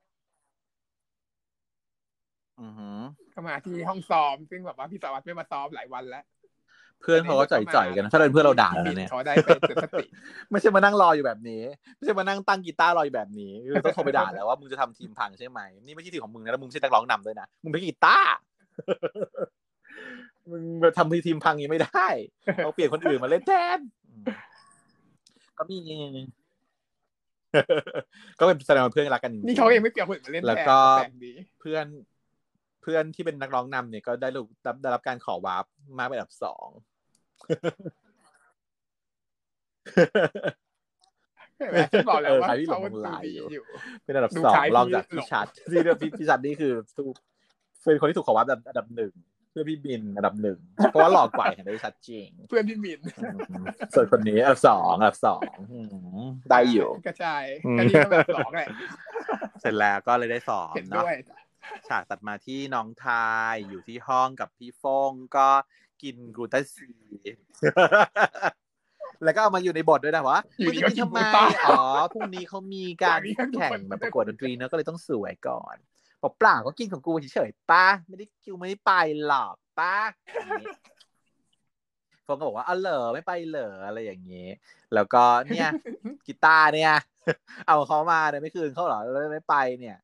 ก็มาที่ห้องซ้อม ซึ่งแบบว่าพี่สวัสดิ์ไม่มาซ้อมหลายวันแล้ว เพื่อนเขาก็จ่อยๆกันนะถ้าเป็นเพื่อนเราด่าแล้วนะเนี่ยเขาได้เป็นสติ ไม่ใช่มานั่งรออยู่แบบนี้ ไม่ใช่มานั่งตั้งกีตาร์รออยู่แบบนี้คือต้องโทรไปด่าแล้วว่ามึงจะทำทีมพังใช่ไหม นี่ไม่ใช่ทีมของมึงนะแล้วมึงไม่ใช่นักร้องนำด้วยนะ มึงเป็นกีตาร์ มึงมาทำทีมพังอย่างนี้ไม่ได้เอาเปลี่ยนคนอื่นมาเล่นแทนอืมก็มีก็เป็นแสดงว่าเพื่อนรักกันจริงๆนี่เขาเองไม่เปลี่ยนคนอื่นมาเล่นแล้วทนก็แปลกดีเพื่อน เพื่อนที่เป็นนักร้องนำเนี่ยก็ได้รับได้ได้รับการขอวาร์ปมาเป็นอันดับสองใช่ไหมฉันบอกแล้วว่าเออใครที่หลเขางดูลายดีอยู่อยู่ เป็นอันดับดูสองคล้ายรองจากพี่หลพี่งชัดที่เรียกพี่พี่ชัดนี่คือสู้เป็นคนที่ถูกขอวาร์ปอันดับหนึ่งเพื่อพี่บินอันดับหนึ่งเพราะว่าหลอกกว่าเห็นได้ชัดจริง เพื่อนพี่มินอืมส่วนคนนี้อันดับสองอันดับสองอืมได้อยู่กระจายอืมอันนี้ก็แบบสองแหละเสร็จแล้วก็เลยได้สองเห็นเนาะด้วย ฉากตัดมาที่น้องทายอยู่ที่ห้องกับพี่ฟงก็กินกลูตาซี แล้วก็เอามาอยู่ในบทด้วยนะวะอยู่มึงดีจะก็กินกินทำไมบูต้าอ๋อพรุ่งนี้เขามีการอย่างนี้ก็ทุกคนแข่งแบบประกวดดนตรีเนอะก็เลยต้องสวยก่อนบอกเปล่าก็กินของกูเฉยๆป้าไม่ได้คิวไม่ได้ไปหรอกป้าอย่างงี้ฟงก็บอกว่าอ๋อเหรอไม่ไปเหรออะไรอย่างงี้แล้วก็เนี่ยกีตาร์เนี่ย เอาเขามาเนี่ยไม่คืนเขาเหรอแล้วไม่ไปเนี่ย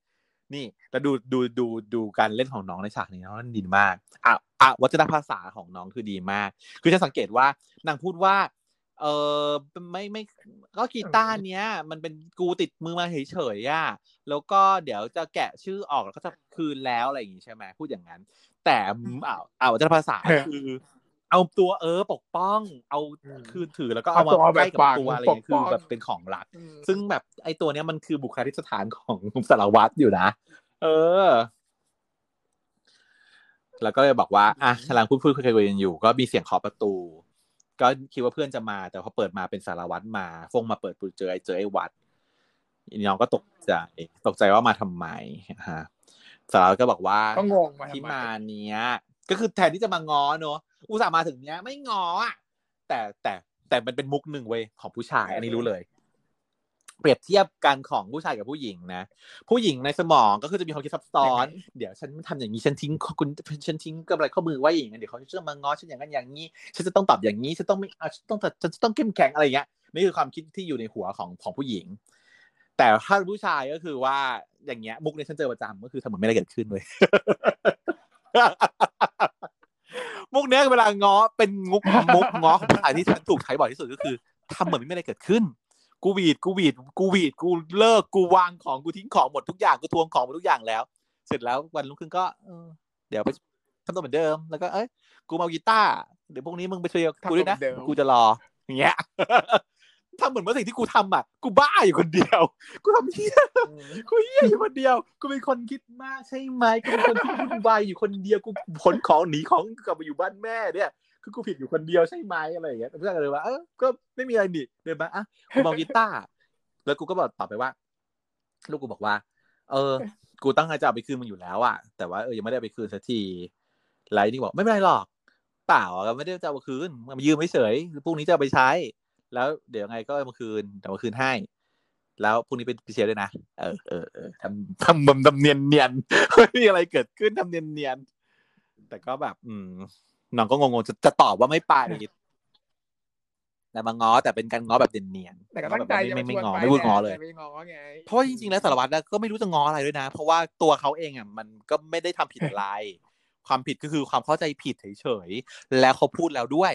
นี่แล้วดูดูดูดูการเล่นของน้องในฉากนี้น้องเล่นดีมากอะอะวัจนภาษาของน้องคือดีมาก คือจะสังเกตว่านางพูดว่า เออไม่ไม่ก็กีตาร์เนี้ย มันเป็นกูติดมือมาเฉยๆอะแล้วก็เดี๋ยวจะแกะชื่อออกแล้วก็จะคืนแล้วอะไรอย่างงี้ใช่ไหมพูดอย่างนั้น แต่อ้าวอ้าวจะภาษาคือ เอาตัวเออปกป้อง เอาคืนถือแล้วก็เอามาใกล้กับตัวอะไรอย่างเงี้ยคือแบบเป็นของรัก ซึ่งแบบไอตัวเนี้ยมันคือบุคลิกสถานของสารวัตรอยู่นะ เออ แล้วก็เลยบอกว่าอะกำลังพูดพูดคุยกันอยู่ ก็มีเสียงเคาะประตู ก็คิดว่าเพื่อนจะมา แต่พอเปิดมาเป็นสารวัตรมาฟงมาเปิดปูเจอไอ้เจอไอ้วัดน้องก็ตกใจตกใจว่ามาทำไมฮะสารวัตรก็บอกว่าก็งงมาที่มาเนี้ยก็คือแทนที่จะมาง้อเนอะ อุตส่าห์มาถึงเนี้ย ไม่ง้ออะแต่แต่แต่มันเป็นมุกหนึ่งเว้ยของผู้ชาย อันนี้รู้เลย เปรียบเทียบกันของผู้ชายกับผู้หญิงนะ ผู้หญิงในสมองก็คือจะมีความคิดซับซ้อน เดี๋ยวฉันทำอย่างนี้ฉันทิ้งคุณฉันทิ้งกำไรข้อมือไว้อย่างนี้เดี๋ยวเขาจะมาง้อฉันอย่างนั้นอย่างนี้ฉันจะต้องตอบอย่างนี้ฉันต้องไม่ฉันต้องฉันจะต้องเข้มแข็งอะไรอย่างเงี้ยนี่คือความคิดที่อยู่ในหัวของของผู้หญิง แต่ถ้าผู้ชายก็คือว่าอย่างเงี้ย มุกเนี่ยฉันเจอประจำก็คือทำเหมือนไม่ได้เกิดขึ้นเลยมุ กเนี้ยเวลาง้อเป็นมุกมุกง้อของผู้ชายที่ฉันถูกใช้บ่อยที่สุดก็คือทำเหมือนไม่มีอะไรเกิดขึ้น กูวีดกูวีดกูวีดกูเลิกกูวางของกูทิ้งของหมดทุกอย่างกูทวงของหมดทุกอย่างแล้ว เสร็จแล้ววันรุ่งขึ้นก็เดี๋ยวไปทำตัวเหมือนเดิมแล้วก็เอ้ยกูมากีตาร์เดี๋ยวพวกนี้มึงไปช่วยกูด้วยนะกูจะรออย่างเงี้ย ทำเหมือนว่าสิ่งที่กูทำอะกูบ้าอยู่คนเดียว กูทำเฮี้ยกูเฮี้ยอยู่คนเดียว กูเป็นคนคิดมากใช่ไหมกูเป็นคนที่วุ่นวายอยู่คนเดียวกูขนของหนีของกลับมาอยู่บ้านแม่เนี่ยคือกูผิดอยู่คนเดียวใช่ไหมอะไรอย่างเงี้ยเพื่อนก็เลยว่าเออก็ไม่มีอะไรนี่เดินมาอะกูมองกีตาร์แล้วกูก็บอกตอบไปว่า ลูกกูบอกว่า เออ กูตั้งใจจะเอาไปคืนมึงอยู่แล้วอะแต่ว่าเออยังไม่ได้ไปคืนสักทีไลนี่บอกไม่เป็นไรหรอกเปล่าก็ไม่ได้จะเอาไปคืนมันยืมไม่เฉยพรุ่งนี้จะเอาไปใช้ แล้วเดี๋ยวไงก็มาคืนแต่มาคืนให้ แล้วพรุ่งนี้เป็นพิเศษด้วยนะเออเออเออทำทำบำดำเนียนเนียนไม่มีอะไรเกิดขึ้นทำเนียนเนียนแต่ก็แบบ อืมน้องก็งงๆจะจะตอบว่าไม่ไปแต่มาง้อแต่เป็นการง้อแบบเนียนแต่ก็ตั้งใจไม่ไม่ง้อไม่พูดง้อเลยเพราะจริงๆแล้วสารวัตรก็ไม่รู้จะง้ออะไรด้วยนะ เพราะว่าตัวเขาเองอะมันก็ไม่ได้ทำผิดอะไรความผิดก็คือความเข้าใจผิดเฉยๆแล้วเขาพูดแล้วด้วย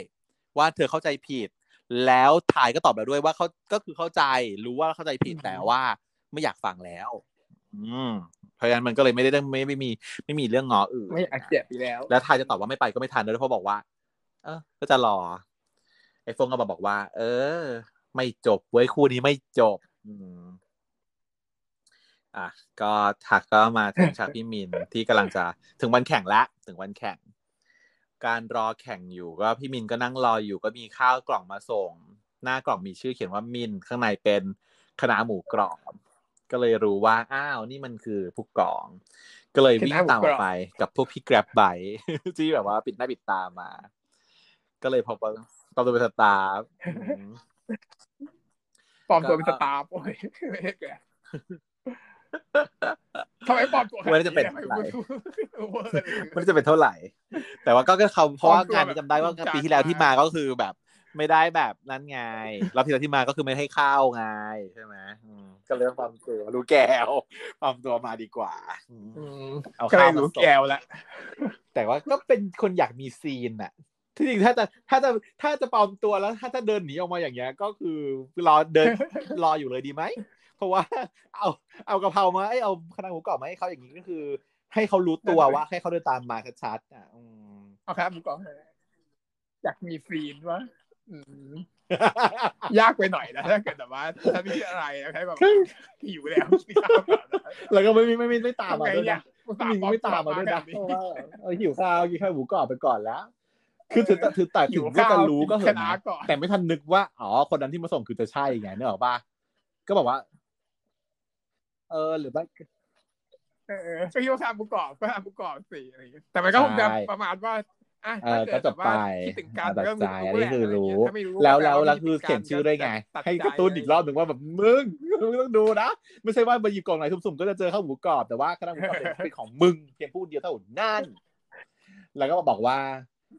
ว่าเธอเข้าใจผิด แล้วถ่ายก็ตอบแล้วด้วยว่าเขาก็คือเข้าใจรู้ว่าเข้าใจผิดแต่ว่า ไม่อยากฟังแล้ว อืมเพราะฉะนั้นมันก็เลยไม่ได้ไม่ไม่มี ไม่มีเรื่องงออื่นไม่อยากเจ็บไปแล้ว แล้วทายจะตอบว่าไม่ไปก็ไม่ทันเลยเพราะบอกว่า เออ ก็จะรอ ไอ้ฟงก็มาบอกว่า เออ ไม่จบเว้ยคู่นี้ไม่จบ อืมอะก็ถักก็มาถึงฉากพี่มินที่กำลังจะถึงวันแข่งแล้วถึงวันแข่ง การรอแข่งอยู่ก็พี่มินก็นั่งรออยู่ก็มีข้าวกล่องมาส่ง หน้ากล่องมีชื่อเขียนว่ามินข้างในเป็นคณะหมูกรอบก็เลยรู้ว่าอ้าวนี่มันคือผู้กอง ก็เลยวิ่งตามออกไปกับพวกพี่แกร็บไบที่แบบว่าปิดหน้าปิดตามา ก็เลยพบว่าปลอมตัวเป็นสตาร์ปลอมตัวเป็นสตาร์โอ้ยไม่ใช่แก ทำไมปลอมตัวมันจะเป็นเท่าไหร่มันจะเป็นเท่าไหร่ แต่ว่าก็เขาเพราะว่างานนี้จำได้ว่าปีที่แล้วที่มาก็คือแบบ ไม่ได้แบบนั้นไงรอบที่แล้วที่มาก็คือไม่ให้เข้าไงใช่ไหมก็เลยปลอมตัวรู้แก้วปลอมตัวมาดีกว่าเอาข้าวรู้แก้วละแต่ว่าก็เป็นคนอยากมีซีนอะที่จริงถ้าจะถ้าจะถ้าจะปลอมตัวแล้ว ถ้าจะเดินหนีออกมาอย่างเงี้ย ก็คือรอเดินรออยู่เลยดีไหม ราะว่าเอาเอากะเพรามาไอเอาคณะหมูกรอบมาให้เขาอย่างนี้ก็คือ ให้เขารู้ตัวว่า ให้เขาเดินตามมาชัดๆอะเอาครับหมูกรอบอยากมีฟีนวะยากไปหน่อยนะถ้าเกิดแต่ว่าถ้าไม่ใช่อะไรนะแค่แบบหิวแล้วแล้วก็ไม่ไม่ไม่ไม่ตามมาด้วยนะมีไม่ตามมาด้วยนะเพราะว่าหิวข้าวกินข้าวหมูกรอบไปก่อนแล้ว คือถือถือแต่ถึงก็จะรู้ก็เหอะนะแต่ไม่ทันนึกว่าอ๋อคนนั้นที่มาส่งคือจะใช่ไงเนี่ยหรอป่ะก็บอกว่า เออ หรือว่าเออก็คิดว่าทำบุกรอบก็ทำบุกรอบสี่อะไรอย่างเงี้ยแต่มันก็คงจะประมาณว่าอะก็จบไปคิดถึงการตัดใจอันนี้คือรู้ แล้วแล้วแล้วคือเขียนชื่อด้วยไง ให้กระตุ้นอีกรอบหนึ่งว่าแบบมึงมึงต้องดูนะ ไม่ใช่ว่ามาหยิบกล่องไหนสุ่มๆก็จะเจอข้าวหมูกรอบแต่ว่าคณะหมูกรอบเป็นของมึงเพียงพูดเดียวเท่านั้น แล้วก็มาบอกว่า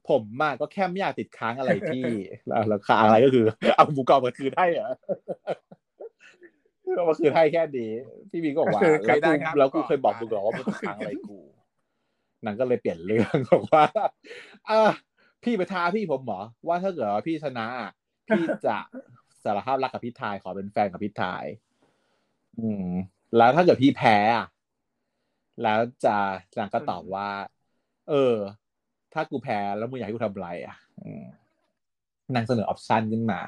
ผมมากก็แค่ไม่อยากติดค้างอะไรที่แล้วค้างอะไรก็คือ เอาหมูกรอบมาคืนให้เหรอ ก็มาคือให้แค่ดีพี่บีก็บอกว่าแล้วกูแล้วกูเคยบอกมึงหรอว่ามึงค้างอะไรกูนางก็เลยเปลี่ยนเรื่องบอกว่าอะพี่ไปท้าพี่ผมหมอว่าถ้าเกิดว่าพี่ชนะพี่จะสารภาพรักกับพี่ทายขอเป็นแฟนกับพี่ทาย อืม แล้วถ้าเกิดพี่แพ้อะแล้วจะนางก็ตอบว่า เออ ถ้ากูแพ้แล้วมึงอยากให้กูทำอะไรอะอืมนางเสนอ option ขึ้นมา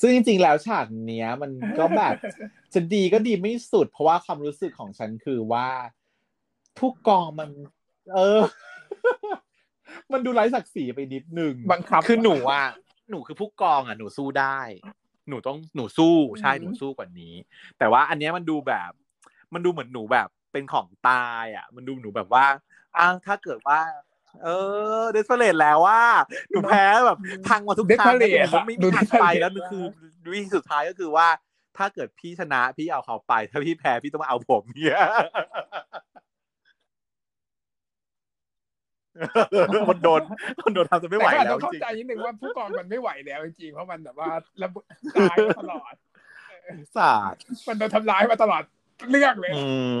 ซึ่งจริงๆแล้วฉากเนี้ย มันก็แบบ จะดีก็ดีไม่สุด เพราะว่าความรู้สึกของฉันคือว่า ผู้กองมัน เออ มันดูไร้ศักดิ์ศรีไปนิดนึงบังคับคือหนูอะหนูคือผู้กองอะหนูสู้ได้ หนูต้องหนูสู้ใช่หนูสู้กว่านี้ แต่ว่าอันเนี้ยมันดูแบบ มันดูเหมือนหนูแบบเป็นของตายอะ มันดูหนูแบบว่าอ้าวถ้าเกิดว่า เออเดสเพลตแล้วว่าหนูแพ้แบบพังมาทุกทาง Desperate แล้วไม่ดูมีทางไป Desperate แล้วคือวิธีสุดท้ายก็คือว่า ถ้าเกิดพี่ชนะพี่เอาเขาไป ถ้าพี่แพ้พี่ต้องมาเอาผมเนี่ยมันโดนมันโดนทำจะไม่ไหวแต่ก็แล้วต้องเข้าจริงใจนิดนึงว่าผู้กองมันไม่ไหวแล้วจริงๆเพราะมันแบบว่าระเบิดตายมาตลอดศาสตร์มันโดนทำร้ายมาตลอดเรื่องเลยอืม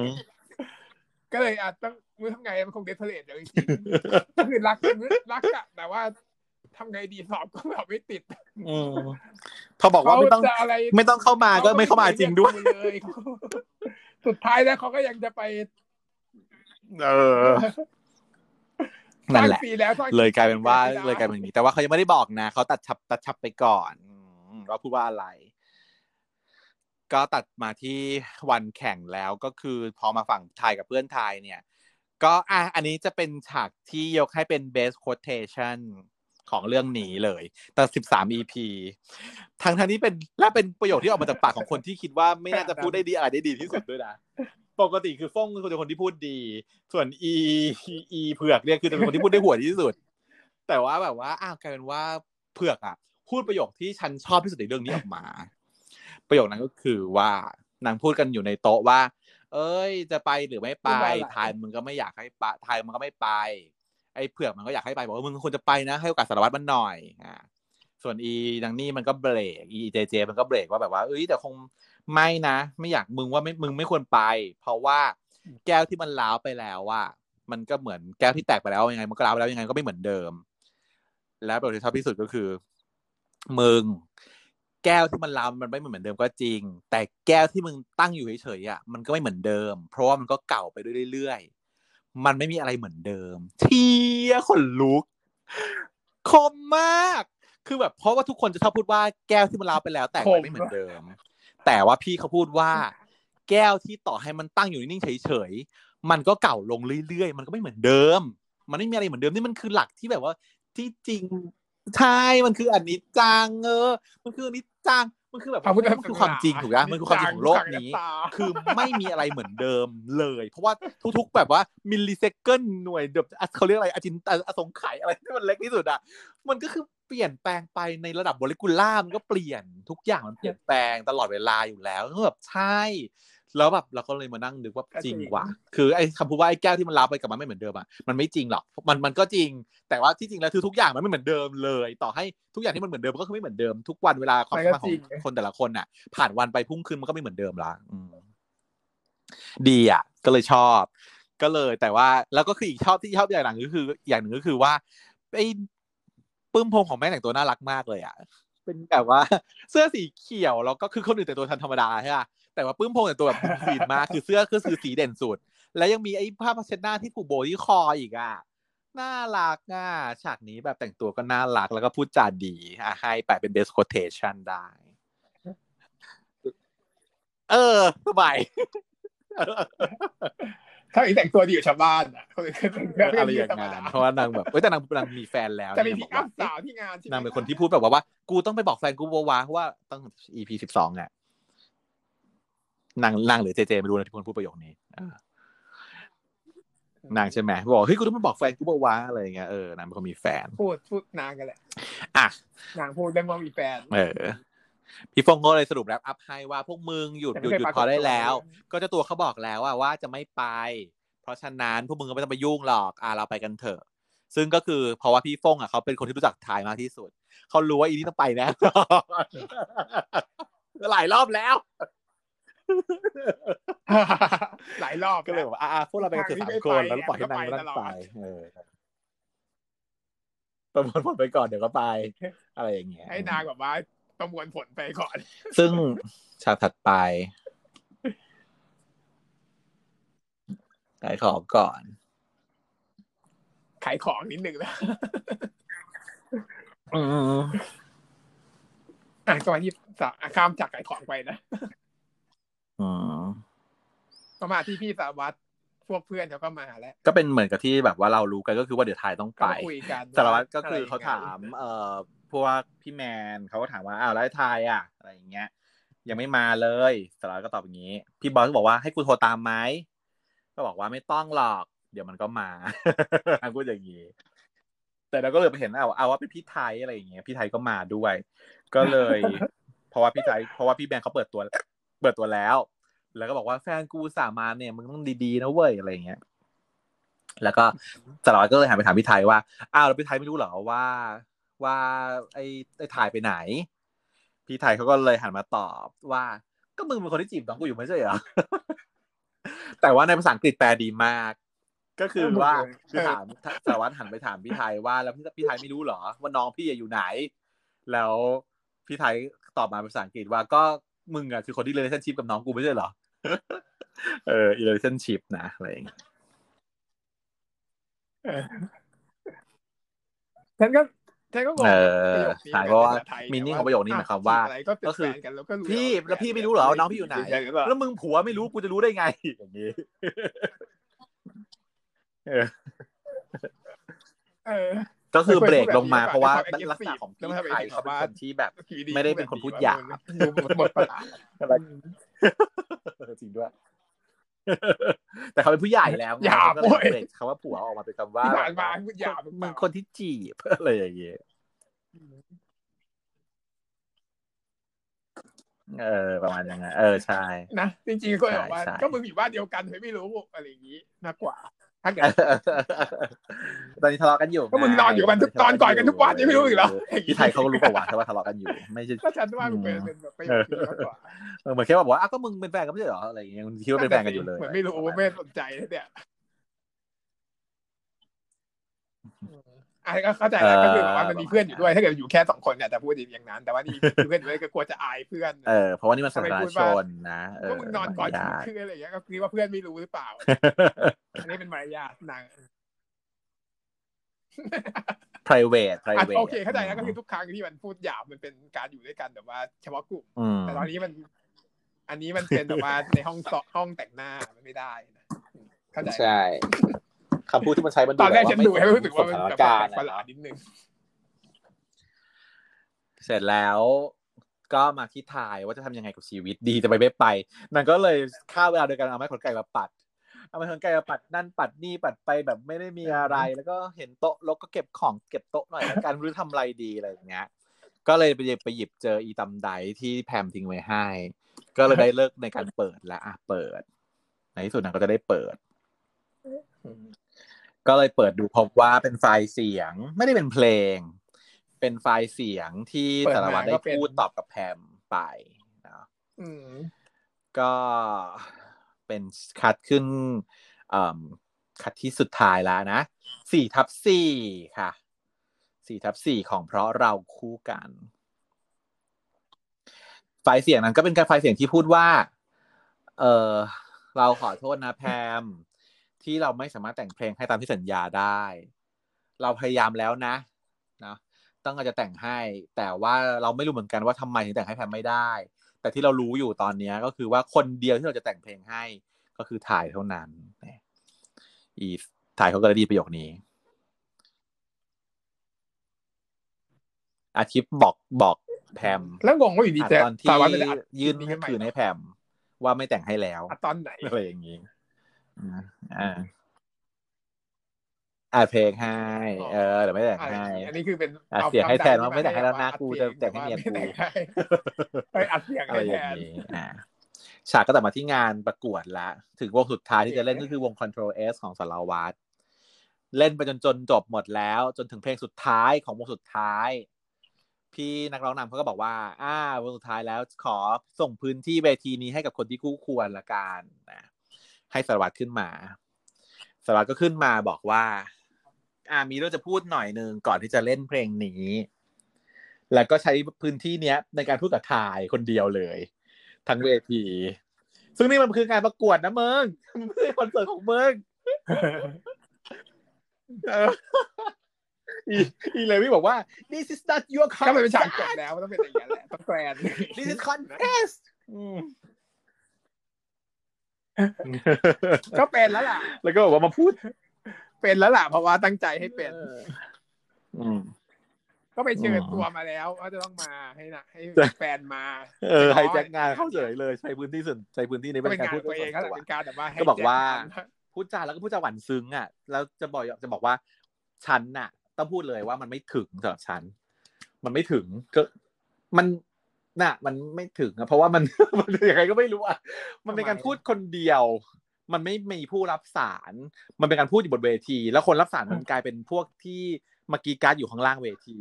ก็เลยอาจต้องมือทำไงมันคงเดสเพลตเลยจริงๆก็คือรักรักอะแต่ว่า ทำไงดีสอบก็แบบไม่ติดอืมพอบอกว่าไม่ต้องเขจะอะไรไม่ต้องเข้ามาก็ไม่เข้ามาจริงด้วยเลยเขาสุดท้ายแล้วเขาก็ยังจะไป เออนั่นแหละสร้างปีแล้วสร้างเลยกลายเป็นว่าไม่ได้เลยกลายเป็นอย่างนี้ แต่ว่าเขายังไม่ได้บอกนะเขาตัดชับตัดชับไปก่อนอืมว่าพูดว่าอะไร ก็ตัดมาที่วันแข่งแล้วก็คือพอมาฝั่งไทยกับเพื่อนไทยเนี่ย ก็อะอันนี้จะเป็นฉากที่ยกให้เป็น best quotation ของเรื่องนี้เลย แต่สิบสาม EP ทั้งทั้งนี้เป็นและเป็นประโยคที่ออกมาจากปากของคนที่คิดว่าไม่น่าจะพูดได้ดีอะไรได้ดีที่สุดด้วยนะ ปกติคือฟ้งคือคนที่พูดดี ส่วน e e เผือกเนี่ยคือจะเป็นคนที่พูดได้หัวที่สุด แต่ว่าแบบว่าอ้าวกลายเป็นว่าเผือกอะ พูดประโยคที่ฉันชอบที่สุดในเรื่องนี้ออกมา ประโยคนั้นก็คือว่านางพูดกันอยู่ในโต๊ะว่า เอ้ย จะไปหรือไม่ไปพูดว่าอะไรทายมึงก็ไม่อยากให้ไปทายมึงก็ไม่ไป ไอ้เผือกมันก็อยากให้ไปบอกว่ามึงควรจะไปนะให้โอกาสสารวัตรมันหน่อยอ่าส่วนอีนางนี่มันก็เบรกอีเจเจ มันก็เบรกว่าแบบว่าเอ้ยแต่คงไม่นะ ไม่อยากมึงว่าไม่มึงไม่ควรไป เพราะว่าแก้วที่มันล้าวไปแล้วว่ามันก็เหมือนแก้วที่แตกไปแล้วยังไง มันก็ล้าวไปแล้วยังไงก็ไม่เหมือนเดิม แล้วประโยคที่ชอบที่สุดก็คือมึงแก้วที่มันล้าวมันไม่เหมือนเดิมก็จริง แต่แก้วที่มึงตั้งอยู่เฉยๆอะมันก็ไม่เหมือนเดิม เพราะว่ามันก็เก่าไปเรื่อยๆ มันไม่มีอะไรเหมือนเดิม เทียขนลุก คมมาก คือแบบเพราะว่าทุกคนจะชอบพูดว่าแก้วที่มันล้าวไปแล้ว แต่ไม่เหมือนเดิม แต่ว่าพี่เขาพูดว่า แก้วที่ต่อให้มันตั้งอยู่นิ่งเฉยๆ มันก็เก่าลงเรื่อยๆ มันก็ไม่เหมือนเดิม มันไม่มีอะไรเหมือนเดิมนี่มันคือหลักที่แบบว่าที่จริงใช่มันคืออันนี้จังเออ มันคืออันนี้จัง มันคือแบบพระพุทธมันคือความจริงถูกไหมมันคือความจริงของโลกนี้ตาคือไม่มีอะไรเหมือนเดิมเลย เพราะว่าทุกๆ แบบว่ามิลลิเซคันหน่วยแบบอะเขาเรียกอะไรอจินตอสงไขยอะไรที่มันเล็กที่สุดอะมันก็คือเปลี่ยนแปลงไปในระดับโมเลกุลาร์มันก็เปลี่ยนทุกอย่างมันเปลี่ยนแปลงตลอดเวลาอยู่แล้วก็แบบใช่ แล้วแบบเราก็เลยมานั่งนึกว่าก็จจริริงงว่ะคือไอ้คำพูดว่าไอ้แก้วที่มันรับไปกับมันไม่เหมือนเดิมอะมันไม่จริงหรอกมันมันก็จริง แต่ว่าที่จริงแล้วคือทุกอย่างมันไม่เหมือนเดิมเลย ต่อให้ทุกอย่างที่มันเหมือนเดิมก็คือไม่เหมือนเดิมทุกวันเวลาความสัมพันธ์ของคนแต่ละคนอะ ผ่านวันไปพุ่งขึ้นมันก็ไม่เหมือนเดิมละอืมดีอะ ก็เลยชอบ ก็เลยแต่ว่าแล้วก็คืออีกชอบที่ชอบอย่างหนึ่งก็คือ อย่างหนึ่งก็คือว่าไอ้ปื้มพงของแม่แต่งตัวน่ารักมากเลยอะเป็นแบบว่าเสื้อสีเขียวแล้วก็คือคนอื่นแต่งตัวธรรมดาใช่ป่ะ แต่ว่าปื้มพงแต่งตัวแบบฟีนมากคือเสื้อคือสีเด่นสุด แล้วยังมีไอ้ผ้าพัชดหน้าที่ผูกโบที่คออีกอะน่ารักอะฉากนี้แบบแต่งตัวก็น่ารักแล้วก็พูดจาดีอะให้แปะเป็น best quotation ได้ เออสบายถ้าอีกแต่งตัวดีอยู่ชาวบ้านอะเขาเลยแต่งตัวอะไรอย่างธรรมนั้ดานเพราะว่านางแบบเอ้ยแต่นางนางมีแฟนแล้วจะมีนางพิบกอกอัว่าพสาวที่งานใช่ไหมนางเป็นคนที่พูดแบบว่าว่า กูต้องไปบอกแฟนกูว่าวะเพราะว่าตั้ง EP สิบสองอะ นางนางหรือเจเจไม่รู้นะที่คนพูดประโยคนี้เออนางใช่ไหมบอกเฮ้ยกูต้องไปบอกแฟนกูว่าวะอะไรอย่างเงี้ยเออนางเป็นคนมีแฟนพูดพูดนางกันแหละอะนางพูดเรื่องว่ามีแฟนเออพี่ฟงก็เลยสรุปแรปอัพให้ว่าพวกมึงหยุดหยุดหยุดพอได้แล้ว ก็เจ้าตัวเขาบอกแล้วว่าว่าจะไม่ไป เพราะฉะนั้นพวกมึงก็ไม่ต้องไปยุ่งหรอกอ่าเราไปกันเถอะ ซึ่งก็คือเพราะว่าพี่ฟงอะเขาเป็นคนที่รู้จักทายมากที่สุดเขารู้ว่าอีนี่ต้องไปแน่นอนหลายรอบแล้ว หลายรอบก็เลยบอกว่าอะพวกเราไปกันเถอะสามคนแล้วปล่อยให้นางนั่นไปเออประมวลผลไปก่อนเดี๋ยวก็ไป อะไรอย่างเงี้ย ให้นางแบบว่าประมวลผลไปก่อน ซึ่งฉากถัดไปขายของก่อน ขายของนิดหนึ่งนะอืมอะก็มาที่สะข้ามจากขายของไปนะ อืมก็มาที่พี่สารวัตรพวกเพื่อนเขาก็มาแล้ว ก็เป็นเหมือนกับที่แบบว่าเรารู้กันก็คือว่าเดี๋ยวถ่ายต้องก็ไปคุยกันสารวัตรก็คืออะไรเขายังไงถาม เอ่อพวกพี่แมนเขาก็ถามว่าอ้าวแล้วไอ้ทายอะ อะไรอย่างเงี้ย ยังไม่มาเลยสารวัตรก็ตอบอย่างนี้ พี่บอสก็บอกว่าให้กูโทรตามไหมก็บอกว่าไม่ต้องหรอก เดี๋ยวมันก็มาพูดอย่างนี้แต่เราก็เลยไปเห็นเอาเอาว่าเป็นพี่ไทยอะไรอย่างเงี้ยพี่ไทยก็มาด้วย ก็เลย เพราะว่าพี่ไทยเพราะว่าพี่แบงค์เขาเปิดตัว เปิดตัวแล้ว แล้วก็บอกว่าแฟนกูสามานเนี่ยมึงต้องดีๆนะเว้ยอะไรอย่างเงี้ย แล้วก็สารวัตรก็เลยหันไปถามพี่ไทยว่าอ้าวแล้วพี่ไทยไม่รู้เหรอว่าว่าไอ้ไอ้ถ่ายไปไหน พี่ไทยเขาก็เลยหันมาตอบว่า ก็มึงเป็นคนที่จีบน้องกูอยู่ไม่ใช่เหรอแต่ว่าในภาษาอังกฤษแปลดีมาก ก็คือว่าคือถามสารวัตรหันไปถามพี่ไทยว่าแล้วพี่พี่ไทยไม่รู้เหรอ ว่าน้องพี่อยู่ไหน แล้วพี่ไทยตอบมาเป็นภาษาอังกฤษว่าก็ มึงอะคือคนที่ relationship กับน้องกูไม่ใช่เหรอ เออ relationship นะอะไรอย่างเงี้ยเออฉันก็ฉันก็งงเอประอโยคนี้ใช่เพราะว่าภษไทยมีนิ่งแต่ของประโยคนี้หมายความว่าอะไรก็เป็นก็คือแฟนกันแล้วก็รู้พี่าแล้วพี่ไม่รู้เหรอว่าน้องพี่อยู่ไหนใช่รือเปล่าแล้วมึงผัวไม่รู้กูจะรู้ได้ไงอย่างนี้เออเออ ก็คือเบรกลงมาไม่ควรเพราะว่าพูดแบบนี้ลักษณะของพี่แล้วมันไทยเป็นเขาเป็นว่าคนที่แบบอยู่ไม่ได้เป็นคนพูดหยาบดูหมดประหลาดจริงด้วย แต่เขาเป็นผู้ใหญ่แล้วไงหยาบก็เลยเว้ยเบรกคำว่าผัวออกมาเป็นคำว่าที่ผ่านมาพูดหยาบมึงคนที่จีบอะไรอย่างเงี้ยเออ ประมาณอย่างนั้นเออใช่นะจริงๆก็บอกว่าใช่ใช่ก็มึงอยู่บ้านเดียวกันทำไมไม่รู้อะไรอย่างนี้มากกว่า ถ้าเกิดตอนนี้ทะเลาะกันอยู่ก็มึงนอนอยู่กันทุกตอนก่อนกันทุกวันยังไม่รู้อีกเหรอพี่ไทยเขาก็รู้ประวัติว่าทะเลาะกันอยู่ ไม่ใช่ก็ฉันว่ามันเป็นเป็นแบบประโยคนี้มากกว่าเออเหมือนแค่ว่าบอกว่าอ้าวก็มึงเป็นแฟนกันไม่ใช่เหรออะไรอย่างเงี้ยมึงคิดว่าเป็นแฟนกันอยู่เลยเหมือนไม่รู้ไม่สนใจเนี่ย อันนี้ก็เข้าใจแล้วก็คือแบบว่ามันมีเพื่อนอยู่ด้วย ถ้าเกิดอยู่แค่สองคนเนี่ยแต่พูดอย่างนั้น แต่ว่านี่มีเพื่อนด้วยก็กลัวจะอายเพื่อนเออเพราะว่านี่มันสาธารณชนนะเอก็อมึงนอนก่อนมารยาทคืออะไรอย่างเงี้ยก็คิดว่าเพื่อนไม่รู้หรือเปล่าอันนี้เป็นมารยาทนาง private อะ private โอเคเข้าใจแล้วก็คือทุกครั้งที่มันพูดหยาบมันเป็นการอยู่ด้วยกันแบบว่าเฉพาะกลุ่มอืมแต่ตอนนี้มัน อันนี้มันเป็นแบบว่าในห้องสอบห้องแต่งหน้ามันไม่ได้นะเข้าใจใช่ คำพูดที่มันใช้มันตอนแรกบบฉันดูให้รู้สึกว่ามันสถานแบบการณ์ประหลาอะดนิดนึงเสร็จแล้วก็มาที่ทายว่าจะทำยังไงกับชีวิตดีจะไปไม่ไปนางก็เลยฆ่าเวลาโดยการเอาไม้ขนไก่มาปัด เอาไม้ขนไก่มาปัดนั่นปัดนี่ปัดไปแบบไม่ได้มีอะไร แล้วก็เห็นโต๊ะแล้วก็เก็บของเก็บโต๊ะหน่อยแล้วกันไม่รู้ทำอะไรดีอะไรอย่างเงี้ย ก็เลยไปหยิบไปหยิบเจออีตำไดที่แพมทิ้งไว้ให้ ก็เลยได้เลิกในการเปิดแล้วอะเปิด ในที่สุดนางก็จะได้เปิด ก็เลยเปิดดูพบว่าเป็นไฟล์เสียงไม่ได้เป็นเพลง เป็นไฟล์เสียงที่เปิดมาสารวัตรได้ก็เป็นพูดตอบกับแพมไปนะอืมก็เป็นคัดขึ้นเอ่อคัดที่สุดท้ายแล้วนะสี่ทับสี่ค่ะสี่ทับสี่ของเพราะเราคู่กัน ไฟล์เสียงนั้นก็เป็นการไฟล์เสียงที่พูดว่า เออเราขอโทษนะแพม ที่เราไม่สามารถแต่งเพลงให้ตามที่สัญญาได้ เราพยายามแล้วนะนะต้องการจะแต่งให้ แต่ว่าเราไม่รู้เหมือนกันว่าทำไมถึงแต่งให้แพมไม่ได้ แต่ที่เรารู้อยู่ตอนเนี้ยก็คือว่าคนเดียวที่เราจะแต่งเพลงให้ก็คือถ่ายเท่านั้นเนี่ยอีถ่ายเขาก็เลยดีประโยคนี้อาทิตย์บอกบอกแพมแล้วงงว่าอยู่ดีอะแต่ตอนที่สารวัตรไม่ได้อัดยื่นคลิปใหม่คืนให้แพมว่าไม่แต่งให้แล้วอัดตอนไหนอะไรอย่างนี้ อ่าอ่าอัดเพลงให้เออเดี๋ยวไม่แต่งอะไรอให้ย่างงี้อันนี้คือเป็นอัดเสียงให้แทนว่าไม่แต่งให้แล้วนะกูจะแต่งให้เมียกูไม่แต่งให้ไปอัดเสียงอะไรให้อแทย่างนนี้อ่าฉากก็ตัดมาที่งานประกวดละถึงวงสุดท้ายที่จะเล่นก็คือวง Control S ของสารวัตรเล่นไปจนจนจบหมดแล้ว จนถึงเพลงสุดท้ายของวงสุดท้าย พี่นักร้องนำเขาก็บอกว่า อ่าวงสุดท้ายแล้วขอส่งพื้นที่เวทีนี้ให้กับคนที่คู่ควรละกันนะ ให้สารวัตรขึ้นมาสารวัตรก็ขึ้นมาบอกว่า อ่ามีเรื่องจะพูดหน่อยหนึ่งก่อนที่จะเล่นเพลงนี้ แล้วก็ใช้พื้นที่เนี้ย ในการพูดกับทายคนเดียวเลย ทั้งเวที ซึ่งนี่มันคืองานประกวดนะมึงมันไม่ใช่คอนเสิร์ตของมึงเอออีอีเลวี่บอกว่า this is not your ก็มันเป็นฉาก concert จบแล้วต้องเป็นอย่างนี้ยแหละต้องแกรน this is contest อืม ก็เป็นแล้วล่ะ แล้วก็บอกว่ามาพูด เป็นแล้วล่ะเพราะว่าตั้งใจให้เป็น อืมก็ไปเชิญอ๋อตัวมาแล้วว่าจะต้องมาให้นะให้จะแฟนมา เออไฮแจ็คงานเข้าเฉยเลยใช้พื้นที่ส่วนใช้พื้นที่ในก็เป็นการงานพูดตัวเองส่ก็วนตัวเป็นการแบบว่าให้ก็บอกว่าแจ็คพูดจาแล้วก็พูดจาหวานซึ้งอะแล้วจะบอกจะบอกว่าฉันน่ะ ต้องพูดเลยว่ามันไม่ถึงสำหรับฉัน มันไม่ถึงก็มัน น่ะ มันไม่ถึงอะเพราะว่ามันมันยังไงก็ไม่รู้อะมันเป็นการพูดคนเดียว มันไม่มีผู้รับสาร มันเป็นการพูดอยู่บนเวที แล้วคนรับสารมันกลายเป็นพวกที่มากรีดการ์ดอยู่ข้างล่างเวที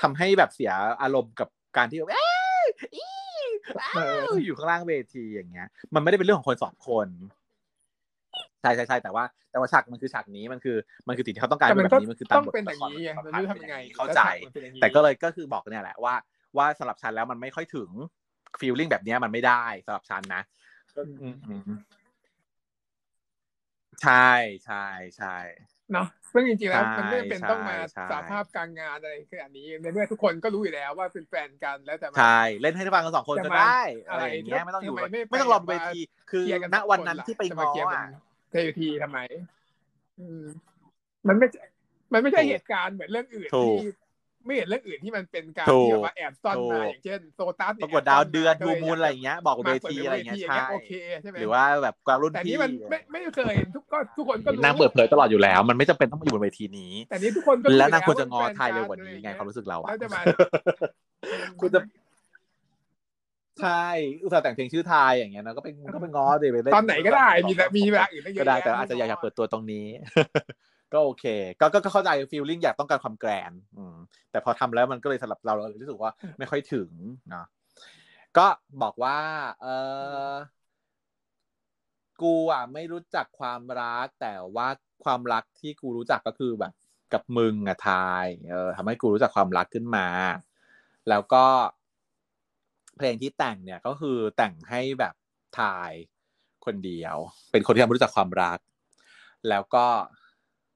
ทำให้แบบเสียอารมณ์กับการที่แบบเอ้ยอีอ้าวอยู่ข้างล่างเวทีอย่างเงี้ย มันไม่ได้เป็นเรื่องของคนสองคนใช่ใช่ใช่แต่ว่าแต่ว่าฉากมันคือฉากนี้มันคือมันคือสิ่งที่เขาต้องการแต่มันแบบก็นี้มันคือต้องบทเป็นอย่างละครนี้ไงมันมันไม่รู้ทำยังไงเข้าใจล้วฉกมันเป็นอย่างนี้แต่ก็เลยก็คือบอกเนี่ยแหละว่า ว่าสำหรับฉันแล้วมันไม่ค่อยถึงฟีลลิ่งแบบเนี้ยมันไม่ได้สำหรับฉันนะอืมอืมใช่ใช่ใช่เนาะซึ่งจริงๆแล้วใช่มันไม่จำเป็นต้องมาใช่สาภาพการงานอะไรคืออันนี้ในเมื่อทุกคนก็รู้อยู่แล้วว่าเป็นแฟนกันแล้วแต่มาใช่เล่นให้ฟังกันสองคนก็ได้จะมาอะไรอย่างเงี้ยอะไรไม่ต้องอยู่ทำไมไม่ไม่ต้องรอไปเวที คือเคลียร์กันณสองวันคนั้นล่ะที่ไปจะง้มาอเคลียร์เป็นอะเททีทำไมอืมมันไม่มันไม่ใช่ถูกเหตุการณ์เหมือนเรื่องอื่นถูกที่ ไม่เห็นเรื่องอื่นที่มันเป็นการถูกที่แบบว่าแอบซ่อนมาถูกอย่างเช่นโซตัสปเนี่ยรากฏดาวเดือนแบดูซ่มูลอะไรอย่างเงี้ย บอกมาเวเปิดทีเป็นอะไรเวอย่างทีเงี้ยอย่างใช่เงี้ยโอเคใช่ไหมหรือว่าแบบกวางรุ่นแต่พี่นี่มันไม่ไม่เคยทุกก็ทุกคนก็รู้นางเปิดเผยตลอดอยู่แล้ว มันไม่จำเป็นต้องมาอยู่บนเวทีนี้ แต่นี่ทุกคนก็รู้แล้วนางยู่ควรจะงอป็แฟทายเร็วกว่าอะนี้ไรไงความรู้สึกเราอะแล้วจะมาคุณจะใช่อุตส่าห์แต่งเพลงชื่อทายอย่างเงี้ยนะก็เป็นก็เป็นง้อดิไปเล่นตอนไหนก็ได้มีแต่มีเวลาอื่นได้เยก็อะได้แยะแต่อาจจะอยากอยากเปิดตัวตรงนี้ ก็โอเคก็ก็ก็เข้าใจฟีลลิ่งอยากต้องการความแกรนด์อืมแต่พอทำแล้วมันก็เลยสำหรับเราเรารู้สึกว่าไม่ค่อยถึงเนาะก็บอกว่า เออกูอะไม่รู้จักความรัก แต่ว่าความรักที่กูรู้จักก็คือแบบ กับมึงอะทายเออทำให้กูรู้จักความรักขึ้นมา แล้วก็ เพลงที่แต่งเนี่ยก็คือแต่งให้แบบทายคนเดียว เป็นคนที่ไม่รู้จักความรัก แล้วก็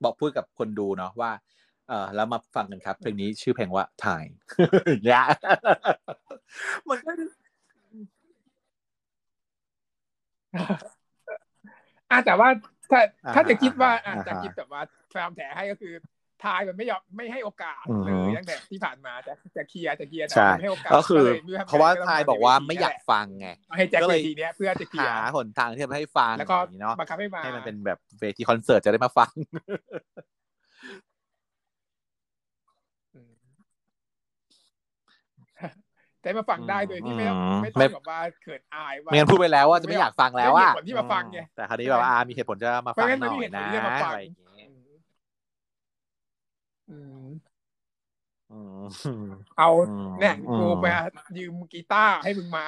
บอกพูดกับคนดูเนาะว่า เออแล้วมาฟังกันครับเพลงนี้ชื่อเพลงว่าทายอย่างเงี้ยมันก็อะแต่ว่าถ้าอ่าถ้าจะคิดว่าอ่าอะอ่าจะคิดแบบว่าแฟมแถให้ก็คือ ทายมันไม่ยอมไม่ให้โอกาสอือเลฮึยตั้งแต่ที่ผ่านมาจะจะเคลียร์จะเคลียร์แต่ใช่ไม่ให้โอกาสก็คือลยไม่ทำเพราะว่าไงทายต้งบอกว่าในไม่อยากฟังไงให้แจ็คก็เวเลยทีเนี้ยเพื่อจะเคลียหาร์หนทางที่จะไม่ให้ฟังแล้วก็อย่างนี้เนาะบังคับให้มาให้มันเป็นแบบเวทีคอนเสิร์ตจะได้มาฟังอืมแต่มาฟังได้โดยที่ไม่ต้องอืมไม่ไม่ต้องแบบว่าเขินอายว่าไม่งั้นพูดไปแล้วว่าจะไม่อยากฟังแล้วอะไม่มีเหตุผลที่มาฟังไงแต่คราวนี้แบบว่าอ่ามีเหตุผลจะมาฟังไม่งั้นหน่ไม่อมียเหตุผลนะที่จะมาฟังอะไรอย่างงี้ อืมอืมเอาอืมเนี่ยอืมกูไปยืมกีตาร์ให้มึงมา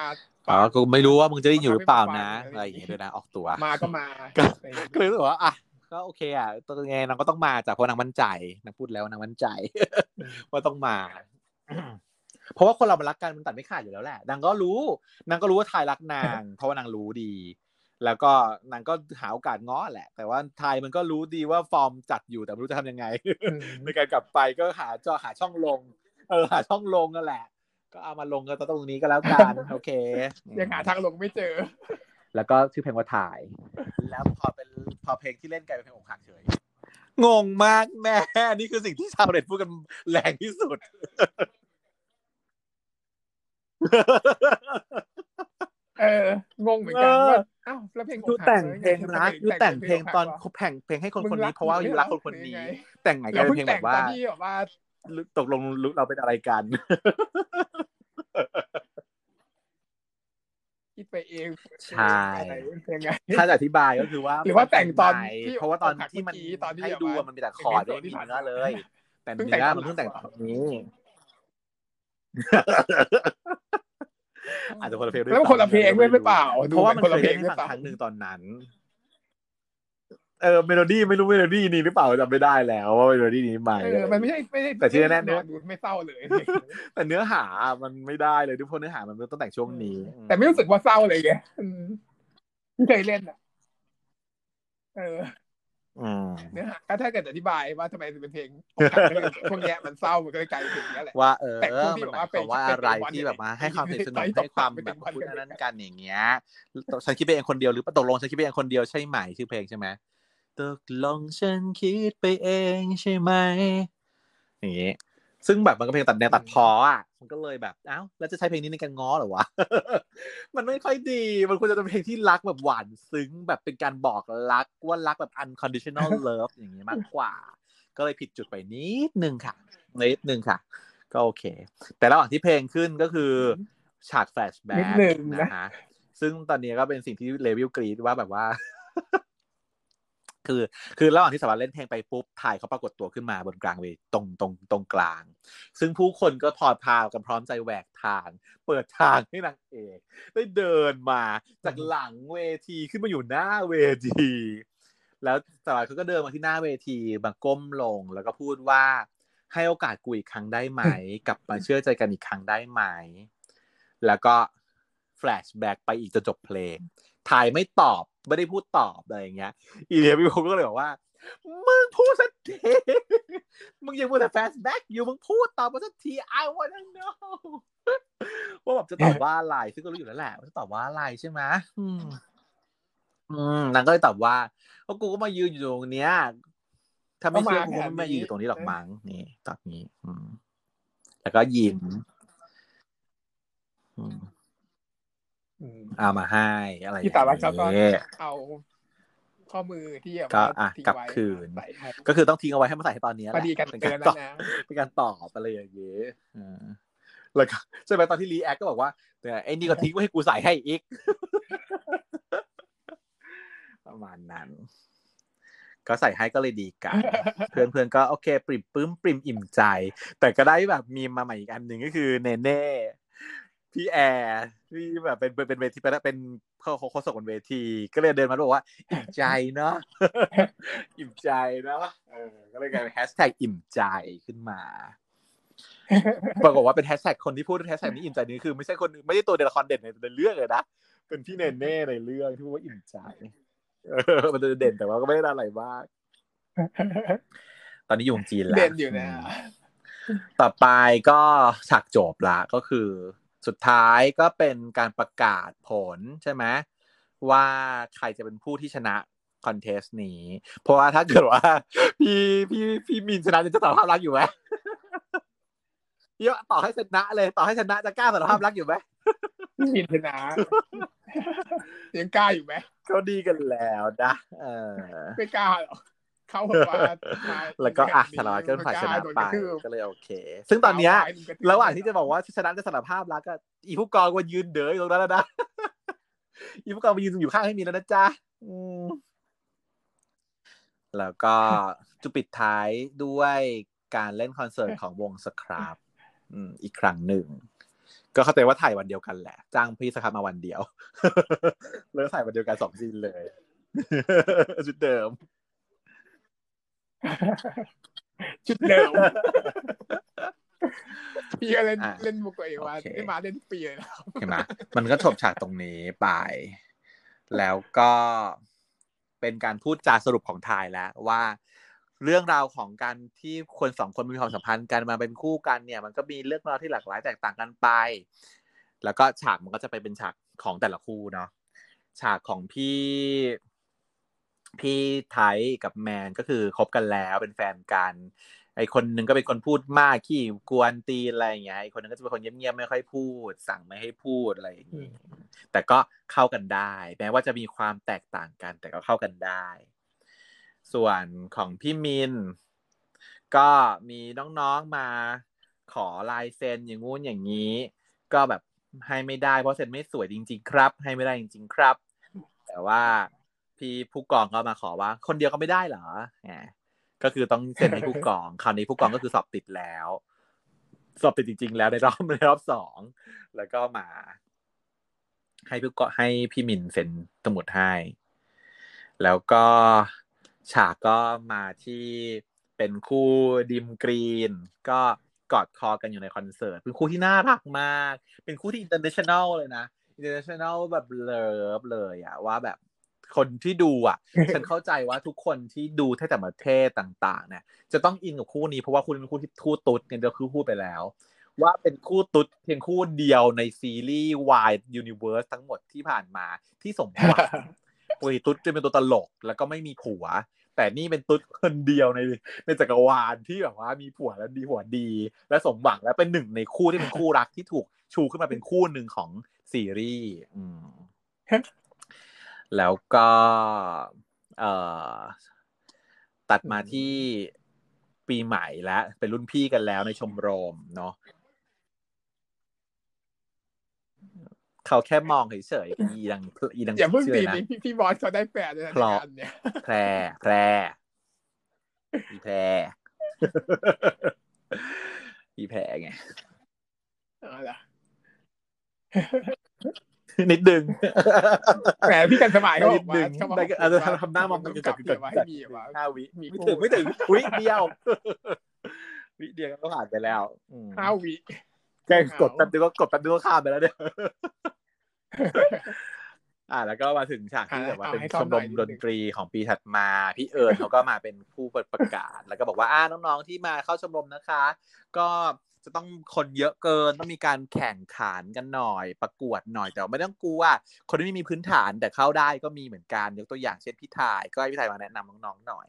อ๋อกูไม่รู้ว่ามึงจะได้อยู่หรือเปล่านะฟังอะไรอย่างเงี้ยด้วยนะออกตัว มาก็มาก็อะไรอย่างเงี้ยก็เลยรู้สึกว่าอะก็โอเคอะตัวไงนางก็ต้องมาจากเพราะนางมั่นใจนางพูดแล้วว่านางมั่นใจ ว่าต้องมา เพราะว่าคนเรามันรักกันมันตัดไม่ขาดอยู่แล้วแหละนางก็รู้นางก็รู้ว่าทายรักนาง เพราะว่านางรู้ดี แล้วก็นางก็หาโอกาสง้อแหละ แต่ว่าไทยมันก็รู้ดีว่าฟอร์มจัดอยู่แต่ไม่รู้จะทำยังไงอืมในการกลับไปก็หาจอหาช่องลง เออหาช่องลงนั่นแหละ ก็เอามาลงกันตรงนี้ก็แล้วกันโอเค ยังหาทางลงไม่เจอ แล้วก็ชื่อเพลงว่าถ่าย แล้วพอเป็นพอเพลงที่เล่นกลายเป็นเพลงอกหักเฉยงงมากแม่นี่คือสิ่งที่ชาวเน็ตพูดกันแรงที่สุด เอองงเหมือนกันเออว่าอ้าวแล้วเพลงยูอกหักแต่งลยเพลงรักทำไมยูแต่งเพลงตอนอกหักวะเขาแข่งเพลงให้คนมึงคนรันี้กเพราะว่าอยู่ยูไม่รักเหรคอนคนหรือนี้ไงแต่งไงก็เราเป็นเพิ่งเพลงแต่แบบว่างตอนที่แบบว่าตกลงเราเป็นอะไรกันคิดไปเองใช่อะไรยังไงถ้าจะอธิบายก็คือว่า หรือว่าแต่งตอนใหม่ที่เพราะว่าตอนอกหักที่มันเมื่อกี้ตอนที่ให้แบบดูว่าอะมันมีแต่คอร์ดเพลไม่งที่มีผ่านเนื้อมาเลย แต่เพิ่งเนื้อแต่งตอนมันเพิ่งแต่งหลัตงอนนี้ อาจจะคนละเพลงด้วยแล้วคนละเพลงด้วยหรือเปล่าเพราะว่ามันคนเคละยเพลเล่งนหรืให้อฟังเปล่าครั้งหนึ่งตอนนั้นเออเมโลดี้ไม่รู้เมโลดี้นี้หรือเปล่าจำไม่ได้แล้วว่าเมโลดี้นี้ไหมเออมันไม่ใช่ไม่ใช่แต่ที่แน่ๆเนื้อดูไม่เศร้าเลย แต่เนื้อหามันไม่ได้เลยทุกคนเนื้อหามันต้องแต่งช่วงนี้ แต่ไม่รู้สึกว่าเศร้าเลยไงอืมที่เคยเล่นอะเอออืม เนื้อหาก็ถ้าเกิดอธิบายว่าทำไมถึงเป็นเพลงพวกเนี้ยมันเศร้ามันก็เลยกลายเป็นเพลงนี้แหละว่าเออแต่ช่วงที่มันแบบหมาว่ายความว่าอะไรเป็นที่แบบมาให้ความสนิทสนมไปให้ความไปแบบไปพูดไปนั้นกันอย่างเงี้ยฉันคิดไปเองคนเดียวหรือตกลงฉันคิดไปเองคนเดียวใช่ไหมชื่อเพลงใช่ไหมตกลงฉันคิดไปเองใช่ไหมอย่างงี้ซึ่งแบบมันก็เพลงตัดแนวตัดพออะ มันก็เลยแบบเอ้าแล้วจะใช้เพลงนี้ในการง้อเหรอวะ มันไม่ค่อยดี มันควรจะเป็นเพลงที่รักแบบหวานซึ้งแบบเป็นการบอกรักว่ารักแบบ unconditional love อย่างนี้มากกว่า ก็เลยผิดจุดไปนิดนึงค่ะนิดนึงค่ะ ก็โอเค แต่ระหว่างที่เพลงขึ้นก็คือฉาก flashback นิดนึงนะนะฮะซึ่งตอนนี้ก็เป็นสิ่งที่เลวิลกรีดว่าแบบว่า คือ คือระหว่างที่สาวเล่นเพลงไปปุ๊บถ่ายเขาปรากฏตัวขึ้นมาบนกลางเวทีตรงตรงตรงกลาง ซึ่งผู้คนก็พอพากันพร้อมใจแหวกทาง เปิดทางให้นางเอกได้เดินมาจากหลังเวทีขึ้นมาอยู่หน้าเวที แล้วสาวเขาก็เดินมาที่หน้าเวทีมาก้มลงแล้วก็พูดว่าให้โอกาสกูอีกครั้งได้ไหม กลับมาเชื่อใจกันอีกครั้งได้ไหม แล้วก็แฟลชแบ็กไปอีกจนจบเพลงถ่ายไม่ตอบ ไม่ได้พูดตอบอะไรอย่างเงี้ย อีเลียพี่พงก็เลยบอกว่า มึงพูดสักที มึงยังพูดแต่แฟลชแบ็กอยู่ มึงพูดตอบมาสักที I wanna know ว่าแบบจะตอบว่าอะไรซึ่งก็รู้อยู่แล้วแหละว่าจะตอบว่าอะไรใช่ไหมอืมอืมนางก็เลยตอบว่าก็กูก็มายืนอยู่ตรงเนี้ย ถ้าไม่เชื่อกูก็ไม่มายืนอยู่ตรงนี้หรอกมั้งนี่ตอบงี้ อืม แล้วก็ยิ้มอืมอืม เอามาให้อะไรอย่างที่ตาลักเขาก็เงี้ยเอาข้อมือที่แบบก็ว่าอะทิ้งกลับไว้คืนใส่ให้ก็คือต้องทิ้งเอาไว้ให้มาใส่ให้ตอนนี้แหพอละดีกันเป็นเกิการนตแล้อวบนะเป็นการตอบอะไรอย่างเงี้ยอ่าแล้วก็ใช่ไหมตอนที่รีแอคก็บอกว่าแต่ไอ้นี่ก็ทิ้งไว้ให้กูใส่ให้อีก ประมาณนั้น ก็ใส่ให้ก็เลยดีกัน เพื่อนเพื่อนๆก็โอเค ปริมปลื้มปริมอิ่มใจ แต่ก็ได้แบบมีมาใหม่อีกอันหนึ่งก็คือเนเน่ พี่แอร์ที่แบบเป็นเป็นเป็นเวทีเป็นเป็นเขาเขาเขาส่งบนเวที ก็เลยเดินมาบอกว่า อิ่มใจเนาะอิ่มใจเนาะเออก็เลยกลายเป็นแฮชแท็กอิ่มใจขึ้นมาปรากฏว่าเป็นแฮชแท็กคนที่พูดแฮชแท็กนี้อิ่มใจนี้คือไม่ใช่คนไม่ใช่ตัวเดละครเด่นในในเรื่องเลยนะเป็นพี่เนเน่ในเรื่องที่พูดว่าอิ่มใจเออมันจะเด่นแต่ว่าก็ไม่ได้อะไรมากตอนนี้อยู่วงจีนแล้วเด่นอยู่นะมต่อไปก็ฉากจบละก็คือ สุดท้ายก็เป็นการประกาศผลใช่ไหมว่าใครจะเป็นผู้ที่ชนะ contest นี้ เพราะว่าถ้าเกิดว่า พี่พี่พี่มิลชนะจะสารภาพรักอยู่ไหมเยอะต่อให้ชนะเลย ต่อให้ชนะจะกล้าสารภาพรักอยู่ไหมมิลชนะยังกล้าอยู่ไหมก็ดีกันแล้วนะเออไม่กล้าหรอก เขาบอกว่ามาแล้วก็อะแบบสารวัตรก็ฝ่ายชนะโดไปกระทืบก็เลยโอเค ซึ่งตอนเนี้ยสาววายลุมกทืบระหว่างที่จะบอกว่าชนะจะสารภาพรักก็อีผู้กองก็ยืนเด๋ออยู่ตรงนั้นแล้วนะอีผู้กองไปยืนอยู่ข้างให้มีแล้วนะจ๊ะอืมแล้วก็จะปิดท้ายด้วยการเล่นคอนเสิร์ตของวงสครับอืมอีกครั้งหนึ่ง ก็เข้าใจว่าถ่ายวันเดียวกันแหละ จ้างพี่สครับมาวันเดียว แล้วถ่ายวันเดียวกันสองซีนเลยชุดเดิม ชุดเดิมพี่ก็เล่นอะเล่นมุกตัวเองว่าโอเคได้มาเล่นทุกปีเลยนะเห็นไหมมันก็จบฉากตรงนี้ไป แล้วก็เป็นการพูดจาสรุปของทายแล้วว่า เรื่องราวของการที่คนสองคนมีความสัมพันธ์กันมาเป็นคู่กันเนี่ย มันก็มีเรื่องราวที่หลากหลายแตกต่างกันไป แล้วก็ฉากมันก็จะไปเป็นฉากของแต่ละคู่เนาะฉากของพี่ พี่ไทยกับแมนก็คือคบกันแล้วเป็นแฟนกันไอคนหนึ่งก็เป็นคนพูดมากขี้กวนตีนอะไรอย่างเงี้ยไอคนหนึงก็จะเป็นคนเงียบๆไม่ค่อยพูด สั่งไม่ให้พูดอะไรอย่างงี้แต่ก็เข้ากันได้ แม้ว่าจะมีความแตกต่างกัน แต่ก็เข้ากันได้ ส่วนของพี่มิน ก็มีน้องๆมาขอลายเซ็นอย่างงู้นอย่างนี้ ก็แบบให้ไม่ได้เพราะเซ็นไม่สวยจริง ๆ ครับ ให้ไม่ได้จริง ๆ ครับ แต่ว่า พี่ผู้กองก็มาขอว่า คนเดียวก็ไม่ได้เหรอแหมก็คือต้องเซ็นให้ผู้กอง คราวนี้ผู้กองก็คือสอบติดแล้ว สอบติดจริง ๆ แล้วในรอบในรอบสองแล้วก็มา ให้ผู้กองให้พี่มินเซ็นสมุดให้ แล้วก็ฉากก็มาที่เป็นคู่ดิมกรีน ก็กอดคอกันอยู่ในคอนเสิร์ต เป็นคู่ที่น่ารักมาก เป็นคู่ที่ international เลยนะ international แบบ love เลยอะว่าแบบ คนที่ดูอะ ฉันเข้าใจว่าทุกคนที่ดูที่แต่ประเทศต่างๆ เนี่ย จะต้องอินกับคู่นี้เพราะว่าคู่นี้เป็นคู่ที่คู่ตุ๊ดเนี่ยเดี๋ยวคือพูดไปแล้ว ว่าเป็นคู่ตุ๊ดเพียงคู่เดียวในซีรีส์ Wide Universe ทั้งหมดที่ผ่านมาที่สมหวังปกติตุ๊ดจะเป็นตัวตลกแล้วก็ไม่มีผัว แต่นี่เป็นตุ๊ดคนเดียวในในจักรวาลที่แบบว่ามีผัวแล้วดีผัวดี และสมหวังและเป็นหนึ่งในคู่ที่เป็นคู่รักที่ถูกชูขึ้นมาเป็นคู่หนึ่งของซีรีส์อืม แล้วก็เอ่อตัดมาที่ปีใหม่แล้วเป็นรุ่นพี่กันแล้วในชมรมเนาะเขาแค่มองเฉยๆอีดังอีดังอย่าเพิ่งชื่ตีนะพี่พี่บอสเขาได้แปดเลยนะเพราะในงานเนี่ยแพรแพรอีแพรอีแพรไงเอาล่ะ นิดดึงแหมพี่กันสมัยเขาบนิอดกว่าดึงเขาบอกได้ก็อาจจะทำหน้ามองต้กัอนงกลับกัเผื่อมาให้กัมีแบบว่าห้าวิมีไม่คู่ถึงไม่ถึงวิเดียววิเดียวก็ผ่านไปแล้วอืมห้าวิแค่กดแป๊บเดียวก็กดแป๊บเดียวก็ข้ามไปแล้วเนี่ยอ่าแล้วก็มาถึงฉากที่อ่าแบบว่าเอาเป็นให้ชเข้ามหรน่อยมนิดดนึนงตรีของปีถัดมาพี่เอิญเขาก็มาเป็นผู้เปิดประกาศ แล้วก็บอกว่าอ่าน้องๆที่มาเข้าชมรมนะคะ ก็ จะต้องคนเยอะเกินต้องมีการแข่งขันกันหน่อย ประกวดหน่อยแต่ไม่ต้องกลัวคนที่ไม่มีพื้นฐานแต่เข้าได้ก็มีเหมือนกันยกตัวอย่างเช่นพี่ทายก็ให้พี่ทายมาแนะนำน้องๆหน่อย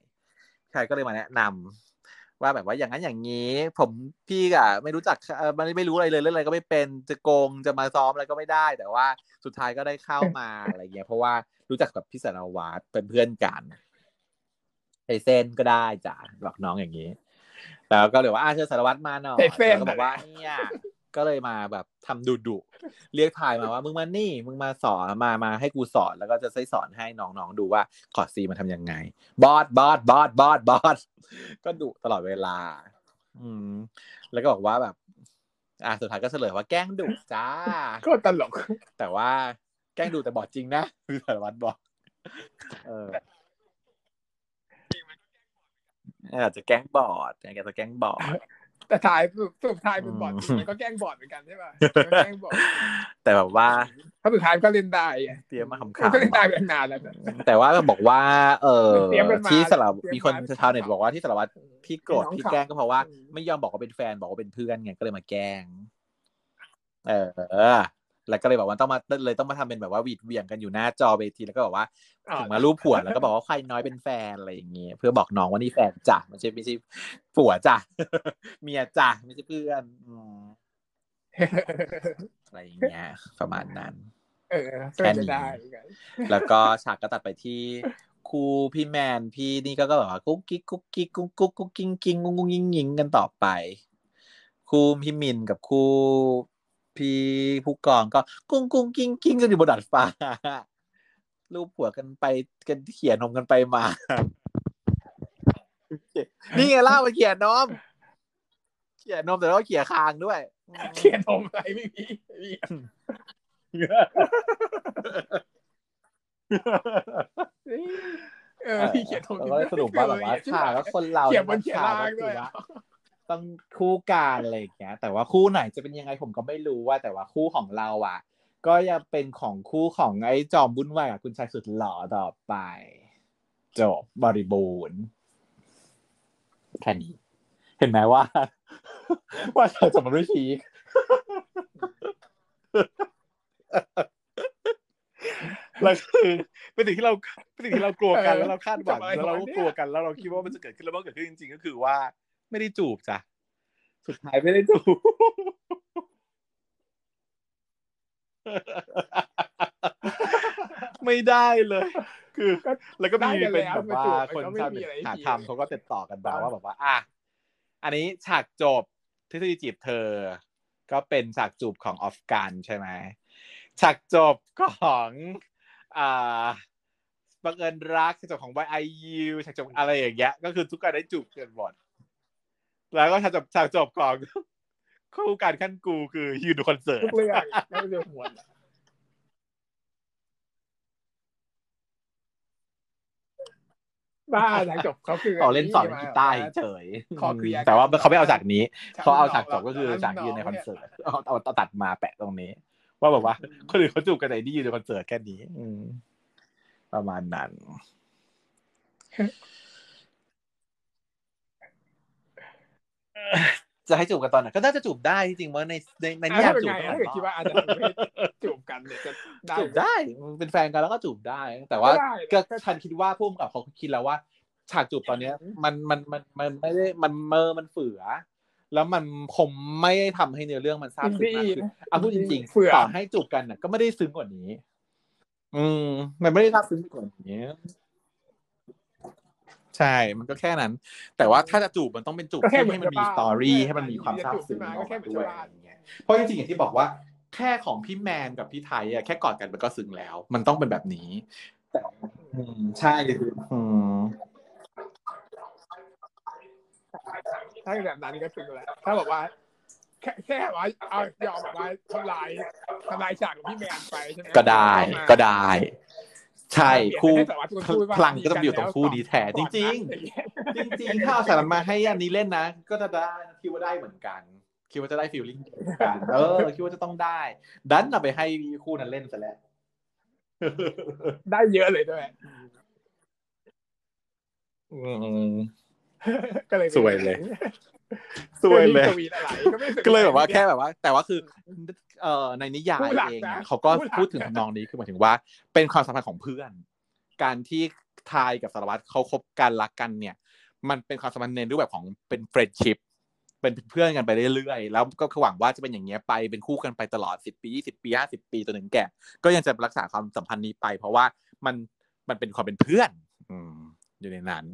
พี่ทายก็เลยมาแนะนำว่าแบบว่าอย่างนั้นอย่างนี้ ผมพี่อะไม่รู้จักไม่ไม่รู้อะไรเลยเรื่องอะไรก็ไม่เป็นจะโกงจะมาซ้อมอะไรก็ไม่ได้ แต่ว่าสุดท้ายก็ได้เข้ามาอะไรเงี้ยเพราะว่ารู้จักกับพี่สารวัตรเป็นเพื่อนกันไอเส้นก็ได้จ้ะบอกน้องอย่างนี้ แล้วก็เลยว่าอาเชิญสารวัตรมาหน่อยไอ้เส้นแล้วก็บอกว่าเนี่ยก็เลยมาแบบทำดุดุๆเรียกทายมาว่ามึงมานี่ มึงมาสอนมามาให้กูสอนแล้วก็จะใช้สอนให้น้องๆดูว่าคอร์ดซีมันทำยังไง บอสบอสบอสบอสบอสก็ดุตลอดเวลา อืม แล้วก็บอกว่าแบบ อะสุดท้ายก็เฉลยว่าแกล้งดุจ้าก็ตลกแต่ว่าแกล้งดุแต่บอดจริงนะคือสารวัตรบอก เออ อาจจะแกล้งบอดอาจจะแกล้งบอดแต่ถ่ายสุดสุดท้ายเป็นบอดอืมมันก็แกล้งบอดเหมือนกันใช่ป่ะก็แกล้งบอดแต่แบบว่าถ้าสุดท้ายก็เล่นได้อะเตรียมมาขำมันก็เล่นได้ๆเป็นนานแล้วนะแต่ว่าบอกว่า เออเตรียมกันมาที่สารวัตรเตรียมมีคนมาชาวเน็ตบอกว่าที่สารวัตรที่โกรธให้น้องที่แกล้งก็เพราะว่าอืมไม่ยอมบอกว่าเป็นแฟนบอกว่าเป็นเพื่อนไงก็เลยมาแกล้ง เออ แล้วก็เลยบอกว่าต้องมาเลยต้องมาทำเป็นแบบว่าหวีดเหวี่ยงกันอยู่หน้าจอเวทีแล้วก็บอกว่าอ่าถึงมารูปผัวแล้วก็บอกว่าใครน้อยเป็นแฟนอะไรอย่างเงี้ยเพื่อบอกน้องว่านี่แฟนจ้ะไม่ใช่ไม่ใช่ผัวจ้ะเมียจ้ะไม่ใช่เพื่อนอืมอะไรอย่างเงี้ยประมาณนั้น เออก็เป็นไปได้เหมือนกันแล้วก็ฉากก็ตัดไปที่ครูพี่แมนพี่นี่ก็ก็แบบว่ากุ๊กกิ๊กกุ๊กกิ๊กกุ๊กกุ๊กกุ๊กกิ้งกิ้งกุ๊กกุ๊กยิงยิงกันต่อไปครูพี่มินกับครู พี่ผู้กองก็กุ้งกุ้งกิ้งกิ้งกันอยู่บนดาดฟ้ารูปผัวกันไปกันเขียนนมกันไปมา นี่ไงเล่าไปเขียนนม เขียนนมแต่ว่าเขียคางด้วย เขียนนมอะไรไม่มีไม่มีเออพี่เขียนนมเราก็เลยสรุปว่าแบบว่าค่ะแล้วคนเราเขียนบนเขียนล่างด้วยก็คือ ต้องคู่กันอะไรอย่างเงี้ย แต่ว่าคู่ไหนจะเป็นยังไงผมก็ไม่รู้ว่า แต่ว่าคู่ของเราอะ ก็ยังเป็นของคู่ของไอ้จอมบุญวายกับคุณชายสุดหล่อต่อไป จบบริบูรณ์แค่นี้ เห็นไหมว่า ว่าเราจะมาด้วยพีคแล้วคือเป็นสิ่งที่เราเป็นสิ่งที่เรากลัวกันแล้วเราคาดหวังแล้วเราก็กลัวกันแล้วเราคิดว่ามันจะเกิดขึ้นแล้วมันเกิดขึ้นจริง ๆ ก็คือว่า ไม่ได้จูบจ้ะสุดท้ายไม่ได้จูบไม่ได้เลย คือ แล้วก็มีได้กันเป็นแล้วแบบว่ามาจูบคนมันก็ไม่ชาวมีเน็ตอะไรให้หาผิดทำเขาก็ติดต่อกันมาว่าแบบว่า อะอันนี้ฉากจบทฤษฎีจีบเธอ ก็เป็นฉากจูบของออฟกันใช่ไหมฉากจบของอ่าบังเอิญรักฉากจบของ YIU ฉากจบอะไรอย่างเงี้ย ก็คือทุกการได้จูบกันหมด แล้วก็ฉากจบฉากจบของคู่การขั้นกูคือยืนดูคอนเสิร์ตทุกเรื่องไม่เรื่องหวนบ้าหลังจบเขาคือเอาเล่นสอนกีตาร์เฉยแต่ว่าเขาไม่เอาจากนี้เขาเอาฉากจบก็คือฉากยืนในคอนเสิร์ตเอาเอาตัดมาแปะตรงนี้ ว่าแบบว่าคนอื่นเขาจูบกันไหนนี่ยืนในคอนเสิร์ตแค่นี้ประมาณนั้น จะให้จูบกันตอนไหนก็น่าจะจูบได้จริงๆว่าในในในนิยายจูบถ้าเกิดคิดว่าอาจจะจูบกันเนี่ยจะจูบได้เป็นแฟนกันแล้วก็จูบได้ แต่ว่าก็ฉันคิดว่าพุ่มกับเขาคิดแล้วว่า ฉากจูบตอนเนี้ย มันมันมันมันไม่ได้มันเมอมันเฝือ แล้วมันคงไม่ได้ทำให้เนื้อเรื่องมันซาบซึ้งมากขึ้นเอาพูดจริงๆต่อให้จูบกันน่ะ ก็ไม่ได้ซึ้งกว่านี้ อืมมันไม่ได้ซาบซึ้งกว่านี้ ใช่ มันก็แค่นั้น แต่ว่าถ้าจะจูบมันต้องเป็นจูบที่ให้มันมีสตอรี่ให้มันมีความซาบซึ้งด้วยเพราะจริงๆอย่างที่บอกว่า แค่ของพี่แมนกับพี่ไทยอะแค่กอดกันมันก็ซึ้งแล้ว มันต้องเป็นแบบนี้ แต่ใช่คือถ้าแบบนั้นก็ซึ้งแล้วถ้าบอกว่าแค่แค่ว่าเอายอมแบบว่าทำลายทำลายฉากของพี่แมนไปใช่ไหมก็ได้ก็ได้ ใช่คู่พลังก็ต้องอยู่ตรงคู่นี้แทนจริงจริงจริงถ้าเอาสารมาให้อันนี้เล่นนะ ก็จะได้คิดว่าได้เหมือนกัน คิดว่าจะได้ฟีลลิ่งกันเออคิดว่าจะต้องได้ ดันเอาไปให้คู่นั้นเล่นซะแล้วได้เยอะเลยด้วยก็เลยสวยเลย สวยเลยก็เลยแบบว่าแค่แบบว่า แต่ว่าคือเอ่อในนิยายเองเขาก็พูดถึงทำนองนี้คือหมายถึงว่า เป็นความสัมพันธ์ของเพื่อน การที่ทายกับสารวัตรเขาคบกันรักกันเนี่ย มันเป็นความสัมพันธ์ในรูปแบบของเป็นเฟรนชิพเป็นเพื่อนกันไปเรื่อยๆ แล้วก็หวังว่าจะเป็นอย่างเงี้ยไป เป็นคู่กันไปตลอดสิบปียี่สิบปีห้าสิบปีจนถึงแก่ ก็ยังจะรักษาความสัมพันธ์นี้ไป เพราะว่ามันมันเป็นความเป็นเพื่อน อืมอยู่ในนั้น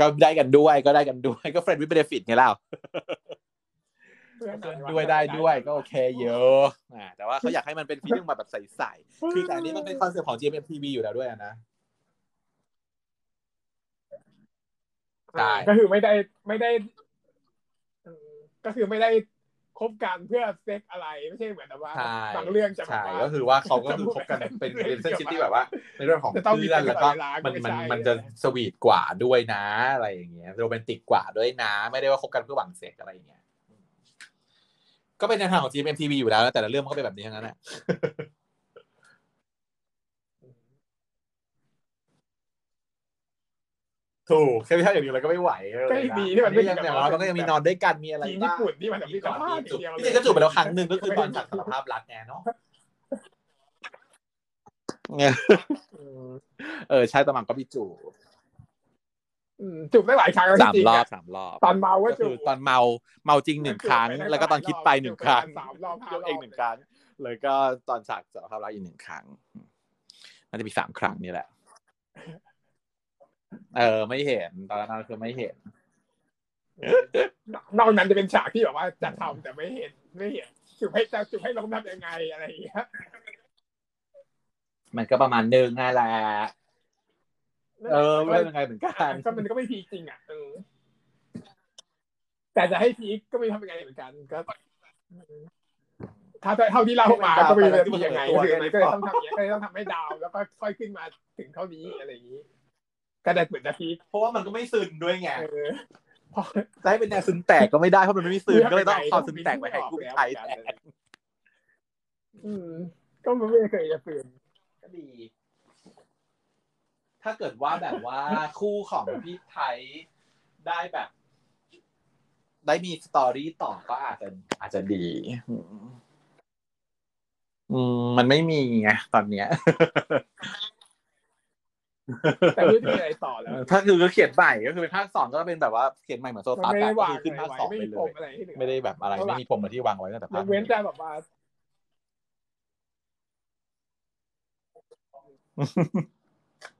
ก็ได้กันด้วยก็ได้กันด้วยก็ friend with benefit ไงเล่าด้วยได้ด้วยก็โอเคเยอะแต่ว่าเขาอยากให้มันเป็น feeling มาแบบใสๆคือแต่อันนี้มันเป็นคอนเซ็ปต์ของ GMMTV อยู่แล้วด้วยนะใช่ก็คือไม่ได้ไม่ได้ ก็คือไม่ได้ค บกันเพื่อเซ็กซ์อะไรไม่ใช่เหมือนแบบว่าบางเรื่องจะแบบว่าก็คือว่าเขาก็คือคบกันเป็นเป็นเส้นชิดที่แบบว่า ในเรื่องของเพื่อนแล้วก็มันมันมันจะสวีทกว่าด้วยนะอะไรอย่างเงี้ยโรแมนติกกว่าด้วยนะ ไม่ได้ว่าคบกันเพื่อหวังเซ็กอะไรอย่างเงี้ยก็เป็นแนวทางของ GMMTV อยู่แล้วแต่ละเรื่องมันก็เป็นแบบนี้ทั้งนั้นแหละ ถูกแค่พี่ท่าอย่างเดียวเราก็ไม่ไหวก็มีที่มันไม่ยังอย่างน้อยมันก็ยังมีนอนด้วยกันมีอะไรบ้างญี่ปุ่นที่มันแบบพี่ก่อนที่จุบพี่เจก็จูบไปแล้วครั้งหนึ่งก็คือตอนจัดสารภาพรักแงเนาะเออใช่ตะมังก็พี่จูบจูบได้หลายครั้งสามรอบสามรอบตอนเมาก็จูบตอนเมาเมาจริงหนึ่งครั้ง แล้วก็ตอนคิดไปหนึ่งครั้งยกเองหนึ่งครั้งเลยก็ตอนฉากสารภาพรักอีกหนึ่งครั้งน่าจะมีสามครั้งนี่แหละ เออ ไม่เห็นตอนนั้นคือไม่เห็น นอกนั้นจะเป็นฉากที่แบบว่าจะทำแต่ไม่เห็นไม่เห็นจุดให้จะจุดให้ลงทำยังไงอะไรอย่างเงี้ยมันก็ประมาณนึงนั่นแหละเออไม่เป็นไงเหมือนกันก็มันก็ไม่พีจริงอะเออแต่จะให้พีก็ไม่ทำยังไงเหมือนกันก็ถ้าเท่าที่เล่ามาก็ไม่รู้จะยังไงคือก็เลยต้องทำอย่างนี้ก็เลยต้องทำให้ดาวแล้วก็ค่อยขึ้นมาถึงเท่านี้อะไรอย่างนี้ ก็ได้เหมือนจะพีเพราะว่ามันก็ไม่ซึนด้วยไงจะให้เป็นแนวซึนแตกก็ไม่ได้เพราะมันไม่ซึนก็เลยต้องเอาความซึนแตกไปให้กุ้งไทยแทนอืมก็ไม่เคยจะซึนก็ดี ถ้าเกิดว่าแบบว่าคู่ของพี่ไทยได้แบบ ได้มีสตอรี่ต่อก็อาจจะอาจจะดี อืมมันไม่มีไงตอนเนี้ย แต่ไม่มีอะไรต่อแล้ว ถ้าคือก็เขียนใหม่ก็คือเป็นภาคสองก็เป็นแบบว่าเขียนใหม่เหมือนโซตัสก็คือขึ้นภาคสองไปเลย ไม่ได้แบบอะไรไม่มีปมอะไรที่วางไว้ตั้งแต่ภาคเว้นแต่แบบว่า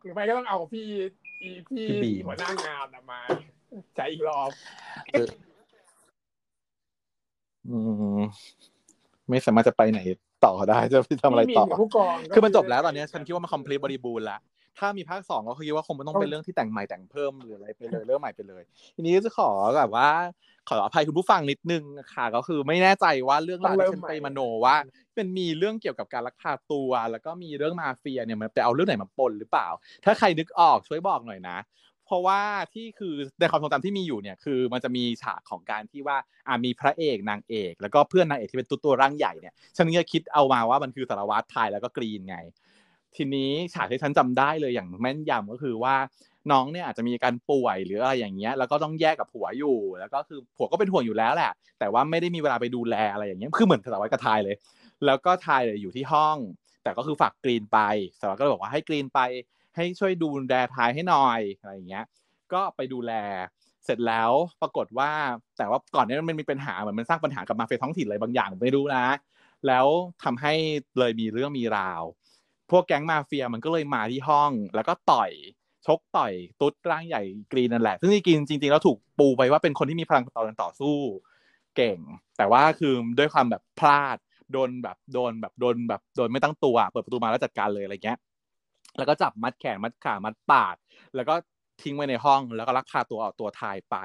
หรือไม่ก็ต้องเอาพี่พี่หัวหน้างานมาใช้อีกรอบไม่สามารถจะไปไหนต่อได้จะทำอะไรต่อ คือมันจบแล้วตอนนี้ฉันคิดว่ามันคอมพลีทบริบูรณ์ละ ถ้ามีภาคสองก็คิดว่าคงไม่ต้องเป็นเรื่องที่แต่งใหม่แต่งเพิ่มหรืออะไรไปเลยเรื่องใหม่ไปเลย ทีนี้จะขอแบบว่า ขออภัยคุณผู้ฟังนิดนึงค่ะ ก็คือไม่แน่ใจว่าเรื่องราวที่ฉันไปมโนว่าเป็นมีเรื่องเกี่ยวกับการลักพาตัว แล้วก็มีเรื่องมาเฟียเนี่ยมันไปเอาเรื่องไหนมาปนหรือเปล่า ถ้าใครนึกออกช่วยบอกหน่อยนะเพราะว่าที่คือในความทรงจำที่มีอยู่เนี่ยคือมันจะมีฉากของการที่ว่าอ่ามีพระเอกนางเอก แล้วก็เพื่อนนางเอกที่เป็นตัวตัวร่างใหญ่เนี่ยฉันก็คิดเอามาว่ามันคือสารวัตรไทยแล้วก็กรีนไง ทีนี้ฉากที่ฉันจำได้เลยอย่างแม่นยำก็คือว่าน้องเนี่ยอาจจะมีการป่วยหรืออะไรอย่างเงี้ยแล้วก็ต้องแยกกับผัวอยู่ แล้วก็คือผัวก็เป็นห่วงอยู่แล้วแหละ แต่ว่าไม่ได้มีเวลาไปดูแลอะไรอย่างเงี้ยคือเหมือนสารวัตรกับทายเลย แล้วก็ทายเลยอยู่ที่ห้อง แต่ก็คือฝากกรีนไปสารวัตรก็เลยบอกว่าให้กรีนไป ให้ช่วยดูแลทายให้หน่อยอะไรอย่างเงี้ย ก็ไปดูแลเสร็จแล้วปรากฏว่าแต่ว่าก่อนนี้มันมีปัญหาเหมือนมันสร้างปัญหากับมาเฟียท้องถิ่นอะไรบางอย่างไม่รู้นะ แล้วทำให้เลยมีเรื่องมีราว พวกแก๊งมาเฟียมันก็เลยมาที่ห้อง แล้วก็ต่อยชกต่อยตุ๊ดร่างใหญ่กรีนนั่นแหละ ซึ่งที่กรีนจริงๆแล้วถูกปูไปว่าเป็นคนที่มีพลังต่อต่อสู้เก่ง แต่ว่าคือด้วยความแบบพลาดโดนแบบโดนแบบโดนแบบโดนไม่ตั้งตัวเปิดประตูมาแล้วจัดการเลยอะไรเงี้ย แล้วก็จับมัดแขนมัดขามัดปาก แล้วก็ทิ้งไว้ในห้อง แล้วก็ลักพาตัวออกตัวทายไป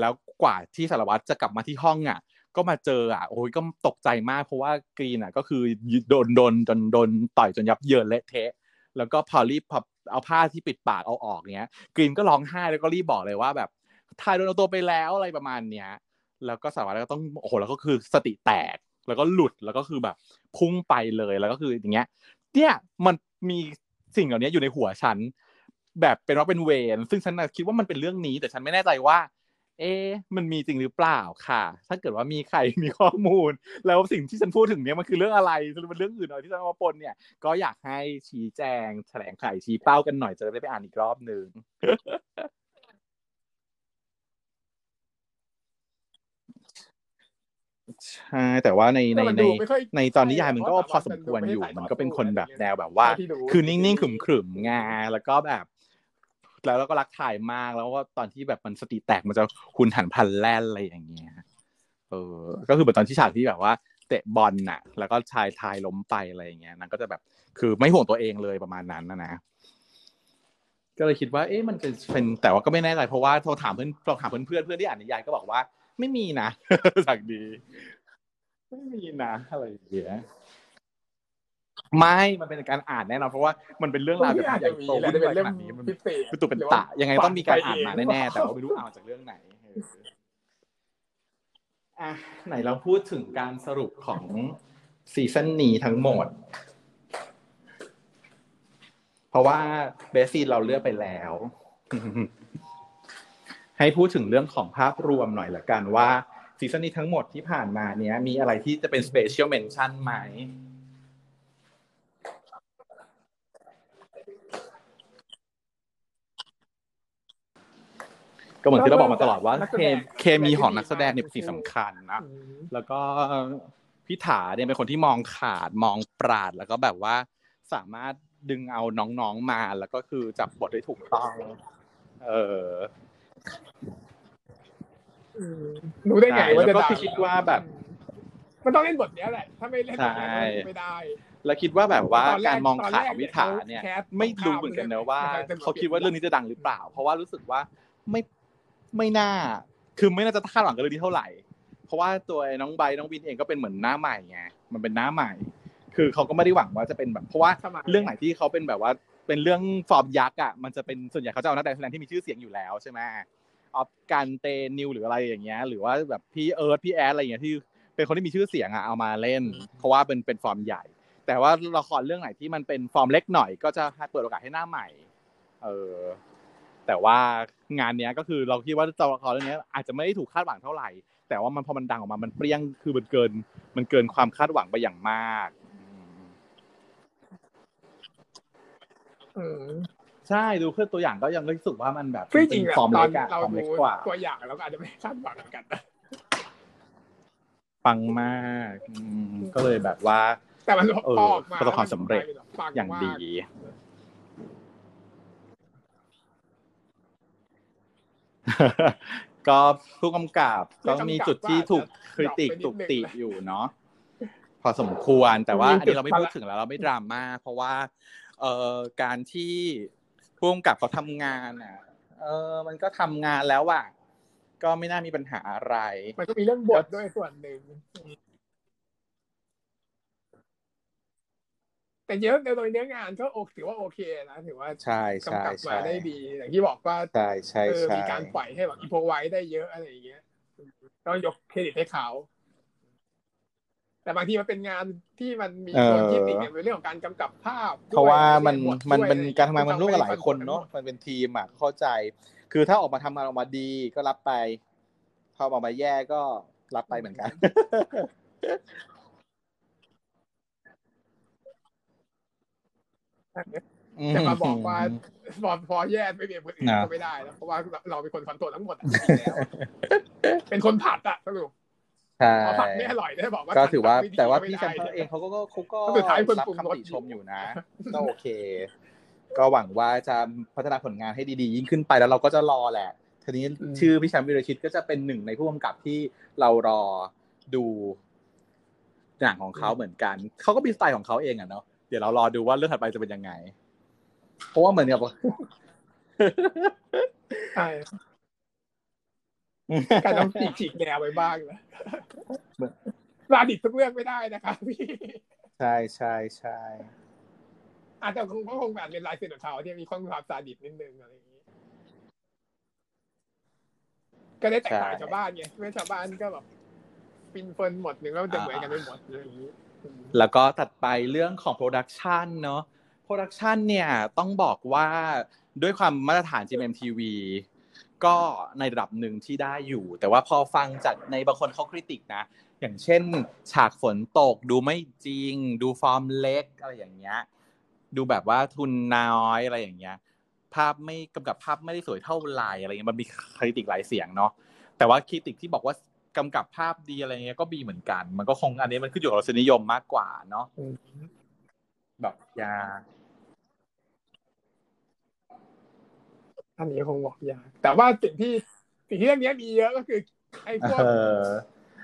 แล้วกว่าที่สารวัตรจะกลับมาที่ห้องอะ ก็มาเจออะโอ้ยก็ตกใจมากเพราะว่ากรีนอะก็คือโดนโดนจนโดนต่อยจนยับเยินเละเทะ แล้วก็พอรีบพอเอาผ้าที่ปิดปากเอาออกเนี้ย กรีนก็ร้องไห้แล้วก็รีบบอกเลยว่าแบบทายโดนเอาตัวไปแล้วอะไรประมาณเนี้ย แล้วก็สารวัตรก็ต้องโอ้โหแล้วก็คือสติแตกแล้วก็หลุดแล้วก็คือแบบพุ่งไปเลยแล้วก็คืออย่างเงี้ยเนี่ยมันมีสิ่งเหล่านี้อยู่ในหัวฉัน แบบเป็นว่าเป็นเวรซึ่งฉันคิดว่ามันเป็นเรื่องนี้ แต่ฉันไม่แน่ใจว่า เอ๊มันมีจริงหรือเปล่าค่ะ ถ้าเกิดว่ามีใครมีข้อมูล แล้วสิ่งที่ฉันพูดถึงเนี้ยมันคือเรื่องอะไรหรือมันเรื่องอื่นอะไรที่ฉันมาปนเนี่ย ก็อยากให้ชี้แจงแถลงไขชี้เป้ากันหน่อยจะได้ไปอ่านอีกรอบหนึ่งใช่แต่ว่าในในในในตอนนิยายมันก็พอสมควรอยู่ มันก็เป็นคนแบบแนวแบบว่า คือนิ่งๆขรึมๆงาแล้วก็แบบ แล้วก็รักถ่ายมากแล้วก็ตอนที่แบบมันสติแตกมันจะหุนหันพันแล่นอะไรอย่างเงี้ยเออ ก็คือเหมือนตอนที่ฉากที่แบบว่า เตะบอลน่ะ แล้วก็ชายทายล้มไปอะไรอย่างเงี้ยนั่นก็จะแบบคือไม่ห่วงตัวเองเลยประมาณนั้นนะนะก็เลยคิดว่าเอ๊ะมันเป็นเป็นแต่ว่าก็ไม่แน่ใจเพราะว่าโทรถามเพื่อนโทรถามเพื่อนเพื่อนเพื่อนที่อ่านนิยายก็บอกว่า ไม่มีนะสักดี ไม่มีนะอะไรอย่างเงี้ย ไม่มันเป็นการอ่านแน่นอนเพราะว่ามันเป็นเรื่องราวแบบใหญ่โตขึ้นไปขนาดนี้มันเป็นตัวเป็นตะยังไงต้องมีการอ่านมาแน่ๆแต่ว่าไม่รู้อ่านจากเรื่องไหนอะไหนเราพูดถึงการสรุปของซีซั่นนี้ทั้งหมด เพราะว่า best scene เราเลือกไปแล้ว ให้พูดถึงเรื่องของภาพรวมหน่อยละกันว่าซีซั่นนี้ทั้งหมดที่ผ่านมาเนี้ยมีอะไรที่จะเป็น special mention ไหม ก็เหมือนที่เราบอกมาตลอดว่าเคมีของนักแสดงเนี่ยเป็นสิ่งสำคัญนะแล้วก็พิถาเนี่ยเป็นคนที่มองขาดมองปราดแล้วก็แบบว่าสามารถดึงเอาน้องๆมา แล้วก็คือจับบทได้ถูกต้อง เออรู้ได้ไงว่าจะดังคิดว่าแบบมันต้องเล่นบทนี้แหละ ถ้าไม่เล่นบทนี้ไม่ได้ แล้วคิดว่าแบบว่าการมองข่าววิถาเนี่ย ไม่รู้เหมือนกันนะว่า เขาคิดว่าเรื่องนี้จะดังหรือเปล่า เพราะว่ารู้สึกว่าไม่ ไม่น่า คือไม่น่าจะคาดหวังกันเรื่องนี้เท่าไหร่ เพราะว่าตัวน้องใบน้องวินเองก็เป็นเหมือนหน้าใหม่ไงมันเป็นหน้าใหม่ คือเขาก็ไม่ได้หวังว่าจะเป็นแบบ เพราะว่าเรื่องไหนที่เขาเป็นแบบว่าเป็นเรื่องฟอร์มยักษ์อะมันจะเป็นส่วนใหญ่เขาจะเอานักแสดงที่มีชื่อเสียงอยู่แล้วใช่ไหมออฟกันเตนิวหรืออะไรอย่างเงี้ย หรือว่าแบบพี่เอิร์ธพี่แอดอะไรอย่างเงี้ยที่เป็นคนที่มีชื่อเสียงอะเอามาเล่น เพราะว่าเป็นเป็นฟอร์มใหญ่ แต่ว่าละครเรื่องไหนที่มันเป็นฟอร์มเล็กหน่อยก็จะเปิดโอกาสให้หน้าใหม่ เออ แต่ว่างานเนี้ยก็คือเราคิดว่าละครเรื่องนี้อาจจะไม่ได้ถูกคาดหวังเท่าไหร่ แต่ว่ามันพอมันดังออกมามันเปรี้ยงคือมันเกิน มันเกินความคาดหวังไปอย่างมากใช่ดูเพื่อตัวอย่างก็ยังรู้สึกว่ามันแบบจริงฟอร์มเล็กอะฟอร์มเล็กกว่าตัวอย่างเราก็อาจจะไม่คาดหวังเหมือนกันปังมากก็เลยแบบว่า แต่มันออกมาประสบความสำเร็จอย่างดี ก็ผู้กำกับก็มีจุดที่ถูกคริติกถูกติอยู่เนาะพอสมควรแต่ว่าอันนี้เราไม่พูดถึงแล้วเราไม่ดราม่าเพราะว่าเอ่อการที่พ่วงกับเขาทำงานอะเออมันก็ทำงานแล้วอะก็ไม่น่ามีปัญหาอะไร มันก็มีเรื่องบทด้วยส่วนหนึ่ง แต่เยอะในโดยเนื้องานก็โอถือว่าโอเคนะถือว่าใช่ใช่กำกับมาใช่ได้ดีอย่างที่บอกว่าใช่ใช่เออใช่มีการปล่อยให้แบบอีโพไว้ได้เยอะอะไรอย่างเงี้ยต้องยกเครดิตให้เขาแต่บางทีมันเป็นงานที่มันมีคนที่ติดเนี่ยเป็นเรื่องของการกำกับภาพด้วยเพราะว่ามันบทมันด้วยเป็นอะไรอย่งงี้ยการทำงานมันร่วมกับหลายคนมัเนาะมันเป็นทีมอะเข้าใจ คือถ้าออกมาทำงานออกมาดีก็รับไปพอออกมาแย่ก็รับไปเหมือนกัน จะมาบอกว่าพอพอแย่ไม่เปลี่ยนคนอื่นนะก็ไม่ได้แล้วเพราะว่าเราเป็นคนคอนโทรลทั้งหมดอะแล้วเป็นคนผัดอะสรุปใช่พอผัดไม่อร่อยได้บอกว่าก็ถือว่าผัดไม่ดีแต่ว่าไม่พี่ได้แซมเปอร์เองเขาก็เขาก็สุดท้ายคนรับปรุงรสคำติชมอยู่นะก็โอเค ก็หวังว่าจะพัฒนาผลงานให้ดีๆ ยิ่งขึ้นไปแล้วเราก็จะรอแหละทีนี้ชื่อพี่แชมป์วิรชิตก็จะเป็นหนึ่งในผู้กำกับที่เรารอดูหนังของเขาเหมือนกัน เขาก็มีสไตล์ของเขาเองอะเนาะ เดี๋ยวเรารอดูว่าเรื่องถัดไปจะเป็นยังไง เพราะว่าเหมือนกับใช่การต้องฉีกฉีกแนวไปบ้างนะลาดิบทุกเรื่องไม่ได้นะครับพี่ใช่ใช่ใช่อาจจะคงก็คงแบบเป็นลายเซ็นของเขาที่มีความความซาดิสม์นิดนึงอะไรอย่างนี้ ก็ได้แตกต่างจากชาวบ้านไงไม่ชาวบ้านก็แบบฟินเฟินหมดหนึ่งแล้วมันจะเหมือนกันไปหมดอะไรอย่างนี้ แล้วก็ถัดไปเรื่องของ production เนาะ production เนี่ยต้องบอกว่าด้วยความมาตรฐาน GMMTV ก็ในระดับหนึ่งที่ได้อยู่ แต่ว่าพอฟังจากในบางคนเขาคริติกนะ อย่างเช่น ฉากฝนตกดูไม่จริง ดูฟอร์มเล็กอะไรอย่างเงี้ยดูแบบว่าทุนน้อยอะไรอย่างเงี้ย ภาพไม่กำกับภาพไม่ได้สวยเท่าไหร่อะไรเงี้ยมันมีคริติกหลายเสียงเนาะแต่ว่าคริติกที่บอกว่า กำกับภาพดีอะไรเงี้ยก็มีเหมือนกัน มันก็คงอันนี้มันขึ้นอยู่กับรสนิยมมากกว่าเนาะแบบยาอันนี้คงบอกยากแต่ว่าสิ่งที่สิ่งที่เรื่องนี้มีเยอะก็คือไอ้พวกเออ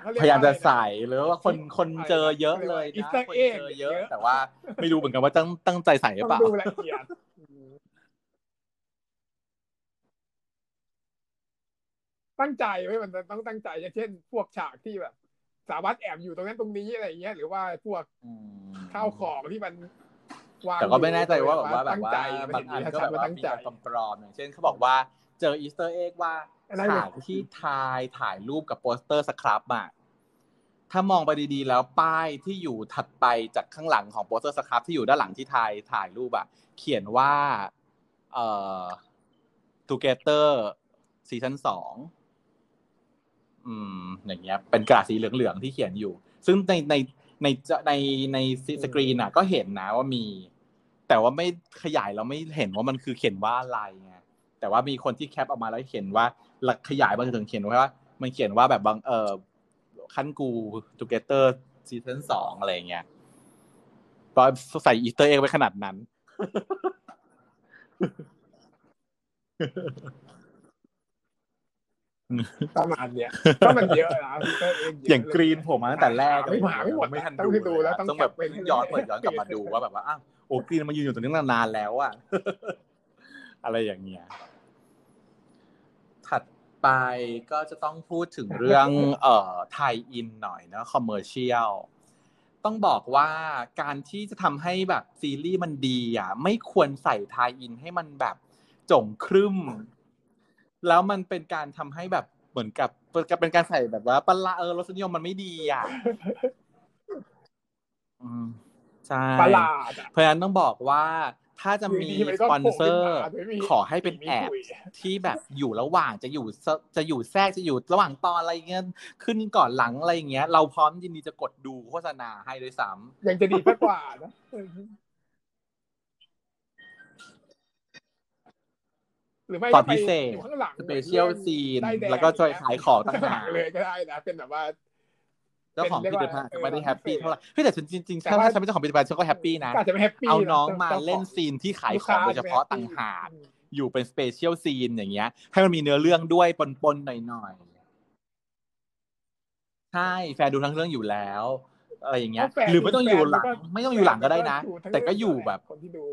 เขาเรีกพยายามจะว่อไรนใส่หรือว่าคนคนเจอเยอะเลยอีนะสเตอร์คนเอ็กเจอเยอะเยอะ แต่ว่าไม่รู้เหมือนกันว่าตั้งตั้งใจใส่หรือต้อเปล่า งดูละเอียด ตั้งใจไว้มันต้องตั้งใจอย่างเช่น พวกฉากที่แบบ สาววัดแอบอยู่ตรงนั้นตรงนี้อะไรอย่างเงี้ย หรือว่าพวกอืมข้าวของที่มันวางแต่ก็ไม่แน่ใจว่าแบบว่าแบบตั้งว่าใจบางอันก็ชัแบดบๆว่าว่าตั้งมีใจการปลอมๆอย่างเช่นเขาบอกว่าเจออีสเตอร์เอ็กว่าอันนั้นฉากที่ทายถ่ายรูปกับโปสเตอร์สครับอะถ้ามองไปดีๆ แล้วป้ายที่อยู่ถัดไปจากข้างหลังของโปสเตอร์สครับที่อยู่ด้านหลังที่ถ่ายถ่ายรูปอะเขียนว่า เอ่อ Together ซีซั่นสอง อืม อย่างเงี้ย เป็นกระดาษสีเหลืองๆที่เขียนอยู่ ซึ่งในในในในในสกรีนอะ ก็เห็นนะว่ามี แต่ว่าไม่ขยายเราไม่เห็นว่ามันคือเขียนว่าอะไรไงแต่ว่ามีคนที่ cap ออกมาแล้วเขียนว่าหลักขยายมาถึงเขียนไว้ว่า มันเขียนว่าแบบบางเออขั้นกู together ซีซั่นสองอะไรเงี้ยก็ใส่ Easter egg ไว้ขนาดนั้น ประมาณเนี้ยก็มันเยอะนะก็เยอะอย่างกรีนผมมาตั้งแต่แรกไม่หาไม่หมดไม่ทันต้องดูดูแล้วต้องต้องแบบกลับไปย้อนเปิดย้อนกลับมาดูว่าแบบว่าอ้าวโอ้กรีนมันยืนอยู่ตรงนี้นานๆแล้วอะอะไรอย่างเงี้ยถัดไปก็จะต้องพูดถึงเรื่องเอ่อ tie-in หน่อยเนอะ commercial ต้องบอกว่าการที่จะทำให้แบบซีรีส์มันดีอะไม่ควรใส่ tie-in ให้มันแบบจงครึ่ม แล้วมันเป็นการทำให้แบบเหมือนกับเป็นการใส่แบบว่าปลาเออรสนิยมมันไม่ดีอะอืมใช่ประหลาดอะเพราะฉะนั้นต้องบอกว่าถ้าจะมีอยู่ดีๆมันสก็ปอนเซอร์โผล่ขึ้นมาโดยไม่มีขอให้เป็นแอดไม่คุยที่แบบอยู่ระหว่างจะอยู่ซจะอยู่แทรกจะอยู่ระหว่างตอนอะไรเงี้ยขึ้นก่อนหลังอะไรอย่างเงี้ย เราพร้อมยินดีจะกดดูโฆษณาให้ด้วยซ้ำยังจะดีมากกว่านะ หรือไม่ตอนก็ไปพิเศษอยู่ข้างหลังสเปเชียลซีนได้ดงแล้วก็จอยขายของต่างข้างหหาลักเลยก็ได้นะเป็นแบบว่าเจ้าของเป็นผเรีลิยกตว่าภัณฑ์ไม่ได้เออแฮปปี้พิเศษเท่าไหร่เฮ้ยแต่จริงๆจริงๆแต่ถ้าว่าฉันเป็นเจ้าของผลิตภัณฑ์ฉันก็แฮปปี้นะก็อาจจะไม่แฮปปี้เอาน้องะมาจ้ขเล่นซีนที่ขายลูกขค้องโดยเฉพาะจไม่ต่างแฮปปี้หากอยู่เป็นสเปเชียลซีนอย่างเงี้ย ให้มันมีเนื้อเรื่องด้วยปนๆหน่อยๆใช่แฟนดูทั้งเรื่องอยู่แล้วอะไรอย่างเงี้ยแฟนหรือไม่ต้องอยู่หลังแฟนไม่ต้องอยู่หลังก็ได้นะดูทั้งแต่ก็อยู่แบบคนที่ดู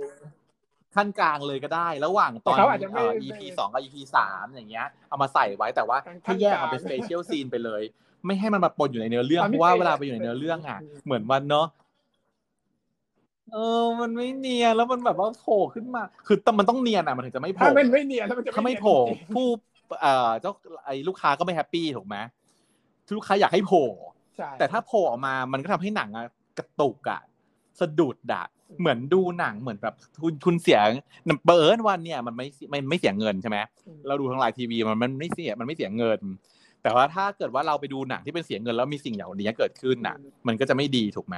คั่นกลางเลยก็ได้ ระหว่างตอนแต่เขาอาจจะไม่เอ่อ EP สองกับ EP สามอย่างเงี้ย เอามาใส่ไว้แต่ว่าคั่นให้แยกออกเป็นกลาง special scene ไปเลย ไม่ให้มันมาปนอยู่ในเนื้อเรื่องตอนพิเศษเพพิราะว่าเวลาไปอยู่ในเนื้อเรื่องอะอืมเหมือนมันเนาะเออ มันไม่เนียนแล้วมันแบบว่าโผล่ขึ้นมา คือแต่มันต้องเนียนอะมันถึงจะไม่โผถ้ามันไม่เนียนแล้วมันจะถ้าไม่เนียนโผล่จริงผู้เอ่อเจ้าไอ้ลูกค้าก็ไม่ happy ถูกไหมลูกค้าอยากให้โผล่ๆใช่แต่ถ้าโผล่ออกมามันก็ทำให้หนังอะกระตุกอะสะดุดอะ เหมือนดูหนังเหมือนแบบคุณคุณเสียเบิร์นวันเนี่ยมันไม่มันไม่เสียเงินใช่ไหมเราดูทางไลน์ทีวีมันมันไม่เสียมันไม่เสียเงิน แต่ว่าถ้าเกิดว่าเราไปดูหนังที่เป็นเสียเงินแล้วมีสิ่งอย่างนี้เกิดขึ้นน่ะ มันก็จะไม่ดีถูกไหม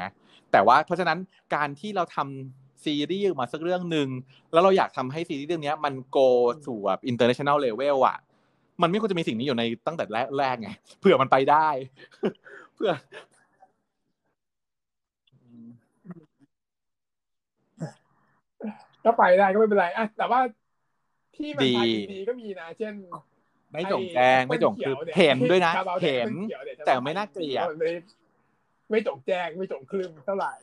แต่ว่าเพราะฉะนั้นการที่เราทำซีรีส์มาสักเรื่องหนึ่งแล้วเราอยากทำให้ซีรีส์เรื่องเนี้ยมันโกสู่แบบ international level อะมันไม่ควรจะมีสิ่งนี้อยู่ในตั้งแต่แรกแรกไงเผื่อมันไปได้ เพื่อ ก็ไปได้ก็ไม่เป็นไรอะแต่ว่าที่มันดีถ่ายดีๆก็มีนะ เช่น ไม่จงแจ้งไม่จงคือเห็นด้วยนะเห็นแต่ไม่น่าเกลียดไม่ไม่จงแจ้งไม่จงคลึมเท่าไหร่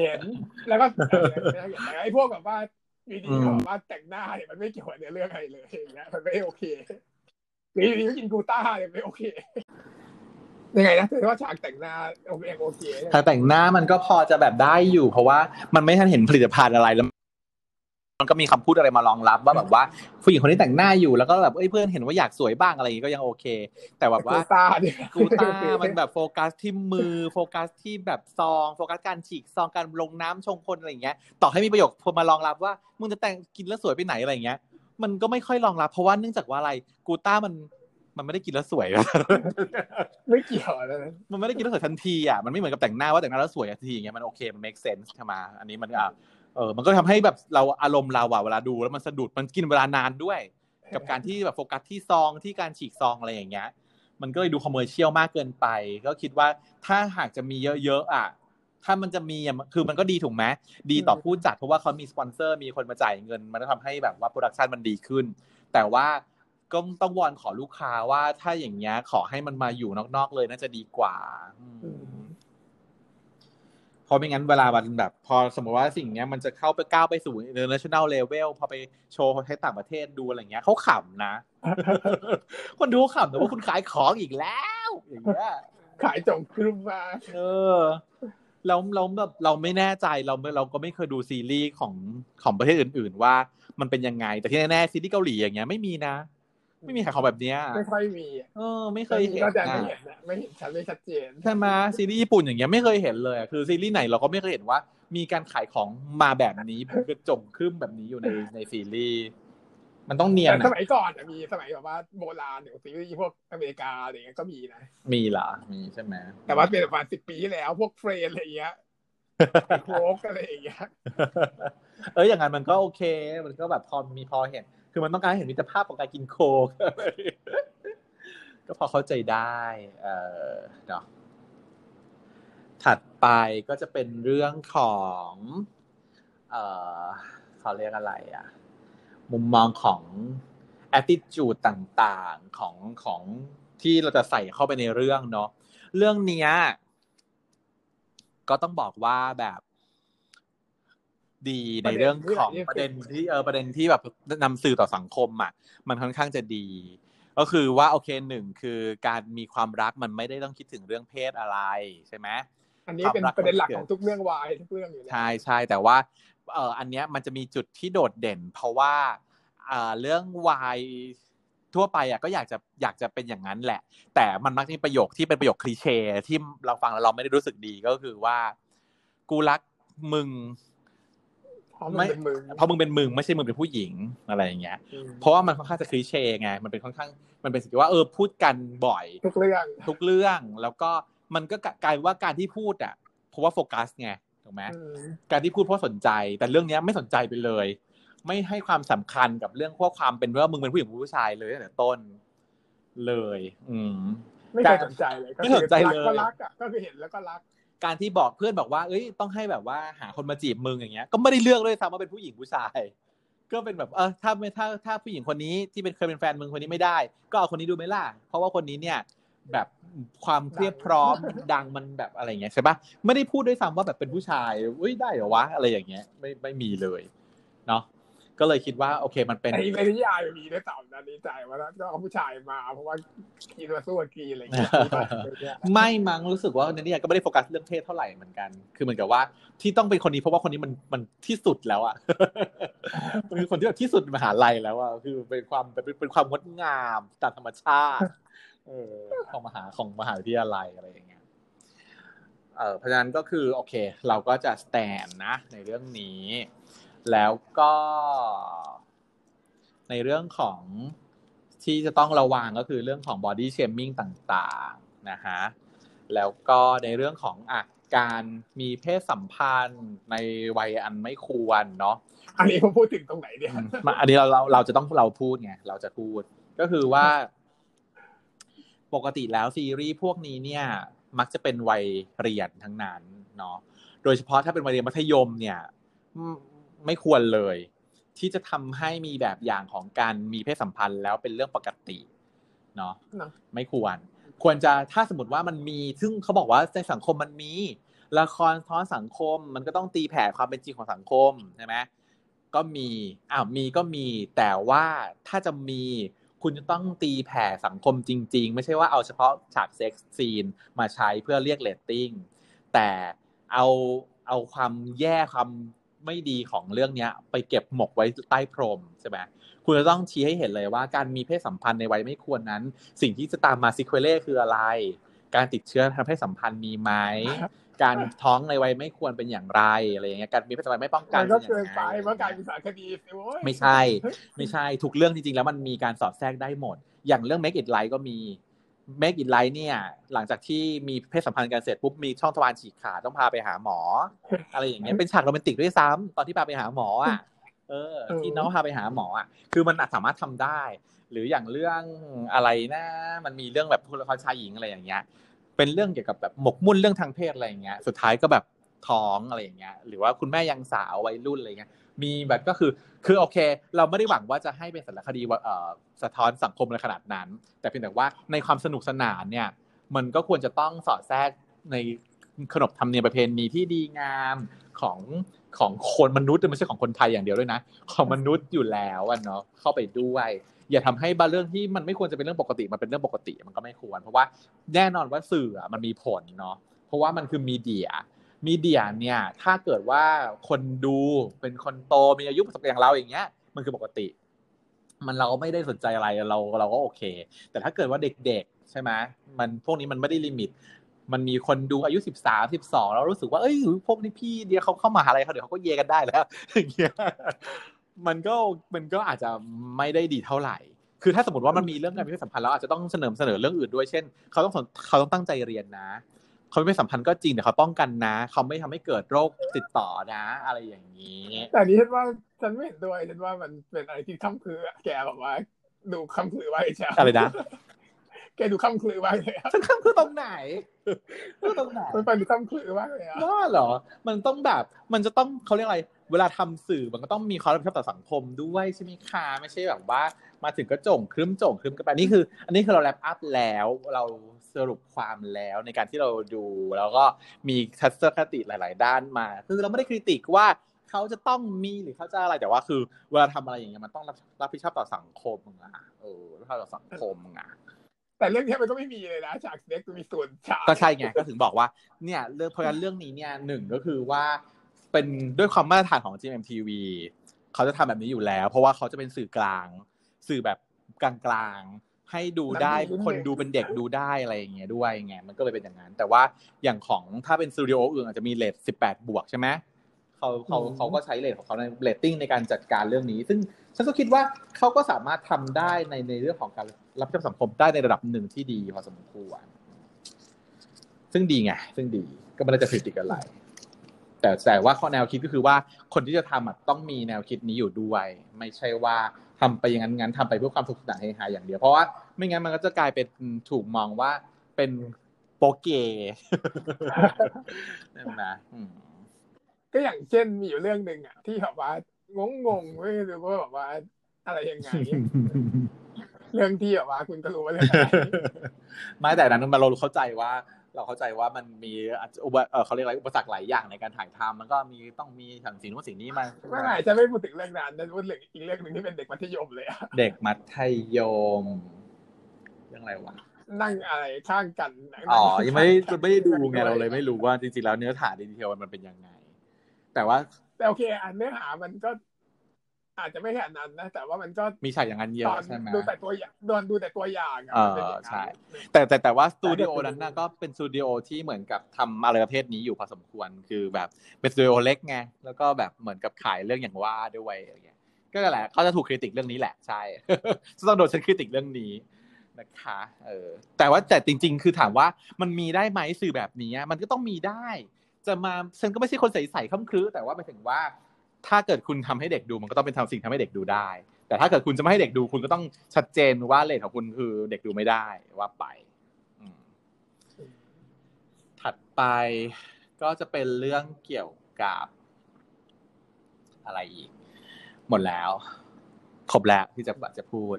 เห็นแล้วก็ไม่น่าเกลียดแต่ไอ้พวกแบบว่าอยู่ดีอืมเขาแบบว่าแต่งหน้าเนี่ยมันไม่เกี่ยวกับเนื้อเรื่องอะไรเลยอย่างเงี้ยมันไม่โอเคหรืออยู่ดีก็กินกลูต้าเนี่ยไม่โอเค ยังไงนะถือว่าฉากแต่งหน้าโอเคโอเคถ้าแต่งหน้ามันก็พอจะแบบได้อยู่ เพราะว่ามันไม่ทันเห็นผลิตภัณฑ์อะไรแล้ว มันก็มีคำพูดอะไรมารองรับ ว่าแบบว่าผู้หญิงคนนี้แต่งหน้าอยู่แล้วก็แบบเอ้ยเพื่อนเห็นว่าอยากสวยบ้างอะไรอย่างงี้ก็ยังโอเค แต่แบบกลูว่าต้าเนี่ยกูต้ามันแบบโฟกัสที่มือโฟกัสที่แบบซองโฟกัสการฉีกซองการลงน้ำชงคนอะไรอย่างเงี้ย ต่อให้มีประโยคมารองรับว่ามึงจะแต่งกินแล้วสวยไปไหนอะไรอย่างเงี้ย มันก็ไม่ค่อยรองรับ เพราะว่าเนื่องจากว่าอะไรกูต้ามัน มันไม่ได้กินแล้วสวยไม่เกี่ยวอะไรนะมันไม่ได้กินแล้วสวยทันทีอะมันไม่เหมือนกับแต่งหน้าว่าแต่งหน้าแล้วสวยทันทีอย่างเงี้ยมันโอเคมัน make sense ใช่ไหมอันนี้มันอะเออมันก็ทำให้แบบเราอารมณ์เราอะเวลาดูแล้วมันสะดุดมันกินเวลานานด้วย กับการที่แบบโฟกัสที่ซองที่การฉีกซองอะไรอย่างเงี้ย มันก็เลยดูคอมเมอร์เชียลมากเกินไป ก็คิดว่าถ้าหากจะมีเยอะๆอะถ้ามันจะมีอะคือมันก็ดีถูกไหมดีต่อผู้จัดเพราะว่าเขามีสปอนเซอร์มีคนมาจ่ายเงิน มันก็ทำให้แบบว่า production มันดีขึ้น แต่ว่า ก็ต้องวอนขอลูกค้าว่าถ้าอย่างเงี้ย ขอให้มันมาอยู่นอกๆเลยน่าจะดีกว่าอืมเพราะไม่งั้นเวลามันแบบ พอสมมติว่าสิ่งเนี้ยมันจะเข้าไปก้าวไปสู่ international level พอไปโชว์ให้ต่างประเทศดูอะไรเงี้ยเขาขำนะ คนดูเขาขำแต่ว่าคุณขายของอีกแล้ว้ว อย่างเงี้ยขายจงคลึมมาเออเราเราแบบเราไม่แน่ใจเราเราก็ไม่เคยดูซีรีส์ของของประเทศอื่น ๆ ว่ามันเป็นยังไงแต่ที่แน่ๆซีรีส์เกาหลีอย่างเงี้ยไม่มีนะ ไม่มีขายของแบบเนี้ยไม่ค่อยมีอะเออ ไม่เคยเห็นก็จะไม่นะเห็นนะไม่เห็นชัดไม่ชัดเจนใช่ไหมซีรีส์ญี่ปุ่นอย่างเงี้ยไม่เคยเห็นเลยอะคือซีรีส์ไหนเราก็ไม่เคยเห็นว่า มีการขายของมาแบบนี้กระจงครึ่มแบบนี้อยู่ในในซีรีส์มันต้องเนียนแต่สอะมัยก่อนอะมีสมัยแบบว่าโบราณอย่างซีรีส์พวกอเมริกาอะไรเงี้ยก็มีนะมีเหรอมีใช่ไหมแต่ว่าเป็นประมาณสิบปีที่แล้วพวกเฟรนอะไรเงี้ยโคกอะไรอย่างเงี้ยเอออย่างนั้นมันก็โอเค มันก็แบบพอมีพอเห็น คือมันต้องการให้เห็นมิตรภาพของการกินโคกก็พอเข้าใจได้ เออเนาะถัดไปก็จะเป็นเรื่องของ เออเขาเรียกอะไรอะมุมมองของ attitude ต่างๆของของที่เราจะใส่เข้าไปในเรื่องเนาะเรื่องเนี้ยก็ต้องบอกว่าแบบ ดีในเรื่องของประเด็นที่เออประเด็นที่แบบนำสื่อต่อสังคมอะมันค่อนข้างจะดี ก็คือว่าโอเคหนึ่งคือการมีความรักมันไม่ได้ต้องคิดถึงเรื่องเพศอะไรใช่ไหมอันนี้เป็นประเด็นหลักของทุกเรื่องวายทุกเรื่องอยู่แล้วใช่ใช่แต่ว่าเอ่ออันเนี้ยมันจะมีจุดที่โดดเด่น เพราะว่าเอ่อเรื่องวายทั่วไปอะก็อยากจะอยากจะเป็นอย่างนั้นแหละ แต่มันมักจะมีประโยคที่เป็นประโยคคลีเช่ที่เราฟังแล้วเราไม่ได้รู้สึกดีก็คือว่า กูรักมึง เพราะมันเป็นมึงเพราะมึงเป็นมึงไม่ใช่มึงเป็นผู้หญิงอะไรอย่างเงี้ยอืมเพราะว่ามันค่อนข้างจะคลีเช่ไงมันเป็นค่อนข้างมันเป็นสิ่งที่ว่าเออพูดกันบ่อย ทุกเรื่องทุกเรื่องแล้วก็มันก็กลายว่าการที่พูดอะเพราะว่าโฟกัสไงถูกไหมอืมการที่พูดเพราะสนใจ แต่เรื่องเนี้ยไม่สนใจไปเลย ไม่ให้ความสำคัญกับเรื่องพวกความเป็นว่ามึงเป็นผู้หญิงผู้ชายเลยตั้งแต่ต้นเลย อืมไม่เคยสนใจเลยก็ไม่สนใจเลยก็รักอะก็คือเห็นแล้วก็รัก การที่บอกเพื่อนบอกว่าเอ้ยต้องให้แบบว่าหาคนมาจีบมึงอย่างเงี้ย ก็ไม่ได้เลือกเลยซ้ำว่าเป็นผู้หญิงผู้ชาย ก็เป็นแบบเออถ้าไม่ถ้าถ้าผู้หญิงคนนี้ที่เป็นเคยเป็นแฟนมึงคนนี้ไม่ได้ ก็เอาคนนี้ดูไหมล่ะเพราะว่าคนนี้เนี่ย แบบความเพียบพร้อมดังมันแบบอะไรเงี้ยใช่ปะไม่ได้พูดด้วยซ้ำว่าแบบเป็นผู้ชายอุ้ยได้เหรอวะอะไรอย่างเงี้ย ไม่ไม่มีเลย เนาะ ก็เลยคิดว่าโอเคมันเป็นในในนิยายมีด้วยซ้ำนะนี้ใจว่าก็เอาผู้ชายมา เพราะว่ากีมาสู้กับกีอะไรอย่างเงี้ยไม่มั้งรู้สึกว่าในนี้ก็ไม่ได้โฟกัสเรื่องเพศเท่าไหร่เหมือนกัน คือเหมือนกับว่าที่ต้องเป็นคนนี้เพราะว่าคนนี้มันมันที่สุดแล้วอะมันคือคนที่แบบที่สุดในมหาลัยแล้วอะคือเป็นความเป็นเป็นความงดงามตามธรรมชาติเออของมหาของมหาวิทยาลัยอะไรอย่างเงี้ยเออเพราะฉะนั้นก็คือโอเค เราก็จะสแตนนะในเรื่องนี้ แล้วก็ในเรื่องของที่จะต้องระวังก็คือเรื่องของ body shaming ต่างๆนะฮะแล้วก็ในเรื่องของอะการมีเพศสัมพันธ์ในวัยอันไม่ควรเนาะอันนี้ผมพูดถึงตรงไหนเนี่ยมาอันนี้เราเราเราจะต้องเราพูดไงเราจะพูด ก็คือว่า ปกติแล้วซีรีส์พวกนี้เนี่ย มักจะเป็นวัยเรียนทั้งนั้นเนาะโดยเฉพาะถ้าเป็นวัยเรียนมัธยมเนี่ย ไม่ควรเลย ที่จะทำให้มีแบบอย่างของการมีเพศสัมพันธ์แล้วเป็นเรื่องปกติเนาะไม่ควร ควรจะถ้าสมมติว่ามันมี ซึ่งเขาบอกว่าในสังคมมันมี ละครสะท้อนสังคมมันก็ต้องตีแผ่ความเป็นจริงของสังคมใช่ไหมก็มีอ้าวมีก็มี แต่ว่าถ้าจะมีคุณจะต้องตีแผ่สังคมจริง ๆ ไม่ใช่ว่าเอาเฉพาะฉาก sex scene มาใช้เพื่อเรียกเรตติ้งแต่เอาเอาความแย่ความ ไม่ดีของเรื่องเนี้ย ไปเก็บหมกไว้ใต้พรมใช่ไหมคุณจะต้องชี้ให้เห็นเลยว่าการมีเพศสัมพันธ์ในวัยไม่ควรนั้น สิ่งที่จะตามมาซิเคเล่คืออะไร การติดเชื้อทางเพศสัมพันธ์มีไหมการท้องในวัยไม่ควรเป็นอย่างไรอะไรอย่างเงี้ยการมีเพศสัมพันธ์ไม่ป้องกันก็เกินไปเมื่อการมีสารคดีไม่ใช่ ไม่ใช่ทุกเรื่องจริงๆแล้วมันมีการสอดแทรกได้หมด อย่างเรื่อง Make It Right ก็มี Make It Right เนี่ย หลังจากที่มีเพศสัมพันธ์กันเสร็จปุ๊บมีช่องทวารฉีกขาดต้องพาไปหาหมอ อะไรอย่างเงี้ยเป็นฉากโรแมนติกด้วยซ้ำตอนที่พาไปหาหมออะเออ ที่น้องพาไปหาหมออะคือมันสามารถทำได้ หรืออย่างเรื่องอะไรนะ มันมีเรื่องแบบพลครชายหญิงอะไรอย่างเงี้ย เป็นเรื่องเกี่ยวกับแบบหมกมุ่นเรื่องทางเพศอะไรอย่างเงี้ย สุดท้ายก็แบบท้องอะไรอย่างเงี้ย หรือว่าคุณแม่ยังสาววัยรุ่นอะไรเงี้ย มีแบบก็คือ คือโอเค เราไม่ได้หวังว่าจะให้เป็นสารคดีเอ่อสะท้อนสังคมในขนาดนั้น แต่เพียงแต่ว่าในความสนุกสนานเนี่ย มันก็ควรจะต้องสอดแทรกในขนบธรรมเนียมประเพณีที่ดีงามของของคนมนุษย์ไม่ใช่ของคนไทยอย่างเดียวด้วยนะ ของมนุษย์อยู่แล้วเนาะเข้าไปด้วย อย่าทำให้บางเรื่องที่มันไม่ควรจะเป็นเรื่องปกติมันเป็นเรื่องปกติมันก็ไม่ควร เพราะว่าแน่นอนว่าสื่อมันมีผลเนาะเพราะว่ามันคือมีเดีย มีเดียเนี่ย ถ้าเกิดว่าคนดูเป็นคนโตมีอายุประสบการณ์อย่างเราอย่างเงี้ย มันคือปกติ มันเราไม่ได้สนใจอะไรเราเราก็โอเค แต่ถ้าเกิดว่าเด็กๆ ใช่ไหมมันพวกนี้มันไม่ได้ลิมิต มันมีคนดูอายุสิบสามสิบสองเรารู้สึกว่าเอ้ยพวกนี้พี่เดียวเขาเข้ามาหาอะไรเขาเดี๋ยวเขาก็เยกันได้แล้วอย่างเงี้ยมันก็มันก็อาจจะไม่ได้ดีเท่าไหร่ คือถ้าสมมติว่ามันมีเรื่องการมีเพศสัมพันธ์แล้วอาจจะต้องเสนอเสนอเรื่องอื่นด้วย เช่น เขาต้องเขาต้องตั้งใจเรียนนะ เขาไม่สัมพันธ์ก็จริงแต่เขาป้องกันนะ เขาไม่ทำให้เกิดโรคติดต่อนะ อะไรอย่างนี้แต่นี้ฉันว่าฉันไม่เห็นด้วยฉันว่ามันเป็นอะไรที่ค้ำคือแกบอกว่า ดูค้ำคือไว้ใช่อะไรนะแกดูค้ำคือไว้เลยฉันค้ำคือตรงไหนตรงไหนมันเป็นค้ำคือไว้เลยอะว่าเหรอ มันต้องแบบมันจะต้องเขาเรียกอะไรเวลาทำสื่อมันก็ต้องมีความรับผิดชอบต่อสังคมด้วยใช่ไหมคะไม่ใช่แบบว่า มาถึงก็จงครึ้มจงครึ้มกันไปนี่คือ อันนี้คือเราแรปอัพแล้วเรา สรุปความแล้วในการที่เราดูแล้วก็มีทัศนคติหลาย ๆ ด้านมา คือเราไม่ได้คริติกว่าเขาจะต้องมีหรือเขาจะอะไรแต่ว่าคือเวลาทำอะไรอย่างเงี้ยมันต้องรับผิดชอบต่อสังคมอะเออรับผิดชอบต่อสังคมอะแต่เรื่องนี้มันก็ไม่มีเลยนะฉากเซ็กมีส่วนฉากก็ใช่ไงก็ถึงบอกว่าเนี่ยเรื่องเพราะงั้นเรื่องนี้เนี่ยหนึ่งก็คือว่าเป็นด้วยความมาตรฐานของ GMMTV เขาจะทำแบบนี้อยู่แล้ว เพราะว่าเขาจะเป็นสื่อกลาง สื่อแบบกลางๆ ให้ดูได้คนดูเป็นเด็กดูได้อะไรอย่างเงี้ยด้วยไงมันก็เลยเป็นอย่างนั้น แต่ว่าอย่างของถ้าเป็นสตูดิโออื่นอาจจะมีเลทสิบแปดบวกใช่ไหมเขาเขาเขาก็ใช้ rate ของเขาในเรตติ้งในการจัดการเรื่องนี้ ซึ่งฉันก็คิดว่าเขาก็สามารถทำได้ในในเรื่องของการรับผิดชอบสังคมได้ในระดับหนึ่งที่ดีพอสมควรซึ่งดีไงซึ่งดีก็ไม่ได้จะผิดติอะไรแต่แต่ว่าข้อแนวคิดก็คือว่าคนที่จะทำต้องมีแนวคิดนี้อยู่ด้วย ไม่ใช่ว่า ทำไปอย่างนั้นงั้นทำไปเพื่อความสนุกสนานเฮฮาอย่างเดียวเพราะว่าไม่งั้นมันก็จะกลายเป็นถูกมองว่าเป็นโปเกนั่นนะก็อย่างเช่นมีอยู่เรื่องหนึ่งอะที่แบบว่างงงงไม่รู้ว่าแบบว่าอะไรยังไงเรื่องที่แบบว่าคุณก็รู้ว่าเรื่องอะไรไม่แต่นั้นมันเราเข้าใจว่า เราเข้าใจว่ามันมีอุปเออเขาเรียกอะไรอุปสรรคหลายอย่างในการถ่ายทำมันก็มีต้องมีสั่งสิ่งนู้นสิ่งนี้มาไม่ไม่จะไม่พูดถึงเรื่องนั้นจะพูดถึงอีกเรื่องหนึ่งที่เป็นเด็กมัธยมเลยอะเด็กมัธยมเรื่องอะไรวะนั่งอะไรข้างกันนั่งอ๋อยังไม่ได้ข้างๆไม่ได้ดูไงเราเลยไม่รู้ว่าจริงๆแล้วเนื้อหาดีเทลมันเป็นยังไง แต่ว่าแต่โอเคอันเนื้อหามันก็ อาจจะไม่ขนาดนั้นนะ แต่ว่ามันก็มีฉากอย่างนั้นเยตออะนใช่ไหมดูแต่ตัวอย่างโดนดูแต่ตัวอย่างอะเออมันเป็นอย่างนั้นใช่แต่แต่แต่ว่าสตูดิโอนั้นน่ะก็เป็นสตูดิโอที่เหมือนกับทำอะไรประเภทนี้อยู่พอสมควรคือแบบเป็นสตูดิโอเล็กไงแล้วก็แบบเหมือนกับขายเรื่องอย่างว่าด้วยอะไรเงี้ยก็นั่นแหละเขาจะถูกคริติกเรื่องนี้แหละใช่จะต้องโดนฉันคริติกเรื่องนี้นะคะเออแต่ว่าแต่จริง ๆ คือถามว่ามันมีได้ไหมสื่อแบบนี้มันก็ต้องมีได้ จะมาฉันก็ไม่ใช่คนใสๆค่ำครื้แต่ว่าหมายถึงว่า ถ้าเกิดคุณทำให้เด็กดูมันก็ต้องเป็นทำสิ่งทำให้เด็กดูได้ แต่ถ้าเกิดคุณจะไม่ให้เด็กดูคุณก็ต้องชัดเจนว่าเลทของคุณคือเด็กดูไม่ได้ว่าไปถัดไปก็จะเป็นเรื่องเกี่ยวกับ อะไรอีก หมดแล้ว ครบแล้วที่จะจะพูด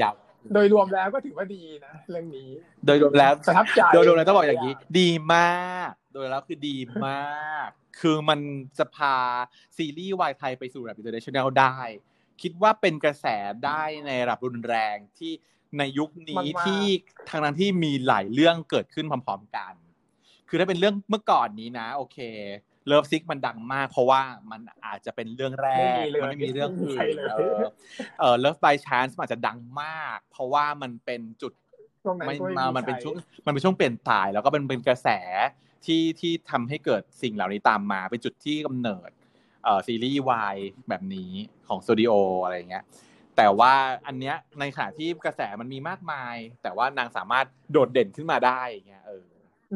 ยาว โดยรวมแล้วก็ถือว่าดีนะ เรื่องนี้ โดยรวมแล้วประทับใจโดยรวมแล้วต้องบอกอย่างนี้ ดีมาก โดยแล้วคือดีมาก คือมันจะพาซีรีส์วายไทยไปสู่ระดับ international ได้ คิดว่าเป็นกระแสได้ในระดับรุนแรงที่ในยุคนี้มากๆที่ทางนั้นที่มีหลายเรื่องเกิดขึ้นพร้อมๆกัน คือถ้าเป็นเรื่องเมื่อก่อนนี้นะ โอเค Love Sick มันดังมาก เพราะว่ามันอาจจะเป็นเรื่องแรกไม่มีเลยมันไม่มีเรื่องอื่นไม่มีเลยเออเออ Love by Chance มันอาจจะดังมาก เพราะว่ามันเป็นจุดช่วงนั้นไม่ก็มามันเป็นช่วงมันเป็นช่วงเปลี่ยนผ่าน แล้วก็เป็นเป็นกระแสที่ที่ทำให้เกิดสิ่งเหล่านี้ตามมา เป็นจุดที่กำเนิดเอ่อซีรีส์วายแบบนี้ของสตูดิโออะไรอย่างเงี้ยแต่ว่าอันเนี้ยในขณะที่กระแสมันมีมากมาย แต่ว่านางสามารถโดดเด่นขึ้นมาได้อย่างเงี้ยเออ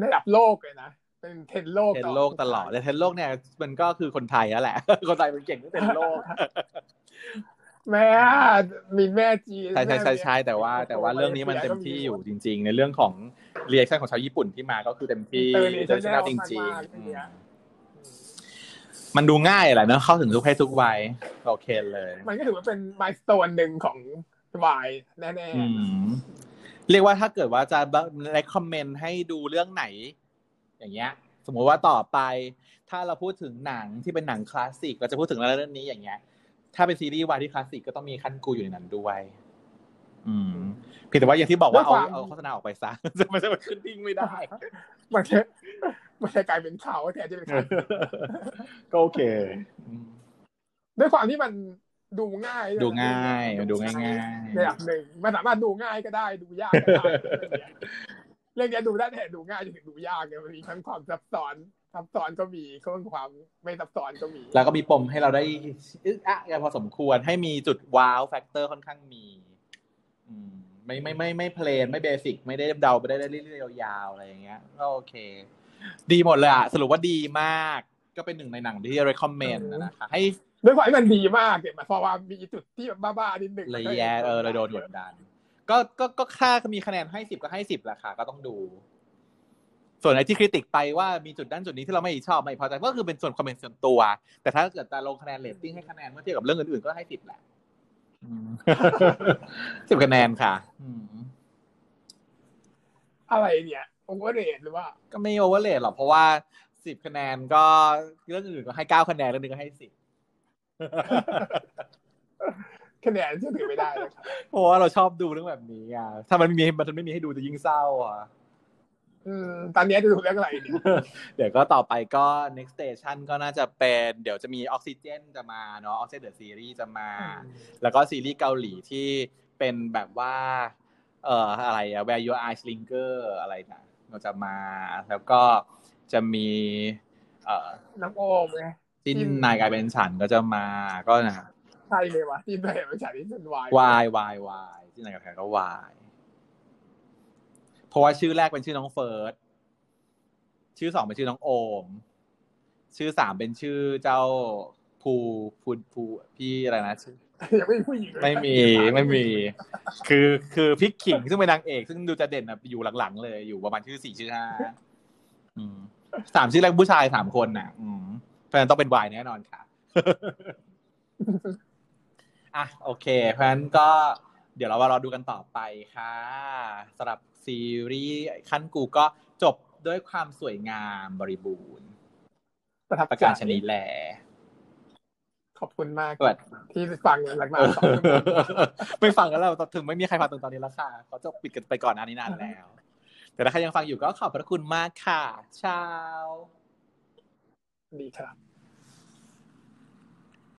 ระดับโลกเลยนะ เป็นเทรนด์โลกเทรนด์โลกตลอดแต่เทรนด์โลกเนี่ย มันก็คือคนไทยแล้วแหละ คนไทยมันเก่งเรื่องเทรนด์โลก แม่มีแม่จีนใช่ใช่ใช่ใช่แต่ว่า แต่ว่าเรื่องนี้มันเต็มที่อยู่จริง ๆ ในเรื่องของ reaction ของชาวญี่ปุ่นที่มาก็คือเต็มที่เออเต็มที่ International จริงมากๆๆอืมเนี่ยมันดูง่ายแหละเนอะเข้าถึงทุกเพศทุกวัยโอเคเลย มันก็ถือว่าเป็นมายสโตนหนึ่งของวายแน่อืมเรียกว่าถ้าเกิดว่าจะ recommend ให้ดูเรื่องไหน อย่างเงี้ย สมมุติว่าต่อไป ถ้าเราพูดถึงหนังที่เป็นหนังคลาสสิกเราจะพูดถึงเรื่องนี้อย่างเงี้ย ถ้าเป็นซีรีส์วายที่คลาสสิกก็ต้องมีขั้นกูอยู่ในนั้นด้วย อืมเพียงแต่ว่าอย่างที่บอกว่าเอาเอาโฆษณาออกไปซะจะมันจะมาขึ้นทิ้งไม่ได้ๆมันจะมันจะกลายเป็นเขาแทนที่เป็นเขาก็โอเคอืมด้วยความที่มันดูง่าย ดูง่ายมันดูง่ายๆในระดับหนึ่งมันสามารถดูง่ายก็ได้ ดูยากก็ได้ เรื่องเนี้ยดูได้แต่ดูง่ายถึงดูยากเนี่ยมันมีทั้งความซับซ้อนซับซ้อนก็มีเครื่องความไม่ซับซ้อนก็มี แล้วก็มีปมให้เราได้อึกอะกันพอสมควรให้มีจุด wow factor ค่อนข้างมี อืม ไม่ไม่ไม่ไม่ plain ไม่ basic ไม่ได้เดาไปได้เรื่อยๆยาวๆอะไรอย่างเงี้ยก็โอเค ดีหมดเลยอะสรุปว่าดีมาก ก็เป็นหนึ่งในหนังที่ recommend นะคะให้ด้วยความที่มันดีมากเนี่ยมันเพราะว่ามีจุดที่แบบบ้าๆนิดหนึ่งเลยแย่เออเลยโดนกดดัน ก็ก็ก็ค่ามีคะแนนให้สิบก็ให้สิบแหละค่ะ ก็ต้องดู ส่วนไอ้ที่คริติกไปว่ามีจุดด้านจุดนี้ที่เราไม่ชอบไม่พอใจก็คือเป็นส่วนความเป็นส่วนตัว แต่ถ้าเกิดจะลงคะแนนเรตติ้งให้คะแนนเมื่อเทียบกับเรื่องอื่นๆก็ให้สิบแหละสิบคะแนนค่ะอืมอะไรเนี่ย overrate หรือว่า ก็ไม่โอเวอร์เลหรอกเพราะว่าสิบคะแนนก็เรื่องอื่นก็ให้เก้าคะแนนเรื่องนึงก็ให้สิบ คะแนนเชื่อถือไม่ได้เลยครับเพราะว่าเราชอบดูเรื่องแบบนี้อะถ้ามันมีมันไม่มีให้ดูจะยิ่งเศร้าอะอืมตอนนี้จะดูเรื่องอะไรเนี่ยเดี๋ยวก็ต่อไปก็ next station ก็น่าจะเป็น เดี๋ยวจะมีออกซิเจนจะมาเนาะออกซิเจน the series จะมา แล้วก็ซีรีส์เกาหลีที่เป็นแบบว่า เอ่ออะไรอะ Where Your Eyes Linger อะไรนะก็จะมา แล้วก็จะมี เอ่อน้ำโอมไงจิ้นจิ้นนายกลายเป็นฉันก็จะมาก็นะ ใช่เลยวะที่ไปไม่ใช่ที่เป็นวายวายวายวายจิ้นนายกลายเป็นฉันก็วายเพราะว่าชื่อแรกเป็นชื่อน้องเฟิร์สชื่อสองเป็นชื่อน้องโอม ชื่อสามเป็นชื่อเจ้าภูภูภูพี่อะไรนะชื่อยังไม่มีผู้หญิงเลยไม่มีไม่มี คือคือพิกขิงซึ่งเป็นนางเอกซึ่งดูจะเด่นอะอยู่หลังๆเลยอยู่ประมาณชื่อสี่ชื่อห้าอืมสามชื่อแรกผู้ชายสามคนน่ะ อืมเพราะฉะนั้นต้องเป็นวายแน่นอนค่ะ อะโอเค เพราะฉะนั้นก็เดี๋ยวเรามารอดูกันต่อไปค่ะสำหรับซีรีส์ขั้นกูก็จบด้วยความสวยงามบริบูรณ์ประทับประใจการชนิดแลขอบคุณมากสวัสดีที่ฟังหลังมาสองชั่วโมงไม่ฟังกันแล้วถึงไม่มีใครฟังตรงตอนนี้แล้วค่ะเขาจะปิดกันไปก่อนหน้านี้นานแล้ว แต่ถ้าใครยังฟังอยู่ก็ขอบพระคุณมากค่ะเช้าดีครับ